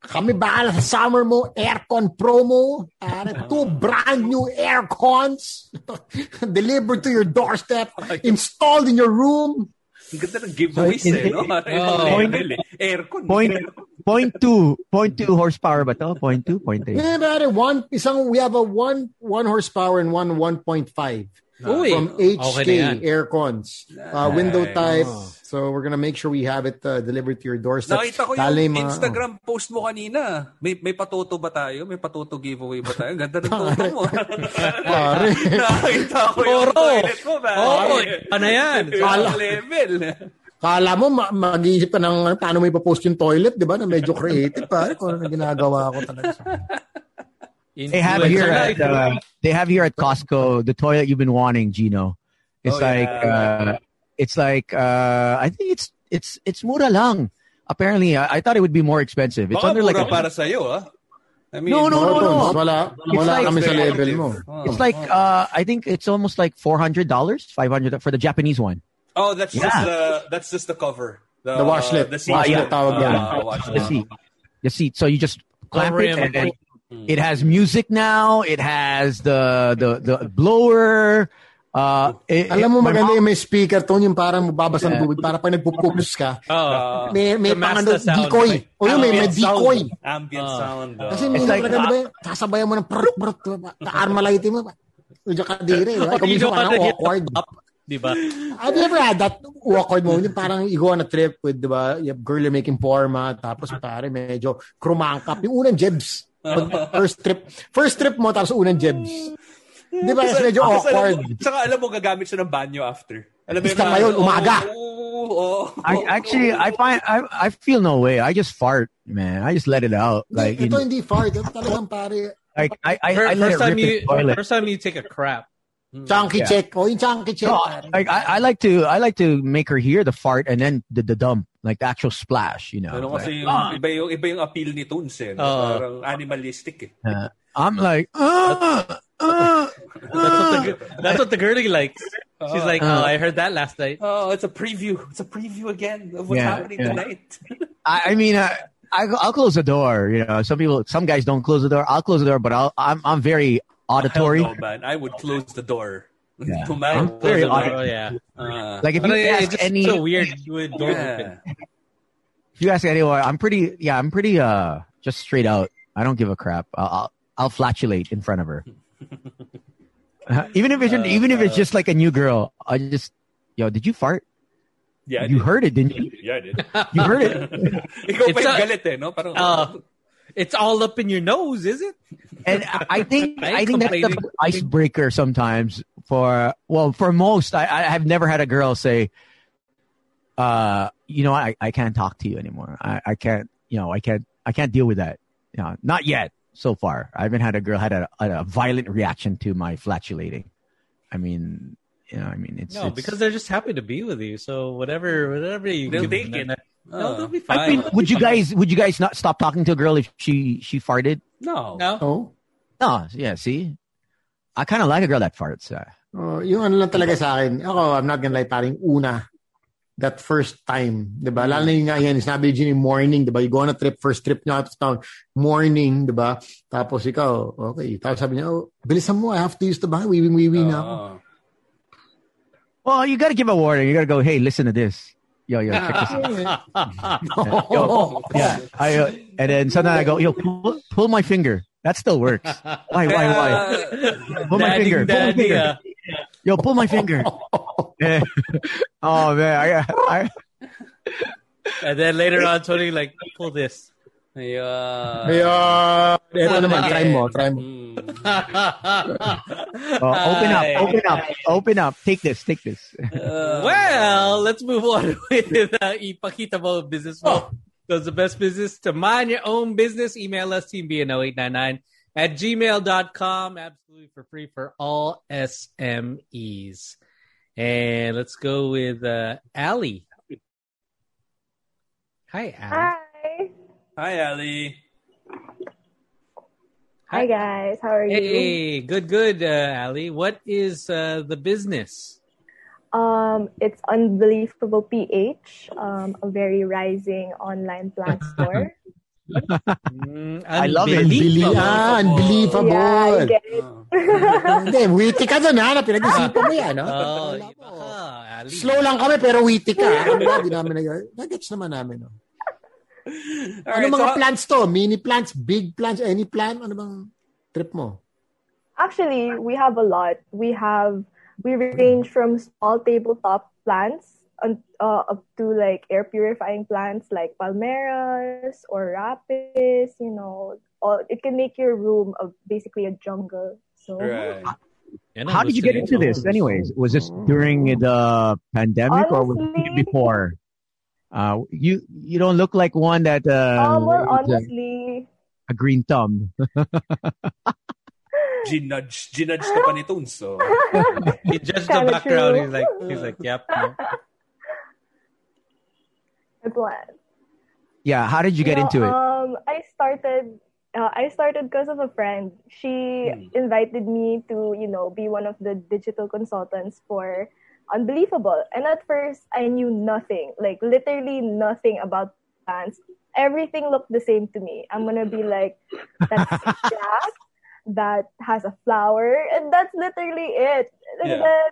kami bahala sa summer mo, aircon promo, uh, two brand new aircons delivered to your doorstep, installed in your room. Ang ganda ng giveaways So, eh, in- no? Oh. Level eh. Aircon. point point two point two horsepower ba to? Point two, point three. Yeah, pare, one, isang, we have a one, one horsepower and one 1.5 Uy, from okay HK yan. aircons. Uh, window type. So we're gonna make sure we have it uh, delivered to your doorstep. Nakita ko yung mga- Instagram post mo kanina. May may patoto ba tayo? May patoto giveaway ba tayo? Ang Ganda ng toto mo. Pare. Nakita ko yung Toro. toilet mo, pare. Oo, ano yan? Ibang level. Kala mo, ma- mag-iisip ka ng ano, paano mo ipopost yung toilet, di ba? Na medyo creative, pare. Kung ano ginagawa ko talaga. They have here at uh, they have here at Costco the toilet you've been wanting, Gino. It's Oh, like yeah. uh, it's like uh, I think it's it's it's mura lang. Apparently, I, I thought it would be more expensive. It's Baka under like a, para sa'yo, ah. I mean, No, no, no, no. Wala, It's wala like- kami sa level mo. Oh. it's like uh, I think it's almost like four hundred dollars, five hundred for the Japanese one. Oh, that's just the that's just the cover. The, The washlet. The seat. Washlet tawag yan. Ah, washlet. The seat, the seat. So you just clamp it, and then it has music now. It has the the the blower. Uh, it- Alam mo maganda mom- yung may speaker tone, yung parang mababas ang tubig, para pag nagpupups ka. Oh. May, may The pang master ano, sound. decoy. O yun, may, may Ambient sound. decoy. Ambient sound. oh. Kasi minsan like- talaga, di ba, sasabayan mo ng prut, prut, armalite mo. Medyo kadiri. Right? Kung minsan parang awkward. di ba? Have you ever had that awkward moment? Yung parang you go on a trip with, di ba, you have girl you're making forma, tapos pare medyo krumangkap. Yung unang jebs. Pag first trip. First trip mo, tapos unang jebs. Di ba? Medyo Tapos alam mo- Tsaka alam mo, gagamit siya ng banyo after. Alam mo Basta ngayon, umaga. Oo. Oh. I actually I find I I feel no way. I just fart, man. I just let it out. Like Ito in- hindi fart. Ito talagang pare. like I I, Fir- I let first it time rip in you the toilet. first time you take a crap. Chunky Yeah. check. O yung chunky check. No, like I, I like to I like to make her hear the fart and then the, the dump, like the actual splash, you know. Ano Like, kasi yung, iba yung iba yung appeal ni Toons eh. no? Oo. Parang animalistic eh. uh, I'm like, uh, uh, That's what the gir- that's what the girlie likes. She's like, oh, I heard that last night. Oh, it's a preview. It's a preview again of what's Yeah, happening yeah. tonight. I, I mean, uh, I, I'll close the door. You know, some people, some guys don't close the door. I'll close the door, but I'll, I'm, I'm very auditory. Hell no, man. I would close the door. Yeah. To I'm very Oh, auditory. yeah. Uh, Like if you it- ask it's any, so weird. You would door yeah. open. if you ask anyone, I'm pretty, yeah, I'm pretty, uh, just straight out. I don't give a crap. I'll, I'll, I'll flatulate in front of her. Uh, even if it's, even if it's just like a new girl, I just, yo, did you fart? Yeah, I you did. heard it, didn't you? Yeah, I did. You heard it. It's a- galit eh, no? Parang, Uh, it's all up in your nose, is it? and I I think I I think that's the icebreaker sometimes for well for most I I have never had a girl say, uh, you know I I can't talk to you anymore. I I can't you know I can't I can't deal with that. You know, not yet so far. I haven't had a girl had a, a violent reaction to my flatulating. I mean, you know, I mean it's No, it's- because they're just happy to be with you. So whatever, whatever you They'll take them, it. no, Uh, they'll be I fine. mean, would you guys would you guys not stop talking to a girl if she she farted? no. no, Oh. No, yeah. See, I kind of like a girl that farts. Uh, Oh, yung ano lang talaga sa akin, ako, I'm not gonna lie, paring una, that first time, di ba? Lalo na yung nga yan, sinabi ni Jimmy, morning, di ba? You go on a trip, first trip nyo out of town, morning, di ba? Tapos ikaw, okay. Tapos sabi niya, oh, bilisan mo, I have to use the bathroom, wiwing, wiwing na ako. Uh, Well, you got to give a warning. You got to go, hey, listen to this. Yo, yo, check this out. Oh. Yeah. I, uh, and then sometimes I go, yo, pull, pull my finger. That still works. Why, why, why? Pull my Daddy, finger. Pull my daddy, finger. Uh, Yo, pull my finger. Oh, man. I, I, and then later on, Tony like pull this. yeah. Ayun. Ito naman, Yeah. try mo, try mo. Mm. oh, open up, open up, open up. Take this, take this. Uh, Well, let's move on with uh, ipakita mo business mo. Because the best business to mind your own business. Email us teambno899 at gmail.com. Absolutely for free for all SMEs. And let's go with uh, Allie. Hi, Allie. Hi. Hi, Ali. Hi, guys. How are you? Hey, good, good, uh, Allie. What is uh, the business? Um, it's Unbelievable PH, um, a very rising online plant store. Mm, I love it. Unbelievable. Ah, unbelievable. yeah, I get it. Hindi, witty ka dun ha, na pinag-isipan mo yan. No? Oh, Wala po. baka, Allie. Slow lang kami, pero witty ka. ha? Ano ba, di namin na Nagets naman namin. No? All ano right, mga so- plants to? Mini plants, big plants, any plant? Ano bang trip mo? Actually, we have a lot. We have we range from small tabletop plants un- uh, up to like air purifying plants like palmeras or rhapis. You know, all, it can make your room a, basically a jungle. So Right. And How did you get into this, anyways? Was this during the pandemic or was it before? Uh, you you don't look like one that uh, um, well, is a- honestly, a green thumb. Ginudge, ginudge ka pa ni Toons, so. He judged the background. true. He's like, he's like, yep. no. Good one. yeah. How did you get No, into it? Um, I started. Uh, I started because of a friend. She Hmm. invited me to, you know, be one of the digital consultants for Unbelievable. And at first, I knew nothing, like literally nothing about plants. Everything looked the same to me. I'm gonna be like, that's grass that has a flower, and that's literally it. And Yeah. then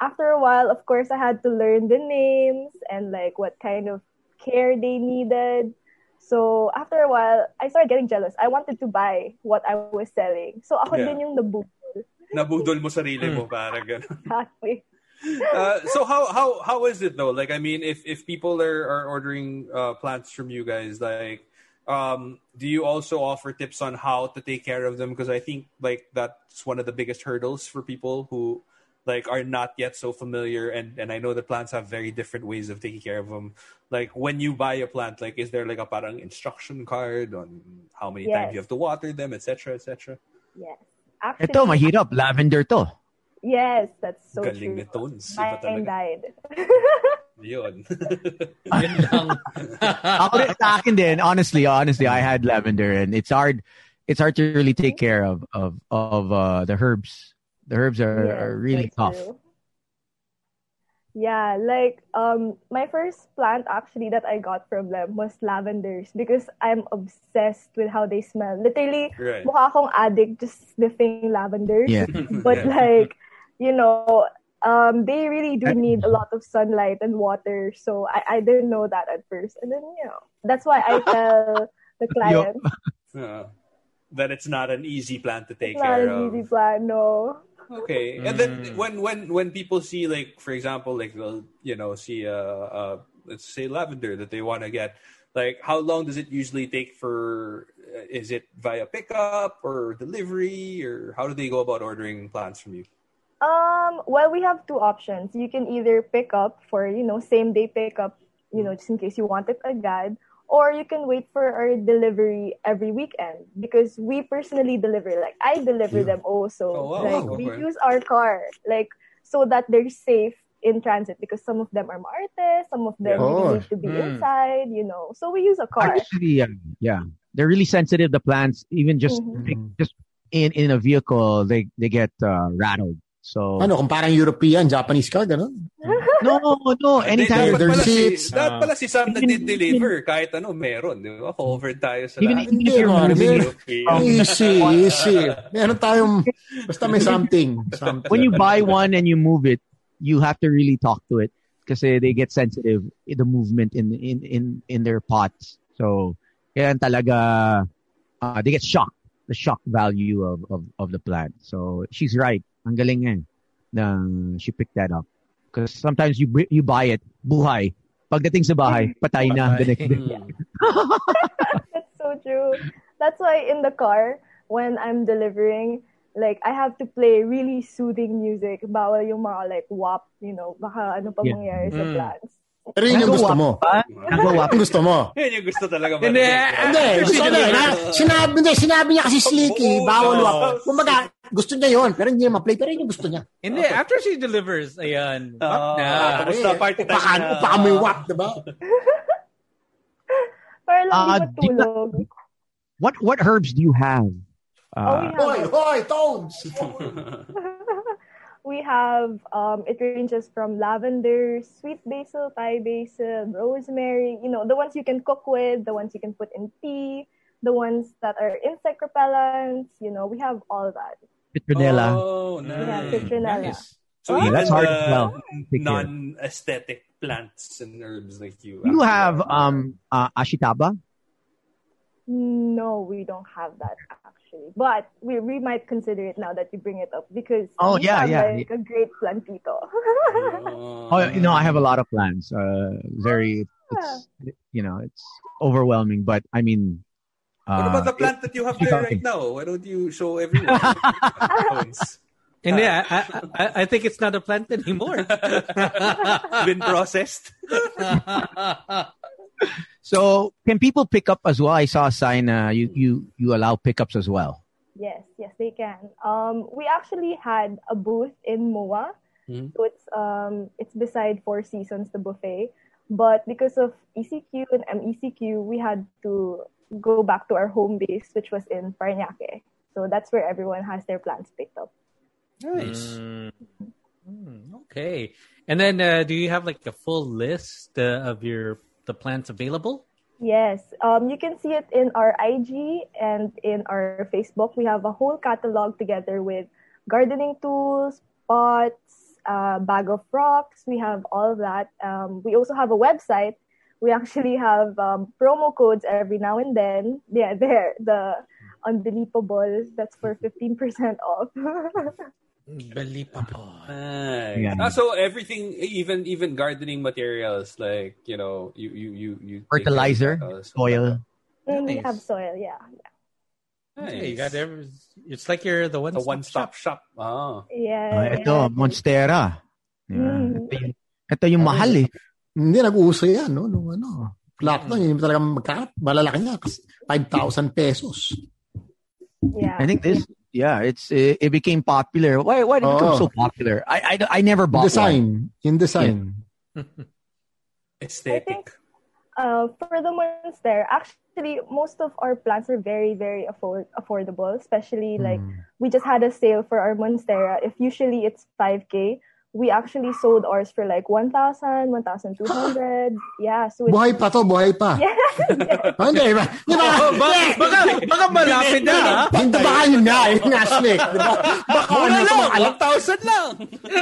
after a while, of course, I had to learn the names and like what kind of care they needed. So after a while, I started getting jealous. I wanted to buy what I was selling. So ako Yeah. din yung nabudol. Nabudol mo sarili mo, parang gano'n. Exactly. Uh, so how how how is it though? Like I mean, if if people are are ordering uh, plants from you guys, like, um, do you also offer tips on how to take care of them? Because I think like that's one of the biggest hurdles for people who like are not yet so familiar and and I know that plants have very different ways of taking care of them. Like when you buy a plant, like is there like a parang instruction card on how many Yes. times you have to water them, etc., etc. Yes. Actually, Ito, mahirap. Lavender to. Yes, that's so Galing true. ni Tones. Iba Mine talaga. died. Yun. Ako rin, sa akin din, honestly, honestly, I had lavender and it's hard it's hard to really take care of of of uh, the herbs. The herbs are, Yes, are really tough. true. Yeah, like um my first plant actually that I got from them was lavenders because I'm obsessed with how they smell. Literally, Right. mukha akong addict just sniffing lavenders. Yeah. But Yeah. like, you know, um they really do need a lot of sunlight and water. So I, I didn't know that at first. And then, you know, that's why I tell the clients Uh, that it's not an easy plant to take it's not care an of. easy plant, no. Okay, and then when when when people see like for example like they'll you know see uh uh let's say lavender that they want to get like how long does it usually take for uh, is it via pickup or delivery or how do they go about ordering plants from you? Um, well, we have two options. You can either pick up for, you know, same day pickup, you know, just in case you want it agad, or you can wait for our delivery every weekend because we personally deliver. Like, I deliver them also. Oh, wow. like, Wow, we okay. use our car, like, so that they're safe in transit because some of them are maarte, some of them Yeah. Oh. need to be Hmm. inside, you know. So we use a car. Actually, uh, yeah, they're really sensitive. The plants, even just Mhm. just in in a vehicle, they they get uh, rattled. So Ano, kung parang European, Japanese car, gano'n? no, no, anytime. Dapat pala, si, seats. dapat pala si Sam na deliver kahit ano meron, di ba? Covered tayo sa Even- lahat. even if you're Hindi, moving man. Easy, easy. Meron tayong, basta may something. something. when you buy one and you move it, you have to really talk to it because they get sensitive the movement in in in in their pots. So, kaya talaga uh, they get shocked, the shock value of of of the plant. So she's right. Ang galing niya. eh, Na she picked that up because sometimes you you buy it buhay. Pagdating sa bahay, patay na the next day. That's so true. That's why in the car, when I'm delivering, like, I have to play really soothing music. Bawal yung mga, like, WAP, you know, baka ano pa Yeah. mangyari sa Mm. plants. Pero yun yung gusto mo. Nagawa Yung gusto mo. Yan yung gusto talaga. Hindi, hindi. Gusto niya. Na, sinabi, hindi, sinabi niya kasi slicky, bawal wap. Kumbaga, gusto niya yon pero hindi niya ma-play. Pero yun yung gusto niya. Hindi, after she delivers, ayan. wag Ah, na. kamusta party time Upakan, na? upakan mo yung wap, diba? Para lang Ah, di matulog. What what herbs do you have? Oh, Uh, we Hoy, have, hoy, Tones! we have, um, it ranges from lavender, sweet basil, Thai basil, rosemary, you know, the ones you can cook with, the ones you can put in tea, the ones that are insect repellents, you know, we have all that. Petronella. Oh, nice. Yeah, nice. citronella. So Oh, even that's hard the as well. Non-aesthetic plants and herbs like you. you have um uh, ashitaba. No, we don't have that actually. But we, we might consider it now that you bring it up because Oh, we yeah, have yeah. like a great plantito. Oh, you know, I have a lot of plans. Uh, very, it's, you know, it's overwhelming. But I mean, uh, What about the plant that you have there right now? Why don't you show everyone? And Hindi, I, I, I- I think it's not a plant anymore. Been processed. So can people pick up as well? I saw a sign. Uh, you you you allow pickups as well. yes, yes, they can. Um, we actually had a booth in MOA. Mhm. So it's um it's beside Four Seasons, the buffet. But because of ECQ and MECQ, we had to go back to our home base, which was in Paranaque. So that's where everyone has their plants picked up. Nice. Mm. Mm, okay. And then, uh, do you have like a full list uh, of your the plants available? Yes, um, you can see it in our IG and in our Facebook. We have a whole catalog together with gardening tools, pots, uh, bag of rocks. We have all of that. Um, we also have a website. We actually have um, promo codes every now and then. Yeah, there the unbelievable. That's for fifteen percent off. Unbelievable. Nice. Yeah. Ah, so everything, even even gardening materials, like you know, you you you you take care of Fertilizer, that also. soil. And we have soil. Yeah, yeah. Yeah, you got every, it's like you're the one. The one-stop shop. Ah. Yeah. Ah, ito, Monstera. Mm. Ito yung, ito yung mahal eh. Hindi, nag-uuso yan, no? Nung ano. Lockdown, yun talagang magkakap. Malalaki niya. kasi 5,000 pesos. Yeah. I think this, yeah, it's it, it became popular. Why why did it become so popular? I I, I never bought one. Design. In design. Aesthetic. Uh, for the monster, actually, most of our plants are very, very afford- affordable. Especially like we just had a sale for our monstera. If usually it's 5k, we actually sold ours for like 1,000, 1,200. Yeah, so it's, Buhay pa to, buhay pa. yeah, Ah, Hindi, ba? Di ba? Oh, baka, baka, baka malapit na, ha? Hindi baka yun na, yun nga, Slick. Di ba? Baka ano to, mga, alang, 1,000 lang.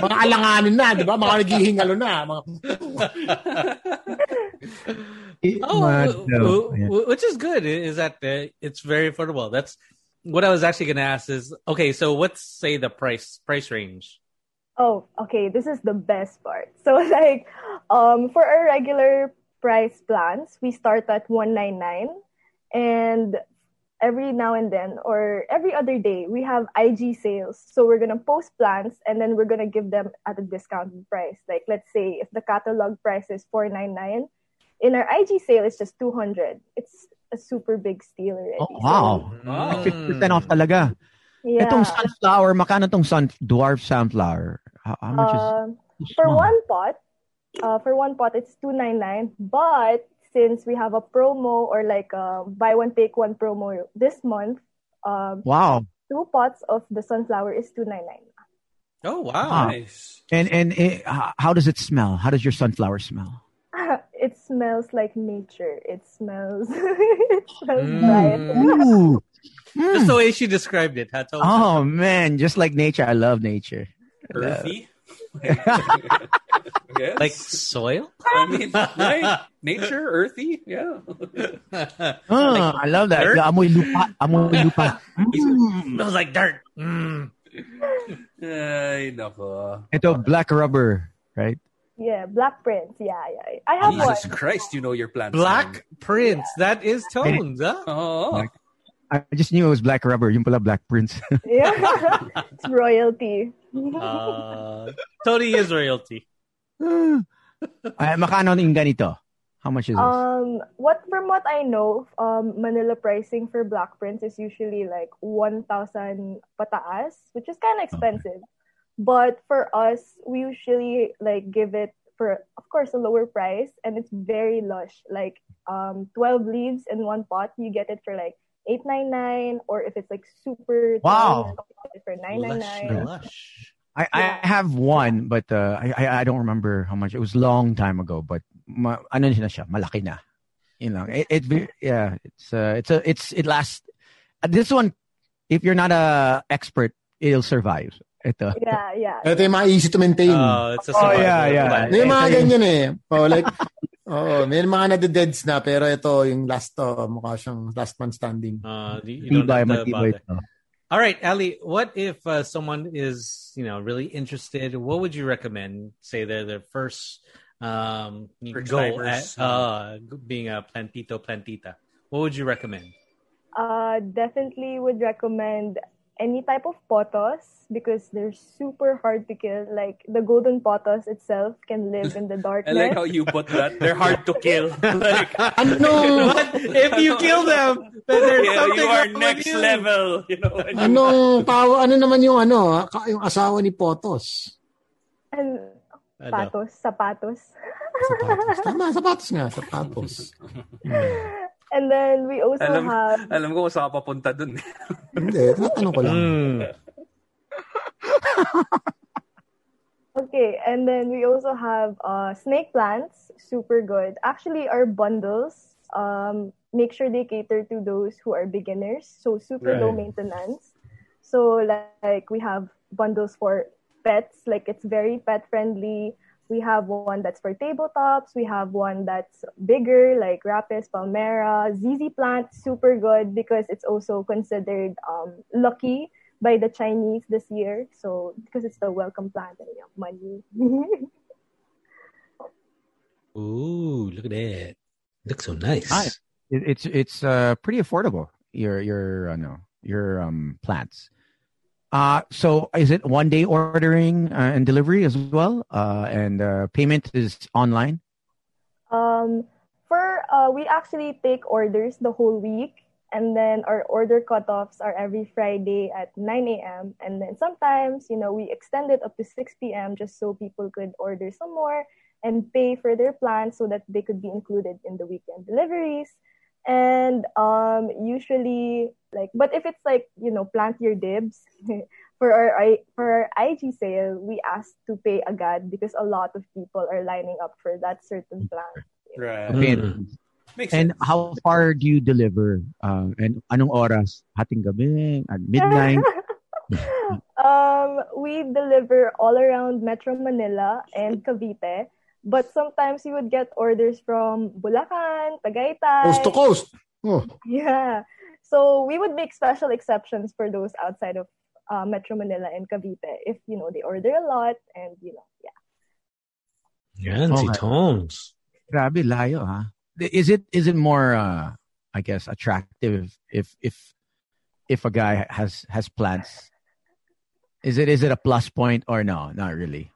mga alanganin na, di ba? Mga naghihingalo na. Mga, Oh, Mad, no. w- Yeah. w- which is good. Is that uh, it's very affordable. That's what I was actually going to ask. Is okay. So what's say the price price range? Oh, okay. This is the best part. So like, um, for our regular price plans, we start at one nine nine, and every now and then or every other day we have IG sales. So we're gonna post plans and then we're gonna give them at a discounted price. Like let's say if the catalog price is four nine nine, in our IG sale it's just two hundred. It's a super big steal already. Oh, wow. Wow. 50% off talaga. Yeah. Itong sunflower, makano tong sun, dwarf sunflower? How, how much is Um, is for small? one pot, uh, for one pot, it's two nine nine. But since we have a promo or like a buy one take one promo this month, um, Wow. two pots of the sunflower is two nine nine. Oh wow! Nice. And and eh, h- how does it smell? How does your sunflower smell? It smells like nature. It smells. it smells Mm. bright. Ooh. Just the way she described it. Hato. Oh man, just like nature. I love nature. Earthy. Yes. like soil. I mean, right? Nature, earthy. Yeah. Oh, I love that. dirt? Amoy lupa. Amoy lupa. Mm. Smells like dirt. Mm. Ay, nako. Ito, black rubber, right? yeah, black prince. Yeah, yeah. I have one. Jesus Christ, you know your plants. Black Prince. That is tones, huh? Oh. I just knew it was black rubber. Yung pala black prince. Yeah, it's royalty. Uh, Tony is royalty. Ay, makano yung ganito? How much is this? Um, what from what I know, um, Manila pricing for Black Prince is usually like one thousand pataas, which is kind of expensive. But for us, we usually like give it for, of course, a lower price, and it's very lush. Like um, twelve leaves in one pot, you get it for like eight nine nine, or if it's like super Wow. tall, you get it for nine nine nine. Lush. I, I have one, but uh, I, I I don't remember how much. It was a long time ago, but ma, ano na siya, malaki na. You know, it, it yeah, it's uh, it's a it's it lasts. uh, This one, if you're not a expert, it'll survive. Ito. Yeah, yeah. ito yung mga easy to maintain. Oh, it's a Oh, yeah, yeah. plant. May mga ganyan eh. Oh, like, oh, may mga nade-deads na, pero ito, yung last to, mukha siyang last man standing. Uh, you you don't have to bother. All right, Ali. What if uh, someone is, you know, really interested? What would you recommend? Say they're their first um, First go at uh, being a plantito plantita. What would you recommend? Uh, definitely would recommend any type of pothos because they're super hard to kill. Like the golden pothos itself can live in the darkness. I like how you put that. They're hard to kill. like, Ano? if you kill them, then there's yeah, something you are wrong next you. level. You know. and you- Anong, tawa, ano naman yung ano, ah, ka- yung asawa ni Potos? and Ano? patos, sapatos. Sapatos. Tama, sapatos nga, sapatos. And then we also alam, have alam ko kung saan ka papunta dun. Hindi, tatanong ko lang. Mm. okay, and then we also have uh, snake plants, super good. Actually, our bundles um, make sure they cater to those who are beginners, so super low maintenance. So like we have bundles for pets, like it's very pet friendly. We have one that's for tabletops. We have one that's bigger, like Rhapis, Palmera, ZZ plant, super good because it's also considered um, lucky by the Chinese this year. So because it's the welcome plant and you have money. Ooh, look at that. Looks so nice. Nice. It, it's it's uh pretty affordable. Your your uh, no your um plants. Uh so is it one day ordering uh, and delivery as well? Uh and uh payment is online? Um, for uh, we actually take orders the whole week, and then our order cutoffs are every Friday at 9 a.m. And then sometimes, you know, we extend it up to 6 p.m. just so people could order some more and pay for their plans so that they could be included in the weekend deliveries. And um, usually, like, but if it's like you know, plant your dibs. For our I- for our IG sale, we ask to pay agad because a lot of people are lining up for that certain plant. Right. Okay. Makes And how far do you deliver? Uh, and anong oras? Hating gabi? At midnight? um, we deliver all around Metro Manila and Cavite, but sometimes you would get orders from Bulacan, Tagaytay. Coast to coast. Oh. Yeah. So we would make special exceptions for those outside of uh, Metro Manila and Cavite if, you know, they order a lot and, you know, yeah. Yan, si Tones. Grabe, layo, ha? Is it is it more, uh, I guess, attractive if if if a guy has has plants? Is it is it a plus point or no? Not really.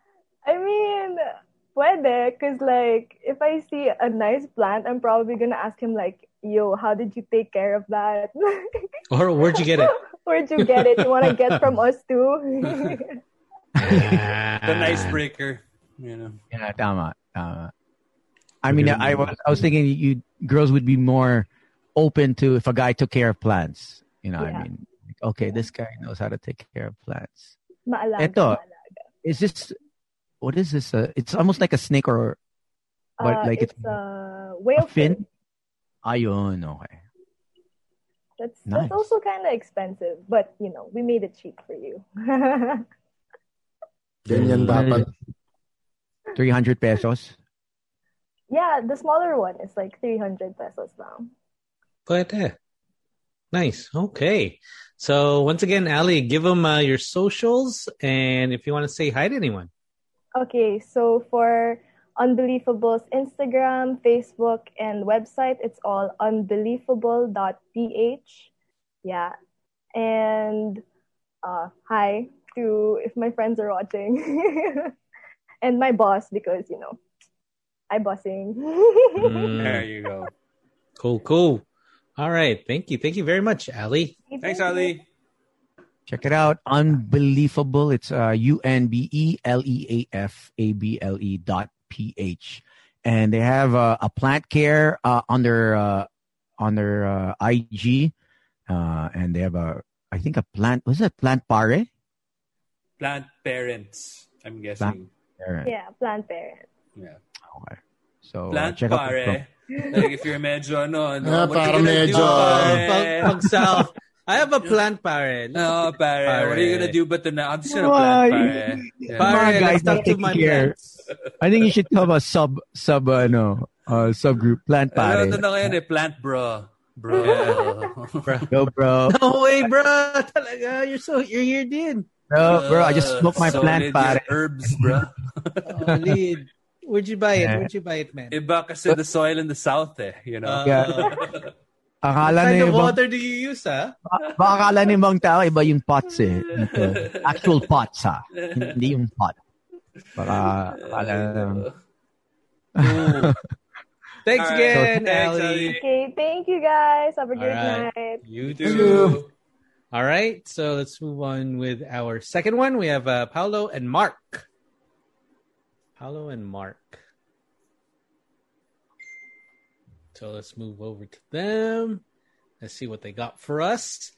I mean, puede, because, like, if I see a nice plant, I'm probably going to ask him, like, yo, how did you take care of that? Or where'd you get it? Where'd you get it? You want to get from us too? The icebreaker. You know. Yeah, tama, tama. I mean, I was I was thinking you girls would be more open to if a guy took care of plants. You know, Yeah. I mean, like, okay, this guy knows how to take care of plants. Maalaga, Eto, maalaga. is this what is this? Uh, it's almost like a snake or but Uh, like it's, it's, a whale fin. fin. Ayun, okay. That's Nice. that's also kind of expensive, but you know, we made it cheap for you. Ganyan dapat. 300 pesos. yeah, the smaller one is like 300 pesos now. Pwede. Nice. Okay. So once again, Ali, give them uh, your socials and if you want to say hi to anyone. Okay, so for Unbeleafable's Instagram, Facebook, and website, it's all unbeleafable.ph. Yeah. And uh, hi to if my friends are watching. and my boss, because, you know, I'm bossing. Mm. There you go. Cool, cool. All right. Thank you. Thank you very much, Ali. Thanks, Ali. Check it out. Unbeleafable. It's uh, U N B E L E A F A B L E dot P H. And they have uh, a plant care uh, on their uh, on their uh, IG, uh, and they have a I think a plant. Was it plant pare? Plant parents, I'm guessing. Pare. yeah, plant parent. Yeah. Okay. So uh, Plant check out pare. like if you're medyo ano, ano Ah, what are you parang gonna do, medyo- pare? Pag, pag south, I have a plant pare. No, pare. What are you gonna do but to na? I'm just gonna Why? plant pare. Yeah. Pare, Mga guys let's talk to my care. plants. I think you should have a sub sub uh, no uh, subgroup plant pare. Ano, ano na ngayon eh, plant bro. Bro. Yo, bro. No way, bro. Talaga, you're so you're here, din. Bro, bro, I just smoked my Solid plant yung pare. herbs, bro. Oh, lead. Where'd you buy it? Yeah. Where'd you buy it, man? Iba kasi the soil in the south eh, you know. Uh, Yeah. What kind of water do you use, ah? baka akala ng ibang tao, iba yung pots eh. Ito. Actual pots ha. Hindi yung pot. Baka akala na. Thanks All right. again, Thanks, Ali. Ali. Okay, thank you guys. Have a good right. night. You too. you. All right, so let's move on with our second one. We have uh, Paolo and Mark. Paolo and Mark. So let's move over to them. Let's see what they got for us.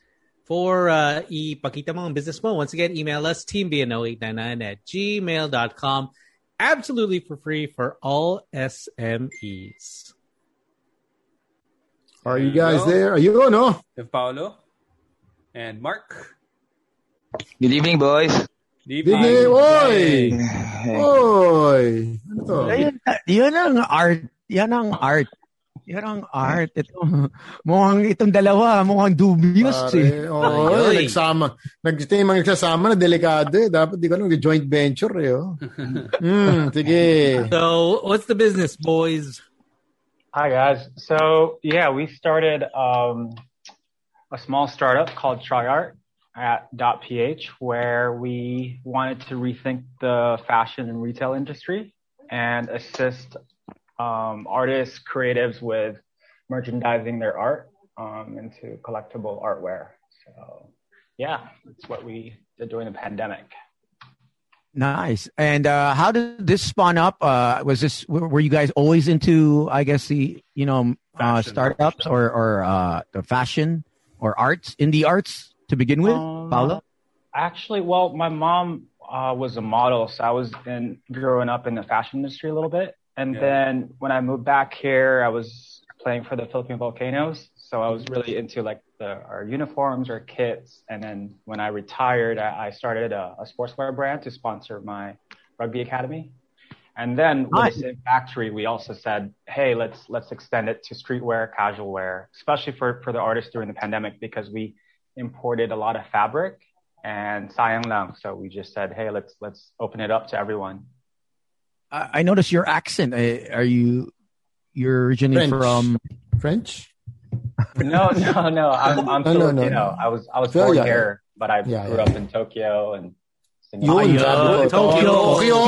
For uh, ipakita mo ang business mo, once again, email us teambno899 at gmail.com. Absolutely for free for all SMEs. Are you There you guys go. there? Ayun, no? We Paolo and Mark. Good evening, boys. Deep Big name. Oy! Oy! Ano to? Ayun, yun ang art. Yan ang art. Yan ang art. Ito, mukhang itong dalawa, mukhang dubious eh. Pare, oo, Ay, ay. nagsama. Nag, yung mga nagsasama na delikado eh. Dapat di ko alam, joint venture eh. Oh. Hmm, sige. So, what's the business, boys? Hi guys. So yeah, we started um, a small startup called TryArt at .ph where we wanted to rethink the fashion and retail industry and assist um, artists, creatives with merchandising their art um, into collectible artware. So, yeah, that's what we did during the pandemic. Nice. And uh, how did this spawn up? Uh, was this were were you guys always into? I guess the you know uh, startups or or uh, the fashion or arts, indie arts to begin with, Um, Paolo. Actually, well, my mom uh, was a model, so I was in growing up in the fashion industry a little bit. And Yeah. then when I moved back here, I was playing for the Philippine Volcanoes, so I was really into like the our uniforms, our kits. And then when I retired, I, I started a, a sportswear brand to sponsor my rugby academy. And then with Nice. the same factory, we also said, hey, let's let's extend it to streetwear, casual wear, especially for for the artists during the pandemic because we imported a lot of fabric and sayang lang. So we just said, hey, let's let's open it up to everyone. I, I noticed your accent. Uh, are you you're originally French. from French? No, no, no. I'm, I'm No, no, no, Filipino. no. I was I was Yeah, born yeah, here, but I Yeah, grew yeah. up in Tokyo and Yun, Ayun, sabi Tokyo. Tokyo.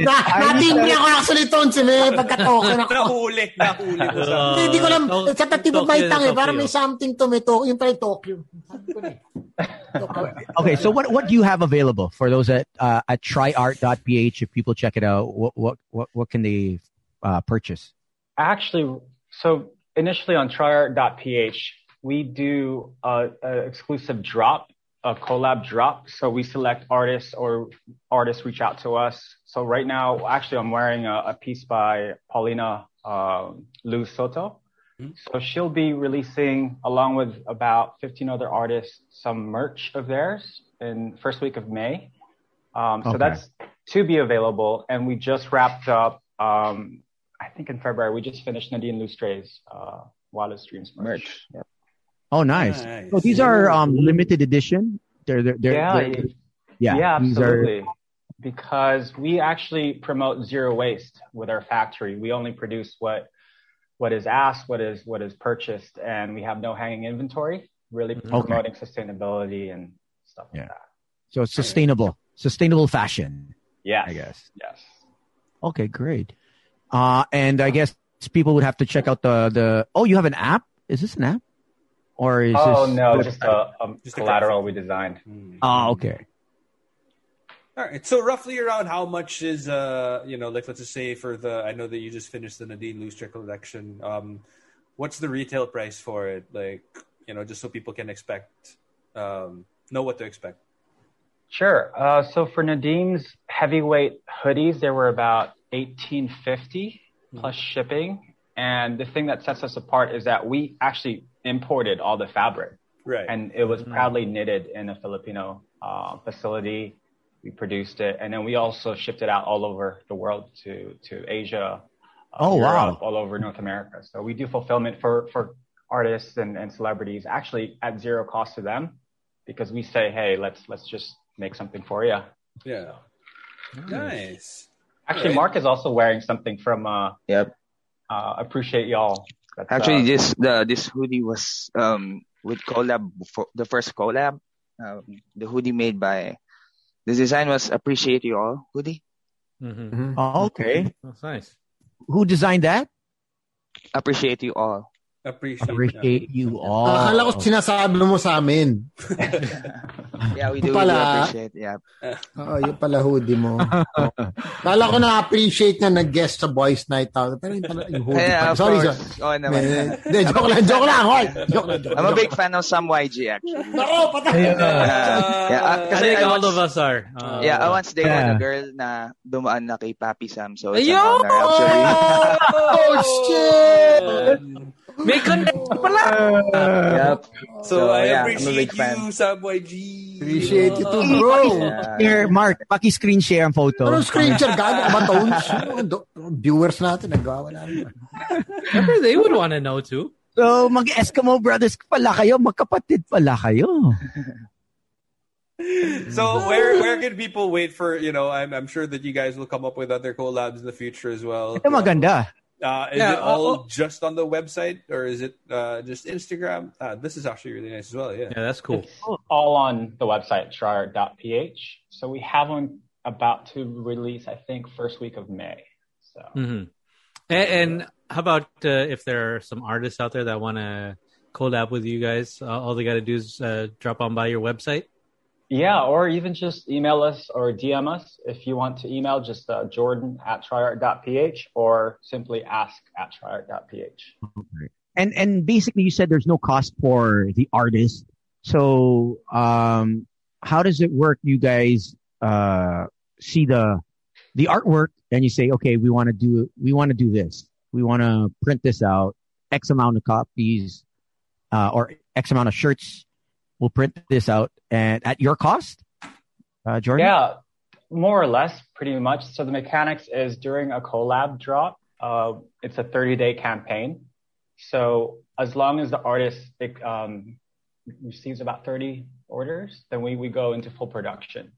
Na, natimbre ako actually, Tons, eh, pagka-Tokyo na ako. Nahuli, nahuli. Hindi, hindi ko alam. Sa tip of my eh, parang may something to, may Tokyo. Yung pala Tokyo. Sabi ko na eh. Tokyo. okay. So what what do you have available for those at uh, at tryart.ph? If people check it out, what what what, what can they uh, purchase? Actually, so initially on tryart.ph, we do a, a exclusive drop, a collab drop. So we select artists or artists reach out to us. So right now, actually, I'm wearing a, a piece by Paulina um, Luz Soto. So she'll be releasing, along with about 15 other artists, some merch of theirs in first week of May. Um, so Okay. that's to be available. And we just wrapped up, um, I think in February, we just finished Nadine Lustre's uh, Wildest Dreams merch. Oh, nice. Nice. So these are um, limited edition. They're they're, they're Yeah, they're- yeah. Yeah, these are- absolutely. Because we actually promote zero waste with our factory. We only produce what what is asked, what is what is purchased, and we have no hanging inventory. Really promoting sustainability and stuff Yeah. like that. so it's sustainable, sustainable fashion. Yes. I guess. Yes. Okay, great. Uh, and I guess people would have to check out the the. Oh, you have an app? Is this an app? Or is Oh this no, just a, a Just a collateral we designed. Oh, okay. All right. So roughly around how much is uh you know like let's just say for the I know that you just finished the Nadine Lustre collection. Um, what's the retail price for it? Like you know just so people can expect um know what to expect. Sure. Uh, so for Nadine's heavyweight hoodies, they were about eighteen fifty plus shipping. And the thing that sets us apart is that we actually imported all the fabric, Right. and it was proudly knitted in a Filipino uh, facility. We produced it, and then we also shipped it out all over the world to to Asia, uh, Oh, wow. All over North America. So we do fulfillment for for artists and, and celebrities actually at zero cost to them because we say, hey, let's let's just make something for you. yeah. Nice. Actually, Alright. Mark is also wearing something from uh, Yep. uh appreciate y'all. That's, Actually, uh, this the this hoodie was um with collab for the first collab. Um, the hoodie made by the design was appreciate you all hoodie. Mm-hmm. Oh, okay. That's nice. Who designed that? Appreciate you all. Appreciate. Appreciate you all. Akala ko sinasabi mo sa amin. Yeah, we do, we do Pala. appreciate. Yeah. Oo, yung pala hoodie mo. Kala ko na-appreciate na nag-guest sa Boys Night Out. Pero yung pala, yung hoodie Yeah, pala. Sorry, sorry. Oo naman. Hindi, joke lang, joke lang. Hoy! Joke lang, joke I'm a big fan of Sam YG actually. Nako, patay. Uh, yeah, uh, I kasi think I all once, of us are. Uh, yeah, I once dated Yeah. a girl na dumaan na kay Papi Sam. So it's actually. Oh, shit! May connect pala! yep. So, I yeah, I'm a big appreciate fan. you, Sam YG. Appreciate you too, bro. Yeah. Here, Mark, paki-screen share ang photo. Ano screen share? Gago ka ba, Tones? Ano, do- Viewers natin, nagwawala naman. Remember, they would want to know too. So, oh, mag-Eskimo brothers pala kayo, magkapatid pala kayo. So where where can people wait for? You know, I'm I'm sure that you guys will come up with other collabs in the future as well. Ito maganda. Uh, is Yeah, it all oh, oh. just on the website or is it uh, just Instagram? Uh, this is actually really nice as well. Yeah. Yeah, that's cool. It's all on the website, triart.ph. So we have one about to release, I think, first week of May. So mm-hmm. And, and how about uh, if there are some artists out there that want to collab with you guys? Uh, all they got to do is uh, drop on by your website. Yeah, or even just email us or DM us if you want to email just uh, Jordan at triart.ph or simply ask at triart.ph. And and basically, you said there's no cost for the artist. So, um, how does it work? You guys uh, see the the artwork, and you say, okay, we want to do we want to do this. We want to print this out. X amount of copies, uh, or X amount of shirts. We'll print this out, and at your cost, uh, Jordan. Yeah, more or less, pretty much. So the mechanics is during a collab drop, uh, it's a 30 day campaign. So as long as the artist um, receives about 30 orders, then we, we go into full production.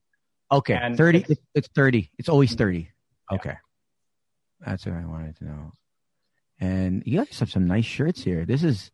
Okay, And thirty. it's- It's, it's thirty. It's always thirty. Okay, that's what I wanted to know. And you guys have some nice shirts here. This is,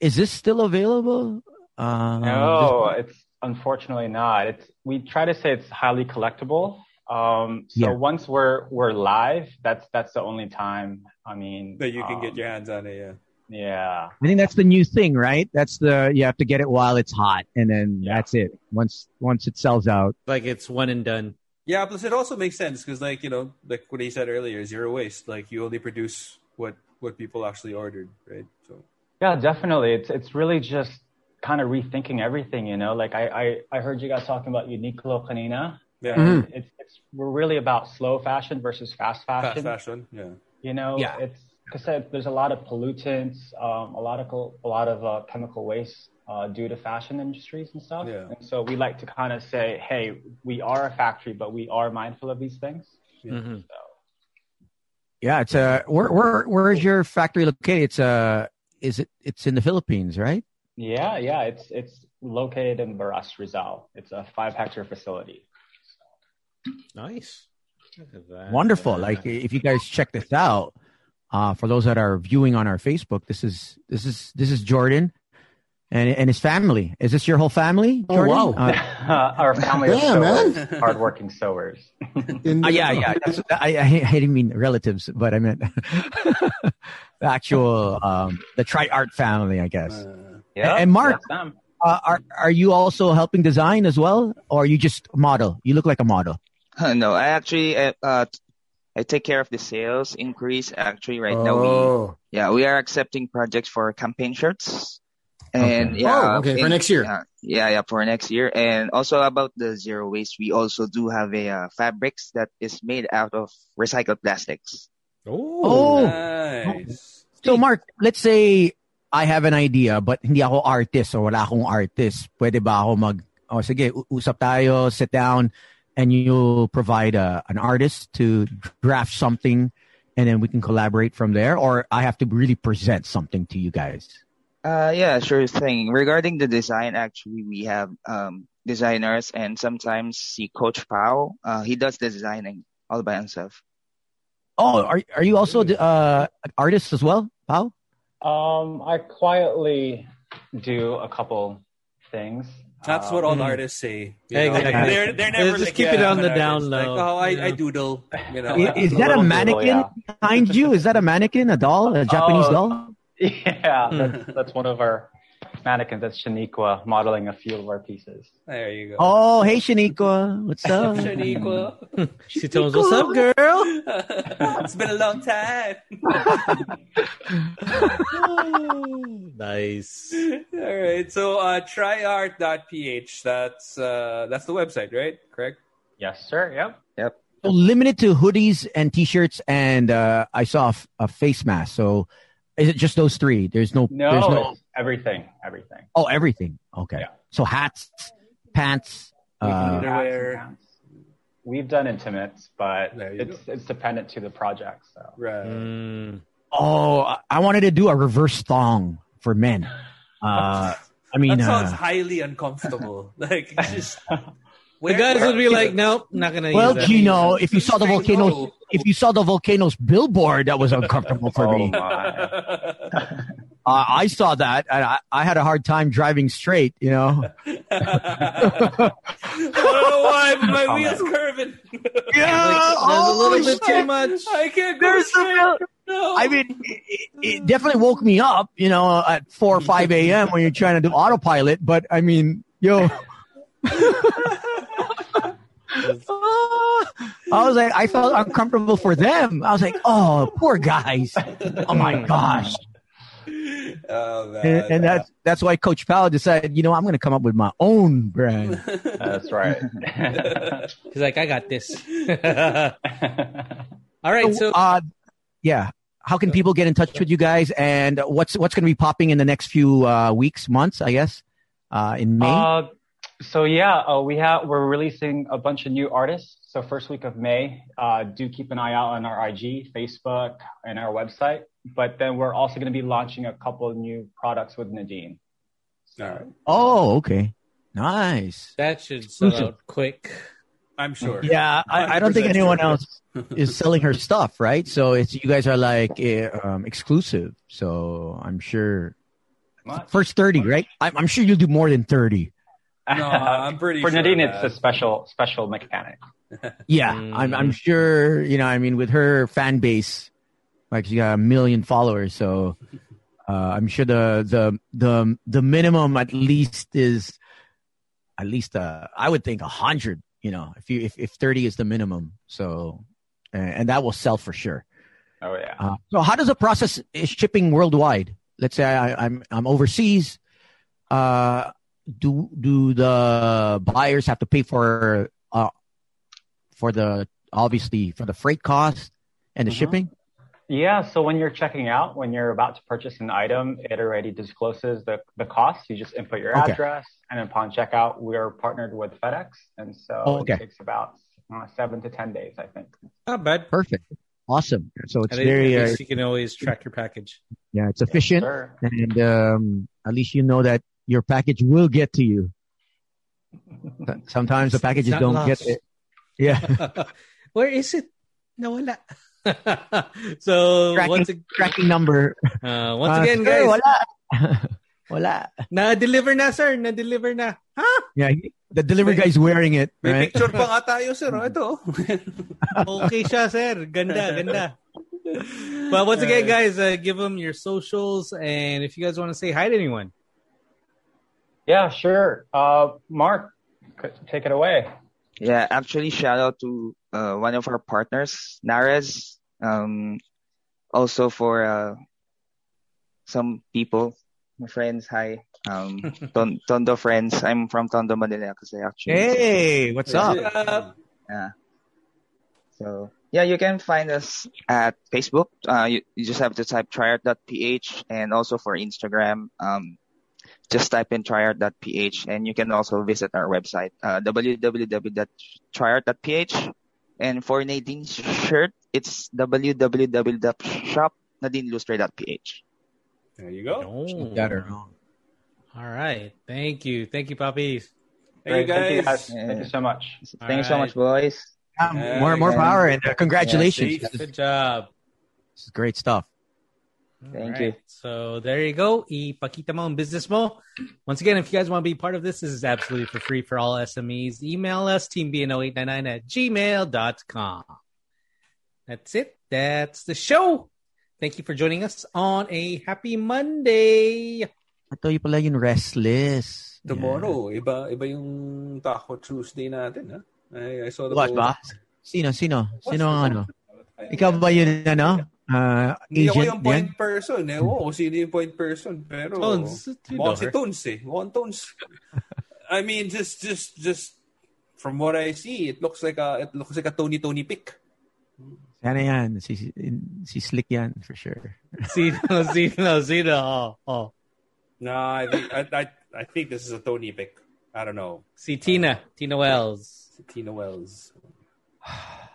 is this still available? Uh, no, it's unfortunately not. It's we try to say it's highly collectible. Um, so Yeah. once we're we're live, that's that's the only time. I mean, That you can um, get your hands on it. Yeah. Yeah. I think that's the new thing, right? That's the you have to get it while it's hot, and then that's it. Once once it sells out, Like it's one and done. Yeah, plus it also makes sense because, like you know, like what he said earlier, zero waste. Like you only produce what what people actually ordered, right? So Yeah, definitely. It's it's really just kind of rethinking everything, you know. Like I I, I heard you guys talking about Uniqlo kanina. Yeah. And Mhm. It's it's we're really about slow fashion versus fast fashion. fast fashion. Yeah. You know, Yeah. it's because there's a lot of pollutants, um, a lot of a lot of uh, chemical waste uh, due to fashion industries and stuff. Yeah. And so we like to kind of say, hey, we are a factory, but we are mindful of these things. Mhm. yeah. It's uh, where where where's your factory located? It's uh, is it? It's in the Philippines, right? Yeah, yeah. It's it's located in Baras, Rizal. It's a five hectare facility. Nice. Look at. Wonderful. Like if you guys check this out, uh, for those that are viewing on our Facebook, this is this is this is Jordan and and his family. Is this your whole family, Oh, Jordan? wow. Uh, Our family of Damn, man. hardworking sewers. In- Uh, yeah, yeah. I, I, I didn't mean relatives, but I meant the actual um, the Tri Art family, I guess. Yeah, and Mark, uh, are are you also helping design as well, or are you just model? You look like a model. no, I actually uh, uh, I take care of the sales increase. Actually, right now we Oh. yeah we are accepting projects for campaign shirts. And Okay. yeah, Oh, okay, for next year. Yeah, yeah, yeah, for next year. And also about the zero waste, we also do have a uh, fabrics that is made out of recycled plastics. Oh. nice. So Mark, let's say I have an idea but hindi ako artist or wala akong artist. Pwede ba ako mag oh sige, usap tayo, sit down and you provide a, an artist to draft something and then we can collaborate from there or I have to really present something to you guys. Uh, yeah, sure thing. Regarding the design, actually, we have um, designers, and sometimes see Coach Pao. Uh, he does the designing all by himself. Oh, are are you also uh an artist as well, Pao? Um, I quietly do a couple things. That's Um, what all artists say. you know? exactly. They're, they're never just like, keep yeah, it on the an down low, Like, oh, I, you I doodle. You know, I- Is that a mannequin doodle, behind you? Is that a mannequin, a doll, a Japanese Oh. doll? Yeah, that's, that's one of our mannequins. That's Shaniqua modeling a few of our pieces. There you go. Oh, hey Shaniqua. What's up? Shaniqua. She tells us, "What's up, girl?" it's been a long time. nice. All right. So uh, tryart.ph. That's uh, that's the website, right? Correct. Yes, sir. Yep. Yep. So limited to hoodies and t-shirts and uh, I saw a, f- a face mask. So is it just those three? There's no, No, there's no everything, everything. Oh, everything. Okay. Yeah. So hats, pants, We uh, hats Underwear. pants. We've done intimates, but There you it's it's dependent to the project. So Right. Mm. oh, I- I wanted to do a reverse thong for men. Uh, I mean, that sounds uh, highly uncomfortable. like just The guys would be like, nope, not gonna Well, use that. Gino, if you saw the Say volcanoes, no. If you saw the volcanoes billboard, that was uncomfortable for Oh me. my. Uh, I saw that, and I, I had a hard time driving straight. You know. I don't know why, but my wheel's curving. Yeah, There's a oh, little bit shit. too much. I can't go There's the straight. No. I mean, it, it- it definitely woke me up, you know, at four or five a.m. when you're trying to do autopilot. But I mean, yo, I was like, I felt uncomfortable for them. I was like, oh, poor guys. Oh my gosh. Oh, man. And, and that's that's why Coach Pao decided, you know, I'm going to come up with my own brand. That's right. He's like, I got this. All right, so uh, yeah. How can people get in touch with you guys? And what's what's going to be popping in the next few uh, weeks, months? I guess uh, in May. So yeah, uh, we have we're releasing a bunch of new artists. So first week of May, uh, do keep an eye out on our IG, Facebook, and our website. But then we're also going to be launching a couple of new products with Nadine. All right. oh, okay, nice. that should sell out quick. I'm sure. Yeah, I, I don't think anyone sure. else is selling her stuff, right? So it's you guys are like eh, um, exclusive. So I'm sure What? first thirty, right? I'm, I'm sure you'll do more than thirty. No, I'm pretty For sure Nadine, of it's a special special mechanic. Yeah, Mm. I'm I'm sure. You know, I mean, with her fan base, like she got a million followers, so uh, I'm sure the the the the minimum at least is at least uh, I would think a hundred. You know, if you if, if thirty is the minimum, so and, and that will sell for sure. Oh yeah. Uh, so how does the process is shipping worldwide? Let's say I, I'm I'm overseas. Uh, do do the buyers have to pay for uh for the obviously for the freight cost and the Mhm. shipping? Yeah, so when you're checking out, when you're about to purchase an item, it already discloses the, the cost. You just input your Okay. address, and upon checkout, we're partnered with FedEx, and so Oh, okay. it takes about uh, seven to ten days, I think. Not bad. Perfect, awesome. So it's least- very at uh, you can always track your package. yeah, it's efficient, Sure. and um, at least you know that your package will get to you. Sometimes the packages don't lost. get it. Yeah, Where is it? Nawala. so tracking, once, ag- tracking number. uh, once Uh, again, sir, guys, wala. wala. na-deliver na, sir. Na-deliver na. Huh? Yeah, the delivery guy's wearing it, May right? picture pa nga tayo, sir. oh. Ito. Okay siya, sir. Ganda, ganda. But once again, guys, uh, give them your socials, and if you guys want to say hi to anyone. Yeah, sure. Uh, Mark, take it away. Yeah, actually, shout out to uh, one of our partners, Nares. Um, also for uh, some people, my friends. Hi, um, Ton- Tondo friends. I'm from Tondo, Manila. Kasi actually, Hey, what's up? yeah. So yeah, you can find us at Facebook. Uh, you, you just have to type triart.ph, and also for Instagram, um, just type in triart.ph, and you can also visit our website, uh, www.triart.ph. And for Nadine's shirt, it's www.shopnadinelustre.ph. There you go. Oh. Got her wrong. All right. Thank you. Thank you, puppies. Hey, you Great. Thank you, guys. guys. Thank you so much. Thank you so much, boys. Um, Yeah, more more power and uh, congratulations. Yeah, Good job. this is great stuff. Thank All you. right. So there you go. Ipakita mo ang business mo. Once again, if you guys want to be part of this, this is absolutely for free for all SMEs. Email us, teambno899 at gmail.com. That's it. That's the show. Thank you for joining us on a happy Monday. Ito yung pala yung restless. Tomorrow, iba iba yung Taco Tuesday natin, ha? I, I saw the What post. ba? Sino? Sino? Sino ang ano? Ikaw ba yun, ano? Uh, Hindi ako agent yung point yan? person. Eh. Oo, kung sino yung point person. Pero, Tones, you know mukhang si. Tones eh. Mukhang Tones. I mean, just, just, just, from what I see, it looks like a, it looks like a Tony Tony pick. Ano yan? Si, si, si Slick yan, for sure. Sino, sino, sino. Oh, oh. No, I think, I, I, I think this is a Tony pick. I don't know. Si Tina. Tina Wells. Tina Wells.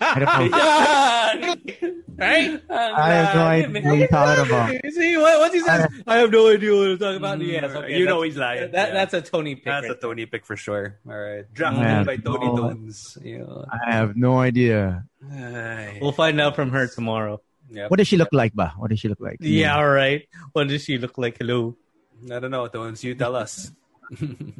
I don't know. right? Uh, I have no idea what you're talking about. See what once he says, I have no idea what I'm talking about. Yes, okay, you know he's lying. That, Yeah. That's a Tony pick. That's right a Tony pick for sure. All right. Drafted by Tony. Tones. Yeah. I have no idea. We'll find out from her tomorrow. Yep. What does she look like, ba? What does she look like? Yeah, all right. What does she look like? Hello. I don't know, Tones. You tell us.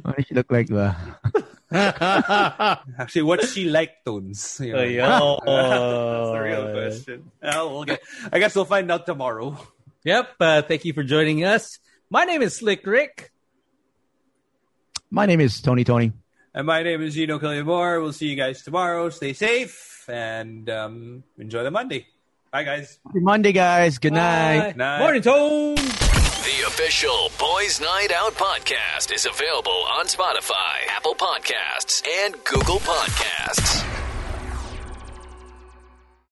What does she look like, ba? Actually, what's she like, Tones? You know? Ay, oh. That's the real question. Well, we'll get, I guess we'll find out tomorrow. Yep. Uh, thank you for joining us. My name is Slick Rick. My name is Tony Tony. And my name is Gino Quillamor. We'll see you guys tomorrow. Stay safe and um, enjoy the Monday. Bye, guys. Happy Monday, guys. Good night. Night. Morning, Tone. The official Boys Night Out podcast is available on Spotify, Apple Podcasts, and Google Podcasts.